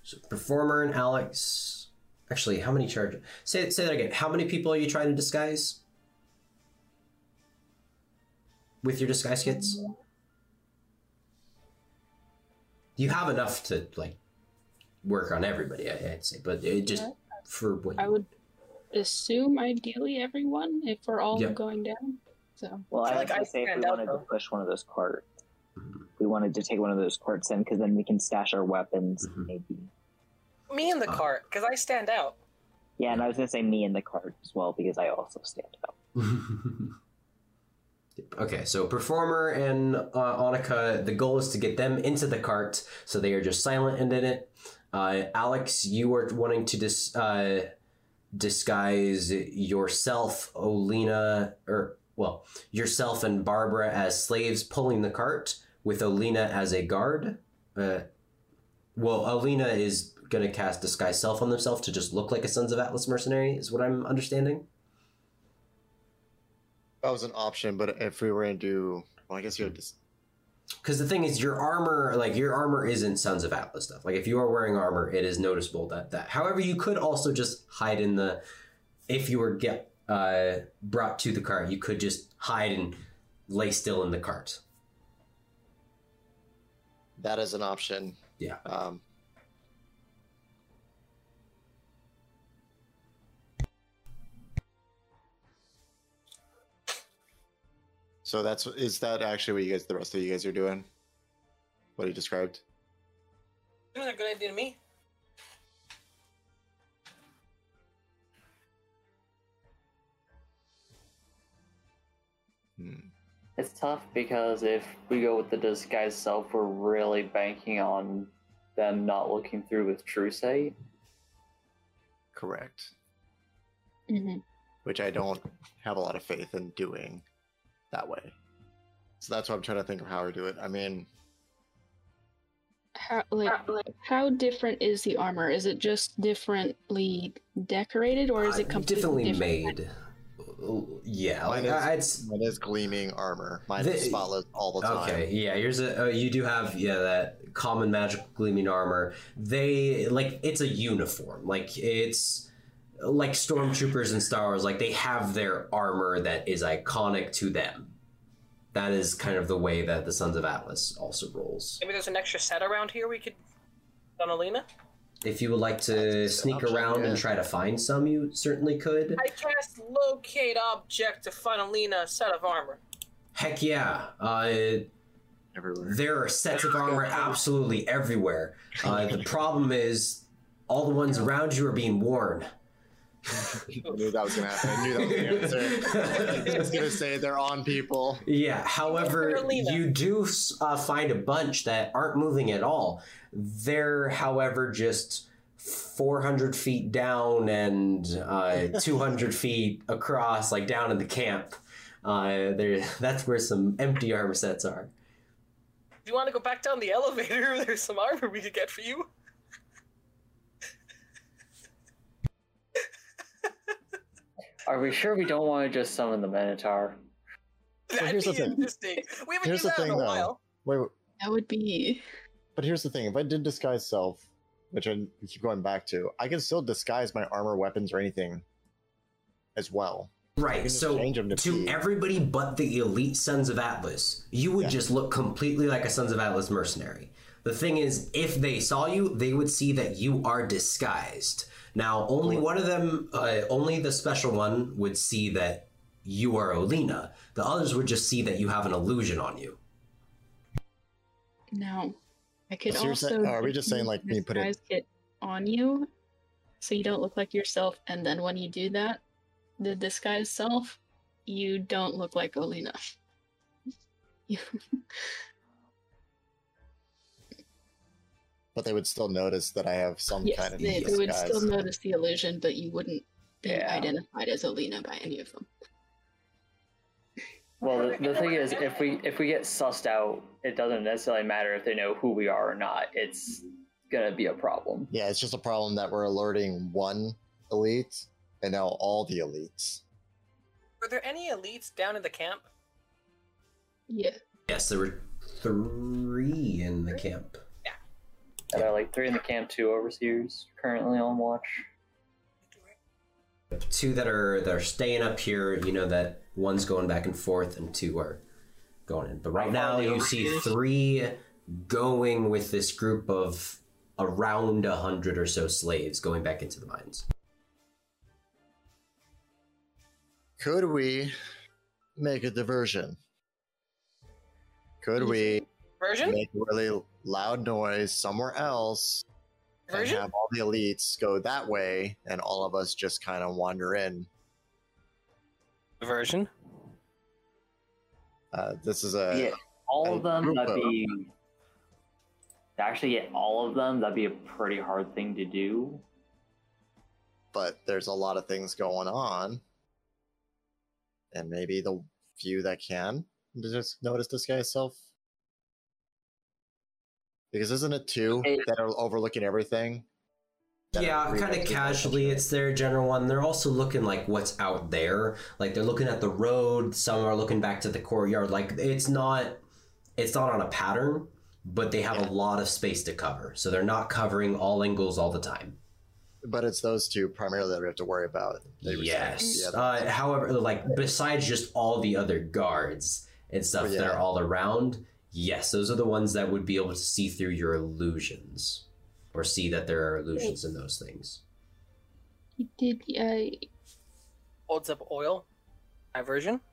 so performer and Alex. Actually, how many charge? Say say that again. How many people are you trying to disguise with your disguise kits? You have enough to like work on everybody, I- I'd say, but it just for what I would assume ideally everyone if we're all Yeah. going down. So Well, I I feel was like I gonna say if we out, wanted to push one of those carts, Mhm. We wanted to take one of those carts in because then we can stash our weapons. Mhm. Maybe. Me in the Uh. cart, because I stand out. Yeah, and I was gonna say me in the cart as well because I also stand out. (laughs) okay, so performer and uh, Annika, the goal is to get them into the cart, so they are just silent and in it. Uh, Alex, you are wanting to dis- uh, disguise yourself, Alina, or well, yourself and Barbara as slaves pulling the cart, with Alina as a guard. Uh, well, Alina is gonna cast disguise self on themselves to just look like a Sons of Atlas mercenary, is what I'm understanding. That was an option, but if we were going to do, well, I guess you would just. Because the thing is, your armor, like your armor, isn't Sons of Atlas stuff. Like if you are wearing armor, it is noticeable that that. However, you could also just hide in the. If you were get uh, brought to the cart, you could just hide and lay still in the cart. That is an option. Yeah. Um, so that's is that actually what you guys, the rest of you guys are doing? What he described. Seems like a good idea to me. It's tough because if we go with the disguise self, we're really banking on them not looking through with true sight. Correct. mhm. Which I don't have a lot of faith in doing that way. So that's why I'm trying to think of how we do it. I mean, how like how different is the armor? Is it just differently decorated, or is Uh, it completely differently different? made? Yeah, Mine like is- I'd. Mine is gleaming armor. Mine The- is spotless all the time. Okay, yeah, here's a. Uh, you do have yeah that common magical gleaming armor. They like it's a uniform. Like it's like stormtroopers in Star Wars. Like they have their armor that is iconic to them. That is kind of the way that the Sons of Atlas also rolls. Maybe there's an extra set around here we could. Donalina? If you would like to sneak option, around yeah. and try to find some, you certainly could. I cast locate object to find Alina a set of armor. Heck yeah. Uh, Everywhere. There are sets of armor (laughs) absolutely everywhere. Uh, the problem is, all the ones around you are being worn. I knew that was gonna happen. I knew that was the answer. I was gonna say they're on people. Yeah, however, you do uh, find a bunch that aren't moving at all. They're, however, just 400 feet down and uh, (laughs) 200 feet across, like down in the camp. Uh, there, that's where some empty armor sets are. If you want to go back down the elevator, (laughs) there's some armor we could get for you. Are we sure we don't want to just summon the Minotaur? That'd here's the be thing. interesting. We haven't Here's done the that in a though. while. Wait, wait, That would be but here's the thing: if I did disguise self, which I keep going back to, I can still disguise my armor, weapons, or anything as well. Right, so to to everybody but the elite Sons of Atlas, you would Yeah. just look completely like a Sons of Atlas mercenary. The thing is, if they saw you, they would see that you are disguised. Now, only one of them, uh, only the special one, would see that you are Alina. The others would just see that you have an illusion on you. no. I could So you're also. saying- are we just saying, like, me put it- kit on you, so you don't look like yourself, and then when you do that, the disguise self, you don't look like Alina. (laughs) But they would still notice that I have some yes, kind of they, they would still notice the illusion, but you wouldn't be Yeah. identified as Alina by any of them. Well, the, the thing is, if we if we get sussed out, it doesn't necessarily matter if they know who we are or not. It's gonna be a problem. Yeah, it's just a problem that we're alerting one elite and now all the elites. Were there any elites down in the camp? Yeah. Yes, there were three in the camp. There are like three in the camp, two overseers currently on watch. two that are that are staying up here. You know that one's going back and forth, and two are going in. But right now, far are the you see three going with this group of around a hundred or so slaves going back into the mines. Could we make a diversion? Could we Version? make a really loud noise somewhere else and have all the elites go that way and all of us just kind of wander in? Version? Uh, this is a Yeah, all of them that'd of- be to actually get all of them. That'd be a pretty hard thing to do. but there's a lot of things going on. And maybe the few that can just notice disguise self. Because isn't it two It- that are overlooking everything? Yeah, kind of casually. It's their general one. They're also looking like what's out there. Like they're looking at the road. Some are looking back to the courtyard. Like it's not, it's not on a pattern, but they have a lot of space to cover. So they're not covering all angles all the time. But it's those two primarily that we have to worry about. They were saying. Yes. Yeah, Uh, however, like besides just all the other guards and stuff Oh, yeah. that are all around, yes, those are the ones that would be able to see through your illusions or see that there are illusions in those things. Did uh, Holds up oil. My version? (laughs)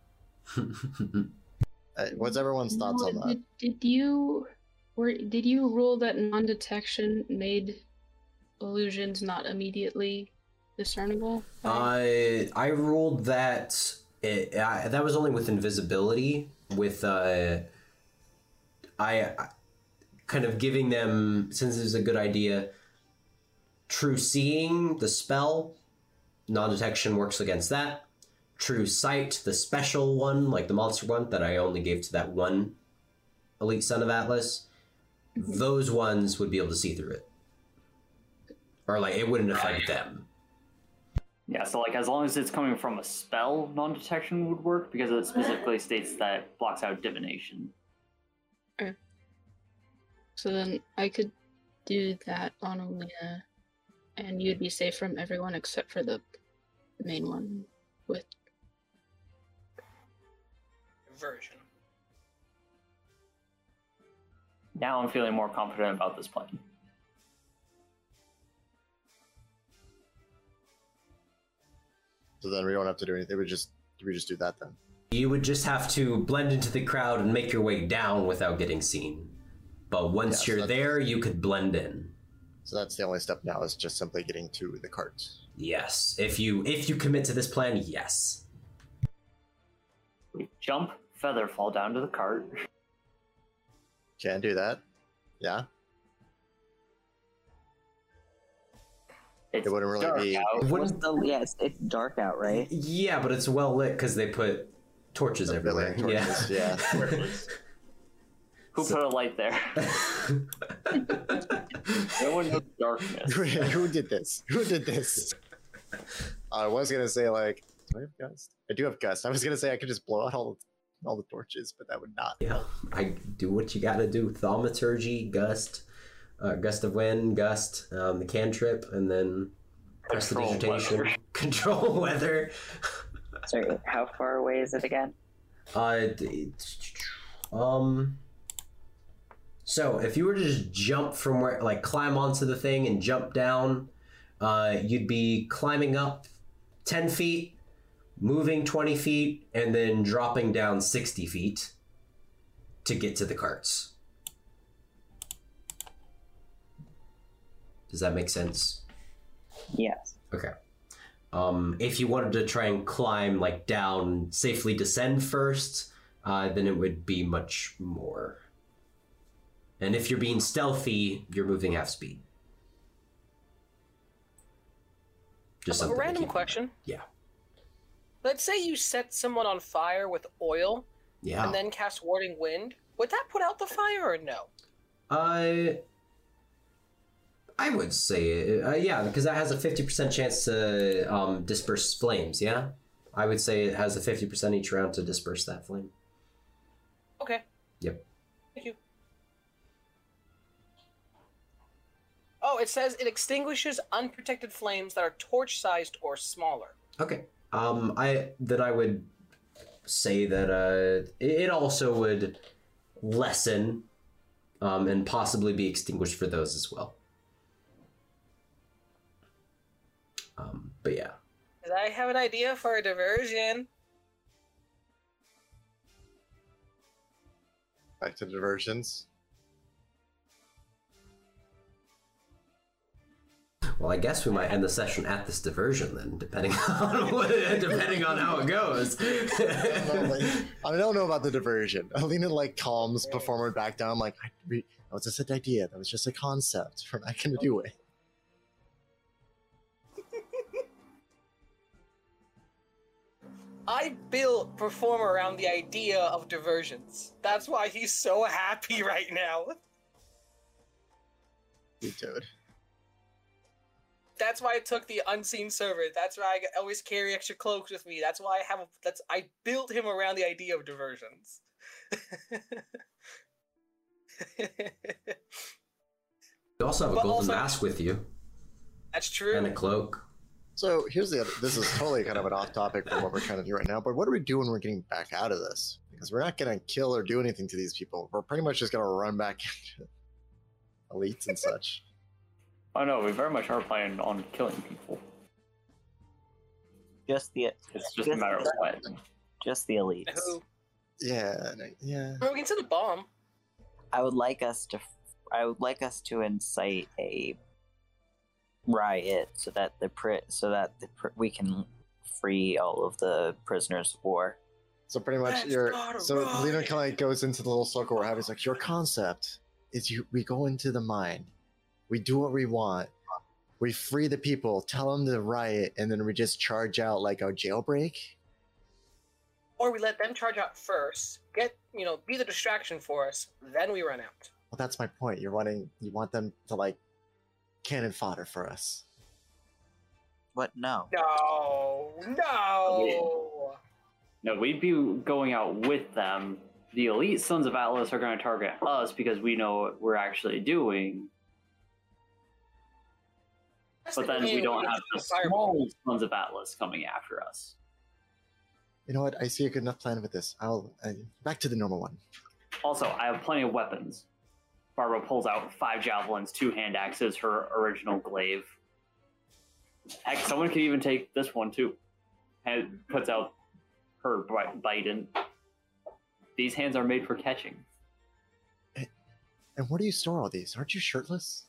Uh, what's everyone's thoughts on no, that? Did, did you were did you rule that non-detection made illusions not immediately discernible? I I ruled that it, I, that was only with invisibility. With uh, I, I kind of giving them since it's a good idea. True seeing the spell, non-detection works against that. True sight, the special one, like the monster one that I only gave to that one elite son of Atlas. Mm-hmm. Those ones would be able to see through it, or like it wouldn't affect them. Yeah, so like as long as it's coming from a spell, non-detection would work because it specifically states that blocks out divination. So then I could do that on Alina, and you'd be safe from everyone except for the main one with Version. Now I'm feeling more confident about this plan. So then we don't have to do anything. We just we just do that then. You would just have to blend into the crowd and make your way down without getting seen. But once Yeah, you're that's- there, you could blend in. So that's the only step now is just simply getting to the cart. Yes, if you if you commit to this plan, yes. We jump, feather fall down to the cart. Can do that. Yeah. It's It wouldn't really dark be- out. What's Wouldn't- the yes? It's dark out, right? Yeah, but it's well lit because they put torches The everywhere. billion yeah. yeah. (laughs) Who put a light there? (laughs) (laughs) No one knows darkness. who, who did this? Who did this? I was gonna say like, do I have gust? I do have gust. I was gonna say I could just blow out all all the torches, but that would not. yeah, I do what you gotta do. Thaumaturgy, gust, uh, gust of wind, gust, um, the cantrip, and then Control prestidigitation, weather. (laughs) control weather. Sorry, how far away is it again? Uh, um. So if you were to just jump from where, like, climb onto the thing and jump down, uh, you'd be climbing up ten feet, moving twenty feet, and then dropping down sixty feet to get to the carts. Does that make sense? Yes. Okay. Um, if you wanted to try and climb like down, safely descend first, uh, then it would be much more. And if you're being stealthy, you're moving half speed. Just A random question. Yeah. Let's say you set someone on fire with oil. Yeah. and then cast warding wind. Would that put out the fire or no? I I would say uh, yeah, because that has a fifty percent chance to um, disperse flames. Yeah, I would say it has a fifty percent each round to disperse that flame. Okay. Yep. It says it extinguishes unprotected flames that are torch-sized or smaller. Okay. Um, I that I would say that uh, it it also would lessen, um, and possibly be extinguished for those as well. Um, but yeah, Did I have an idea for a diversion? Back to diversions. Well, I guess we might end the session at this diversion then, depending (laughs) on what, depending on how it goes. I don't know about the diversion. Alina like calms performer back down, like I, we, that was just an idea. That was just a concept. We're not gonna do it. (laughs) I built Performer around the idea of diversions. That's why he's so happy (laughs) right now. You dude. That's why I took the unseen server. That's why I always carry extra cloaks with me. That's why I have a. That's I built him around the idea of diversions. you also have a But golden also- mask with you That's true. and a cloak. So here's the other. This is totally kind of an off topic from what we're trying to do right now. But what do we do when we're getting back out of this? Because we're not gonna kill or do anything to these people. We're pretty much just gonna run back (laughs) into elites and such. Oh no, we very much are planning on killing people. Just the It's just a matter of what. just the elites. Who? Yeah, yeah. We're going to the bomb. I would like us to I would like us to incite a riot so that the pri- so that the pr- we can free all of the prisoners of war. So pretty much, Let's your so riot. Lena kind of goes into the little circle we're having. It's like your concept is you. We go into the mine, we do what we want, we free the people, tell them to riot, and then we just charge out like a jailbreak. Or we let them charge out first, get, you know, be the distraction for us, then we run out. Well, that's my point. You're wanting you want them to like cannon fodder for us. What? No. No, no. No, we'd be going out with them. The elite Sons of Atlas are going to target us because we know what we're actually doing. That's But then we don't have the small Sons of Atlas coming after us. You know what? I see a good enough plan with this. I'll uh, back to the normal one. Also, I have plenty of weapons. Barbara pulls out five javelins, two hand axes, her original glaive. Heck, someone could even take this one too. And puts out her bi- bident. These hands are made for catching. And where do you store all these? Aren't you shirtless?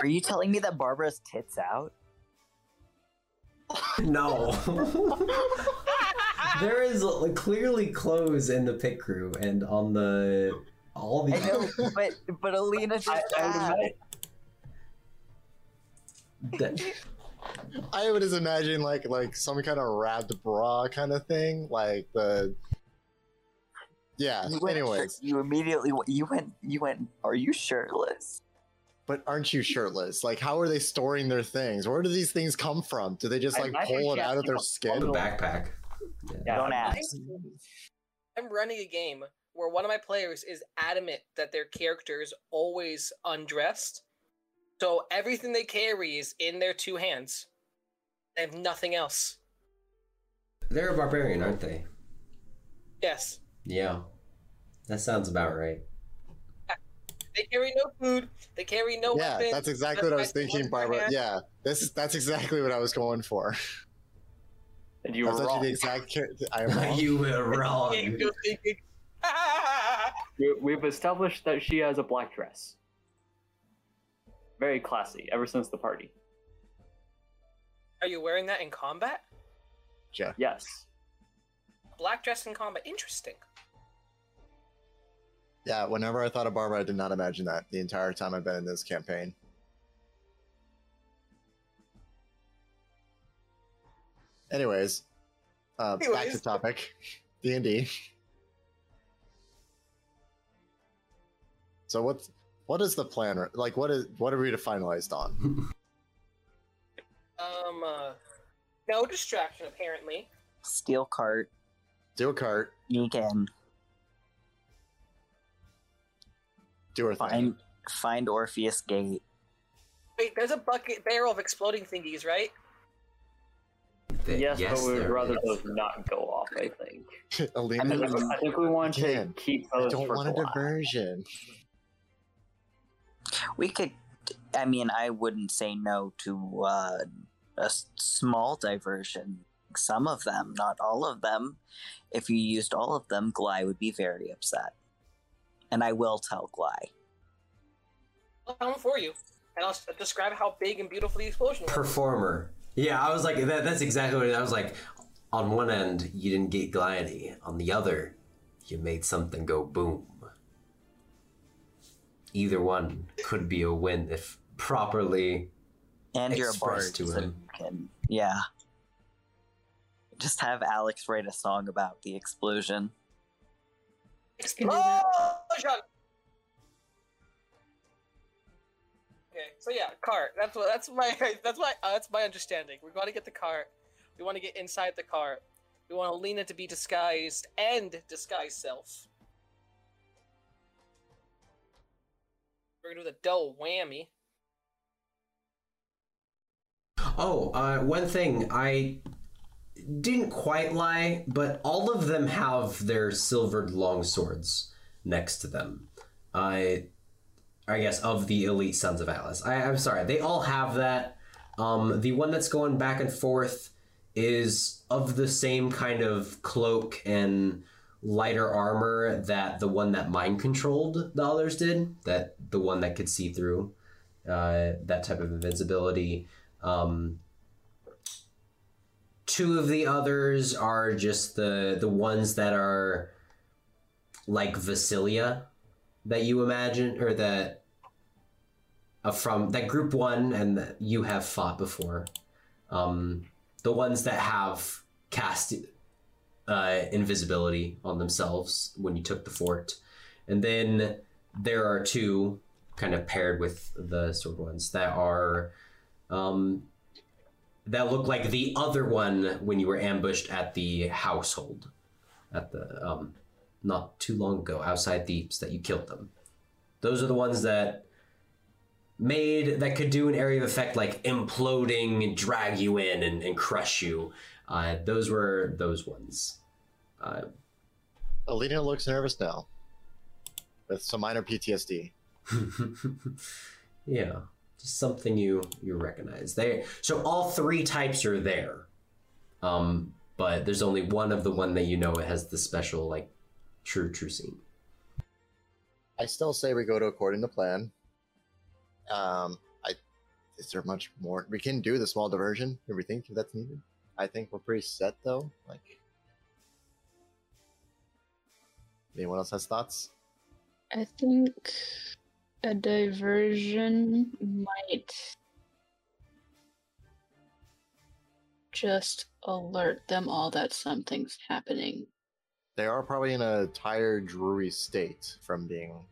Are you telling me that Barbara's tits out? (laughs) No. (laughs) there is like, clearly clothes in the pit crew and on the all the I know, but but Alina just I, I would asked. that- I would just imagine like like some kind of wrapped bra kind of thing, like the. Yeah. You went, Anyways, you immediately you went you went. Are you shirtless? But aren't you shirtless? Like, how are they storing their things? Where do these things come from? Do they just like pull it out of their skin? the backpack. Yeah. Yeah. Don't ask. I'm running a game where one of my players is adamant that their character is always undressed. So everything they carry is in their two hands. They have nothing else. They're a barbarian, aren't they? Yes. Yeah. That sounds about right. They carry no food. They carry no Yeah, weapons. that's exactly what I was thinking, Barbara. hand. Yeah, this is that's exactly what I was going for. and you were That's actually wrong. the exact. I (laughs) am wrong. you were (laughs) wrong. (laughs) We- We've established that she has a black dress. Very classy, ever since the party. Are you wearing that in combat? Yeah. Yes. Black dress in combat. Interesting. Yeah, whenever I thought of Barbara, I did not imagine that the entire time I've been in this campaign. Anyways, uh, back to Anyways. topic. (laughs) D and D. So what's what is the plan? Like, what is what are we to finalized on? (laughs) Um, uh, no distraction apparently. Steel cart, Do a cart. sneak in. Do her thing. Find find Orpheus Gate. Wait, there's a bucket barrel of exploding thingies, right? Th- yes, but we would rather is. those not go off. I think. (laughs) Alina, I mean, I think, I think we want to Again, keep I those don't for want a Goliath. diversion. We could. I mean, I wouldn't say no to uh, a s- small diversion. Some of them, not all of them. If you used all of them, Gly would be very upset. And I will tell Gly. I'll come for you, and I'll describe how big and beautiful the explosion was. performer. Yeah, I was like that. That's exactly what I was like. On one end, you didn't get Gliony. On the other, you made something go boom. Either one could be a win if properly. And you're a bard, to so him. you can. Yeah. Just have Alex write a song about the explosion. can do Okay, so yeah, cart. That's what. That's my. (laughs) That's my. Uh, that's my understanding. We're going to get the cart. We want to get inside the cart. We want Alina to be disguised and disguise self. We're gonna do the double whammy. Oh, uh, one thing I didn't quite lie, but all of them have their silvered longswords next to them. I, I guess of the elite sons of Atlas. I, I'm sorry, they all have that. Um, the one that's going back and forth is of the same kind of cloak and lighter armor that the one that mind controlled the others did. That the one that could see through uh, that type of invincibility. Um, two of the others are just the the ones that are like Vasilia that you imagine or that uh, from that group one and that you have fought before. Um, the ones that have cast uh, invisibility on themselves when you took the fort, and then there are two kind of paired with the sword ones that are um, that look like the other one when you were ambushed at the household at the um, not too long ago outside Thebes that you killed them. Those are the ones that made that could do an area of effect like imploding and drag you in and, and crush you. Uh, those were those ones. Uh, Alina looks nervous now, with some minor PTSD. (laughs) yeah, just something you you recognize. They so all three types are there, um, but there's only one of the one that you know it has the special like true true seeing. I still say we go to according to plan. Um, I is there much more we can do the small diversion if we think that's needed. I think we're pretty set though. Like, anyone else has thoughts? I think a diversion might just alert them all that something's happening. They are probably in a tired, dreary state from being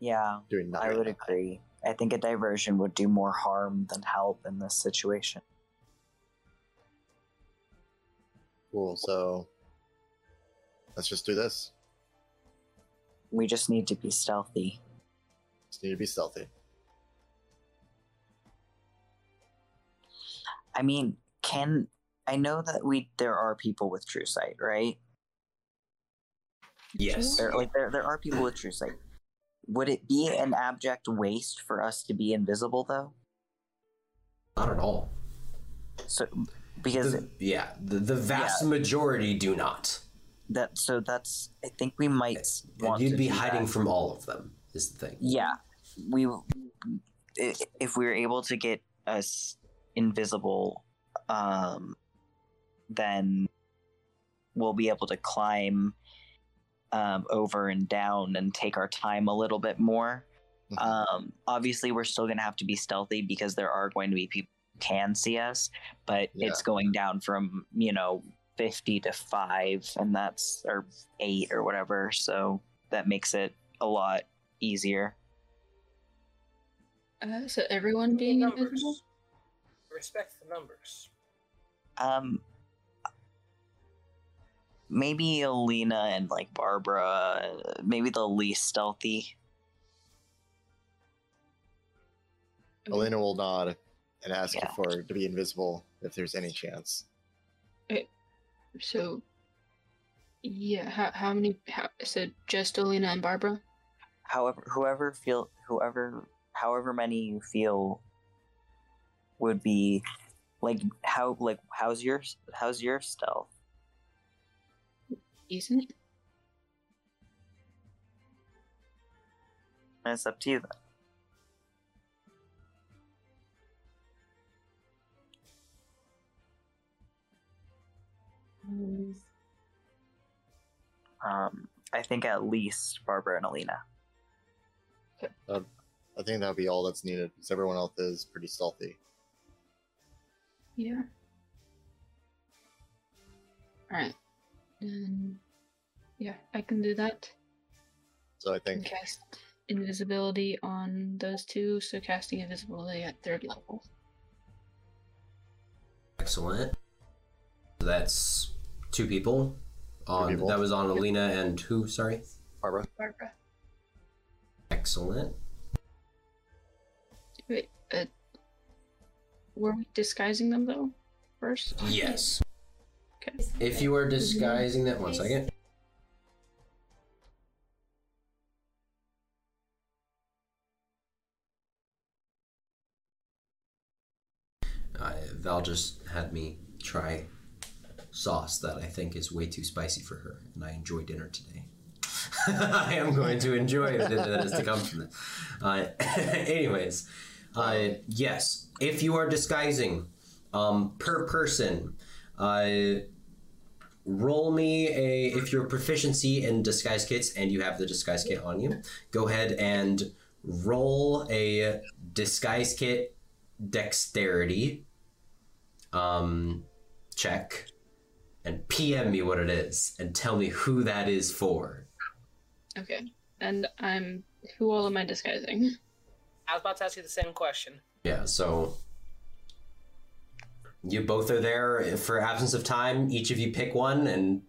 Yeah, doing nothing. I would agree. I think a diversion would do more harm than help in this situation. Cool. So let's just do this. We just need to be stealthy. Just need to be stealthy. I mean, can I know that we there are people with true sight, right? Yes. There, like there, there are people with true sight. Would it be an abject waste for us to be invisible, though? Not at all. So, because The- yeah, the, the vast majority do not. that, so that's. I think we might want. You'd to be do hiding that. from all of them. Is the thing. Yeah, we. If we were able to get us invisible, um, then we'll be able to climb um, over and down and take our time a little bit more. Mhm. Um, obviously, we're still going to have to be stealthy because there are going to be people who can see us, but Yeah. it's going down from you know fifty to five, and that's or eight or whatever. So that makes it a lot easier. Uh, so everyone being invisible? Respect the numbers. Um, maybe Alina and like Barbara, maybe the least stealthy. Elena Alina will nod and ask yeah. for to be invisible if there's any chance. Uh, so, yeah, how, how many? How, so just Alina and Barbara. However, whoever feel whoever however many you feel would be like how like how's your how's your stealth? Decent. it? it's up to you then. Um, I think at least Barbara and Alina. I think that'll be all that's needed because everyone else is pretty stealthy. Yeah. Alright. Then, yeah, I can do that. So I think cast invisibility on those two, so casting invisibility at third level. Excellent. So that's two people. On people. that was on Alina and who? Sorry. Barbara. Barbara. Excellent. Wait, uh, were we disguising them though? First? Yes. Okay. If you are disguising that, one second. Uh, Val just had me try sauce that I think is way too spicy for her, and I enjoy dinner today. (laughs) I am going to enjoy the dinner that is to come from this. Uh, (laughs) anyways, uh, yes, if you are disguising um, per person, uh, roll me a if you're proficiency in disguise kits and you have the disguise kit on you go ahead and roll a disguise kit dexterity um check and pm me what it is and tell me who that is for Okay. And I'm. Who all am I disguising? I was about to ask you the same question. yeah so you both are there for absence of time each of you pick one and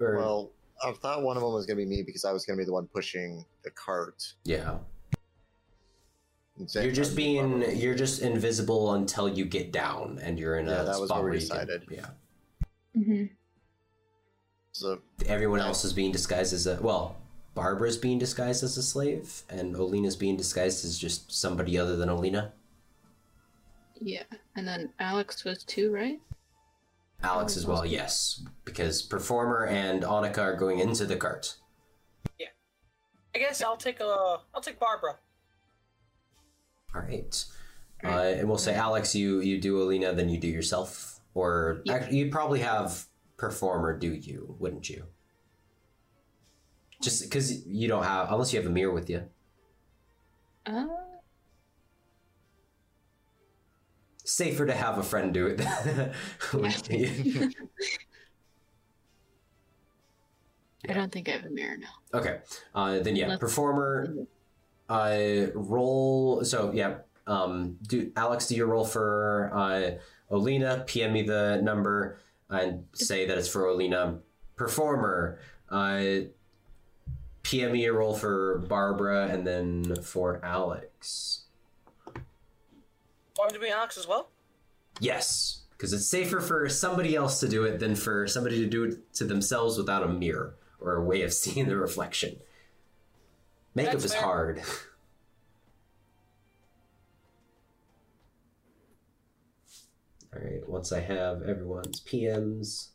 or Well, I thought one of them was gonna be me because I was gonna be the one pushing the cart. yeah You're just being Barbara. you're just invisible until you get down and you're in a Yeah, that was spot what we where you can- decided. yeah. Mm-hmm. So Everyone else is being disguised as a well, Barbara's being disguised as a slave and Alina's being disguised as just somebody other than Alina. Yeah. And then Alex was two, right? Alex as well, yes. Because Performer and Annika are going into the cart. Yeah, I guess I'll take a. I'll take Barbara. Alright. Uh, and we'll say Alex you you do Alina, then you do yourself. Or Yeah. actually you'd probably have Performer do you, wouldn't you? Just because you don't have unless you have a mirror with you. Uh, safer to have a friend do it. (laughs) (laughs) I don't think I have a mirror now. okay, uh, then yeah, Let's- performer. Uh, roll. So yeah, um, do Alex do your roll for uh, Alina? PM me the number and say that it's for Alina. Performer. Uh, PM me your roll for Barbara and then for Alex. Want to be Alex as well? Yes, because it's safer for somebody else to do it than for somebody to do it to themselves without a mirror or a way of (laughs) seeing the reflection. Makeup That's is fair. hard. (laughs) All right, once I have everyone's PMs,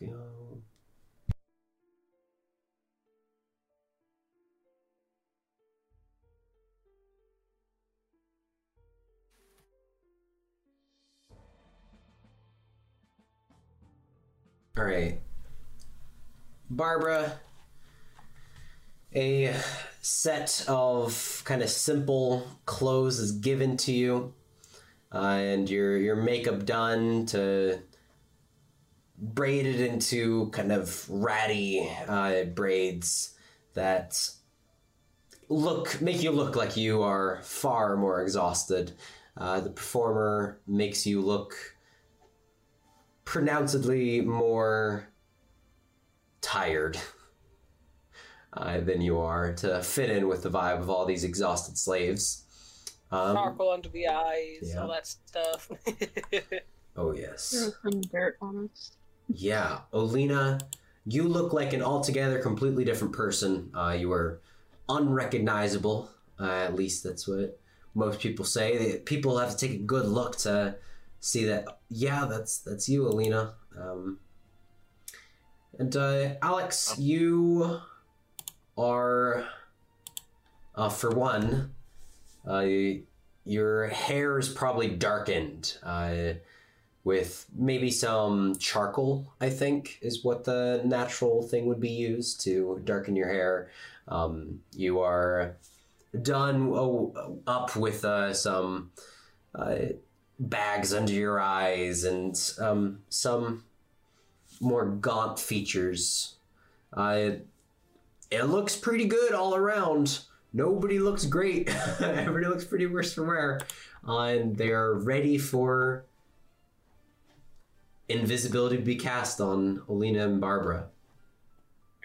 go. All right. Barbara, a set of kind of simple clothes is given to you, uh, and your your makeup done to braided into kind of ratty uh, braids that look make you look like you are far more exhausted. Uh, the performer makes you look pronouncedly more tired. (laughs) uh, than you are to fit in with the vibe of all these exhausted slaves. Um, Sparkle under the eyes, yeah. all that stuff. (laughs) oh yes. Some dirt on us. Yeah, Alina, you look like an altogether completely different person. Uh, you are unrecognizable. Uh, at least that's what most people say. They- People have to take a good look to see that. Yeah, that's that's you, Alina. Um, and uh, Alex, you are, uh, for one, uh, your hair is probably darkened. Uh, with maybe some charcoal, I think, is what the natural thing would be used to darken your hair. Um, you are done oh, up with uh, some uh, bags under your eyes and um, some more gaunt features. Uh, it looks pretty good all around. Nobody looks great. (laughs) Everybody looks pretty worse for wear. Uh, and they're ready for invisibility to be cast on Alina and Barbara.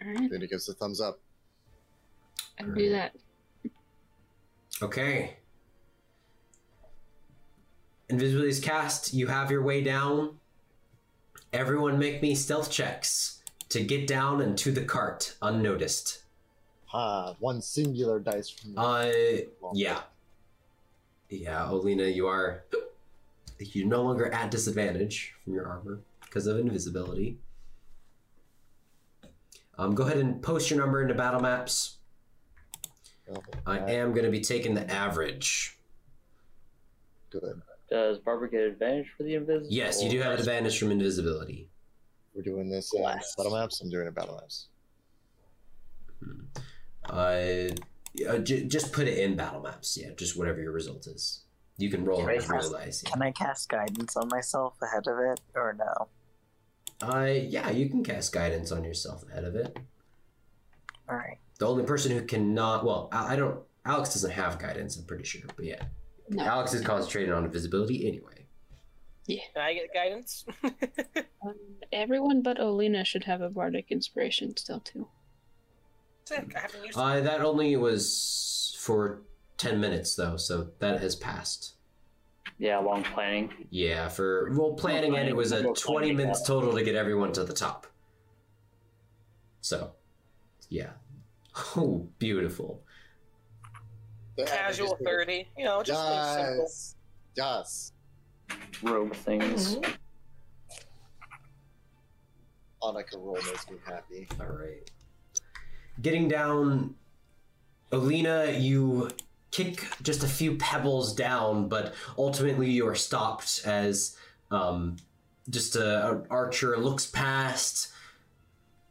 Alright, Then he gives a thumbs up. I do that. Okay. Invisibility is cast. You have your way down. Everyone make me stealth checks to get down and to the cart unnoticed. Ha! One singular dice from Uh, yeah. Yeah, Alina, you are. You're no longer at disadvantage from your armor because of invisibility. Um, go ahead and post your number into battle maps. I am going to be taking the average. Good. Does Barbara get advantage for the invisibility? Yes, you do have an advantage from invisibility. We're doing this in Blast. battle maps. I'm doing a battle maps. Uh, yeah, j- just put it in battle maps. Yeah, just whatever your result is. You can roll Right. it real dice. Can I cast guidance on myself ahead of it, or no? Uh, yeah, you can cast guidance on yourself ahead of it. All right. The only person who cannot, well, I, I don't. Alex doesn't have guidance. I'm pretty sure, but yeah, No. Alex is concentrated on invisibility anyway. Can I get guidance? (laughs) Um, everyone but Alina should have a bardic inspiration still too. Sick. I haven't used Uh, that only was for ten minutes though, so that has passed. Yeah, long planning. Yeah, for role planning, and it was a Role 20 minutes yeah. total to get everyone to the top. So, yeah. (laughs) Oh, beautiful. Casual 30. You know, just like simple. Yes. Yes. Rogue things. Mm-hmm. Annika roll makes me happy. All right. Getting down, Alina, you kick just a few pebbles down, but ultimately you are stopped as um, just a, a archer looks past,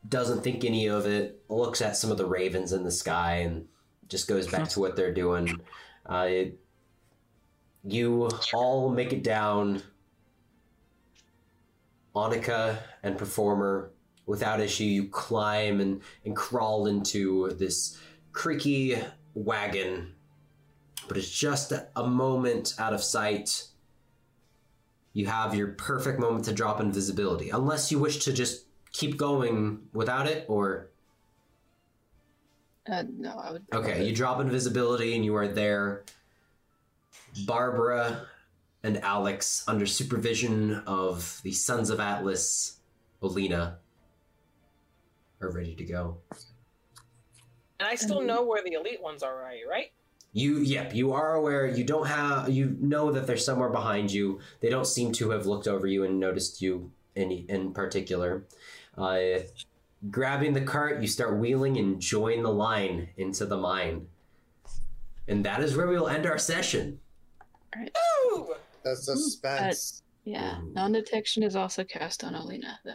doesn't think any of it, looks at some of the ravens in the sky, and just goes back to what they're doing. Uh, it, you all make it down. Annika and Performer, without issue, you climb and, and crawl into this creaky wagon. But it's just a moment out of sight. You have your perfect moment to drop invisibility. Unless you wish to just keep going without it, or. Uh, no, I would. Okay, you drop invisibility and you are there. Barbara and Alex, under supervision of the Sons of Atlas, Alina, are ready to go. And I still know where the elite ones are, right? Right? You, yep, you are aware. You don't have. You know that they're somewhere behind you. They don't seem to have looked over you and noticed you any in particular. Uh, grabbing the cart, you start wheeling and join the line into the mine. And that is where we will end our session. Alright. Ooh! The suspense. Yeah, Ooh. non-detection is also cast on Alina. Though.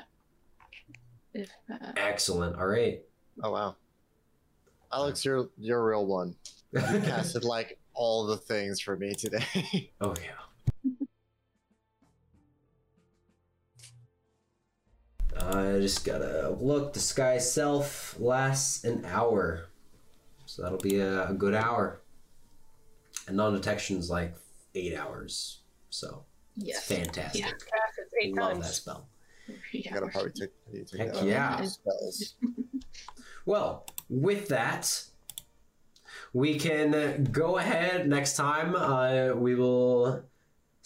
If uh, Excellent. All right. Oh wow. Alex, you're you're a real one. You (laughs) casted like all the things for me today. Oh yeah. I just gotta look. Disguise self lasts an hour, so that'll be a, a good hour. And non-detection's like eight hours, so yes, it's fantastic. Yeah. Cast eight Love times. that spell. I gotta probably take, I need to take Heck that yeah. Spells. (laughs) Well, with that, we can go ahead next time. Uh, we will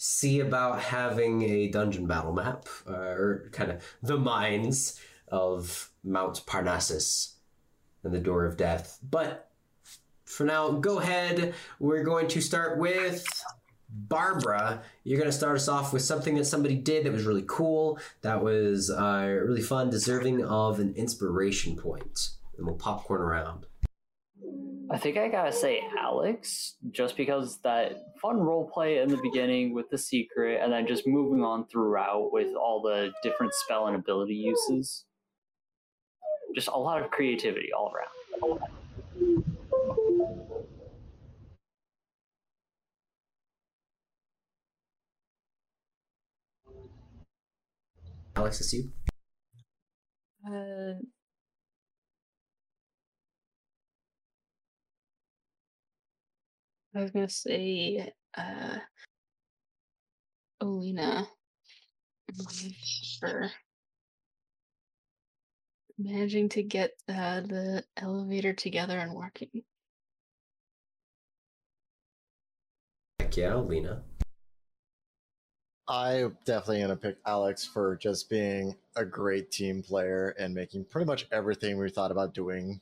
see about having a dungeon battle map, or kind of the mines of Mount Parnassus and the Door of Death. But for now, go ahead. We're going to start with Barbara. You're going to start us off with something that somebody did that was really cool, that was uh, really fun, deserving of an inspiration point. And we'll popcorn around. I think I gotta say Alex, just because that fun role play in the beginning with the secret, and then just moving on throughout with all the different spell and ability uses. Just a lot of creativity all around. Alex, it's you. Uh, I was gonna say, uh, Alina, mm, for managing to get uh, the elevator together and working. Heck yeah, Lena. I'm definitely going to pick Alex for just being a great team player and making pretty much everything we thought about doing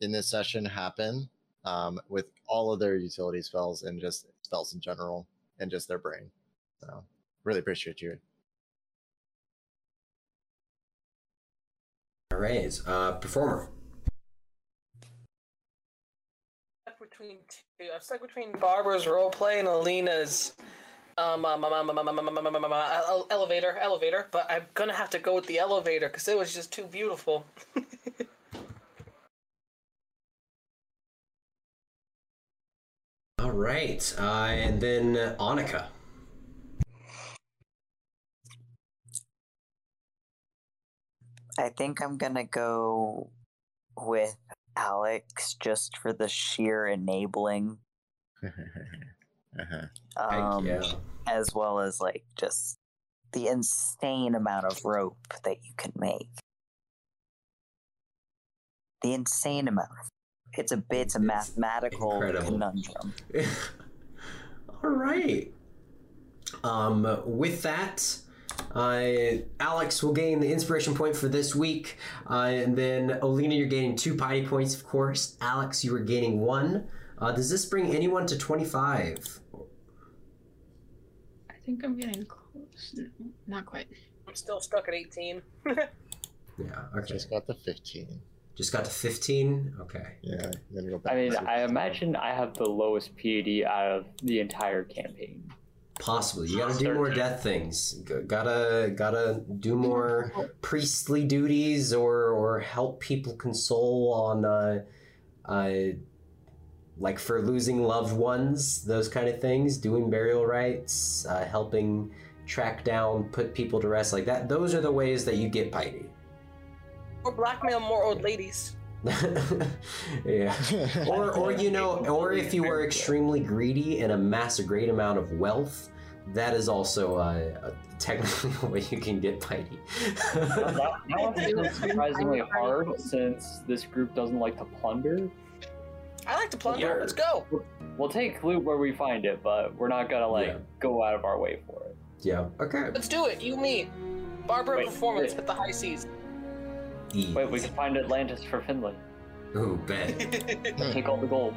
in this session happen um, with all of their utility spells and just spells in general and just their brain. So really appreciate you. All right, uh, performer. Between two, I'm stuck between Barbara's roleplay and Alina's um, um, um, um, um, um, um, elevator, elevator. But I'm gonna have to go with the elevator because it was just too beautiful. Right, uh, and then Annika. I think I'm gonna go with Alex just for the sheer enabling, (laughs) uh-huh. Um, yeah. as well as like just the insane amount of rope that you can make. The insane amount. Of, it's a it's a mathematical incredible. conundrum. (laughs) All right. Um, with that, uh, Alex will gain the inspiration point for this week, uh, and then Alina, you're gaining two piety points, of course. Alex, you are gaining one. Uh, does this bring anyone to twenty-five? I think I'm getting close. N- Not quite. I'm still stuck at 18. (laughs) Yeah. Okay. Just got the 15. Just got to fifteen. Okay. Yeah, I'm go back. I mean, I imagine I have the lowest PD out of the entire campaign. Possibly. You gotta do more death things. G- gotta gotta do more priestly duties or or help people console on uh, uh, like for losing loved ones, those kind of things. Doing burial rites, uh, helping track down, put people to rest, like that. Those are the ways that you get piety. Or blackmail more old ladies. (laughs) yeah. (laughs) or or you know or if you were extremely greedy and amass a great amount of wealth that is also uh, technically (laughs) a way you can get piety that, that one seems surprisingly hard since this group doesn't like to plunder. I like to plunder. Yeah. Let's go. We'll take loot where we find it, but we're not gonna like Yeah. go out of our way for it. yeah okay Let's do it. You, me. Barbara Wait, performance wait. at the high seas. Wait, we can find Atlantis for Finley. Oh, bet (laughs) Take all the gold.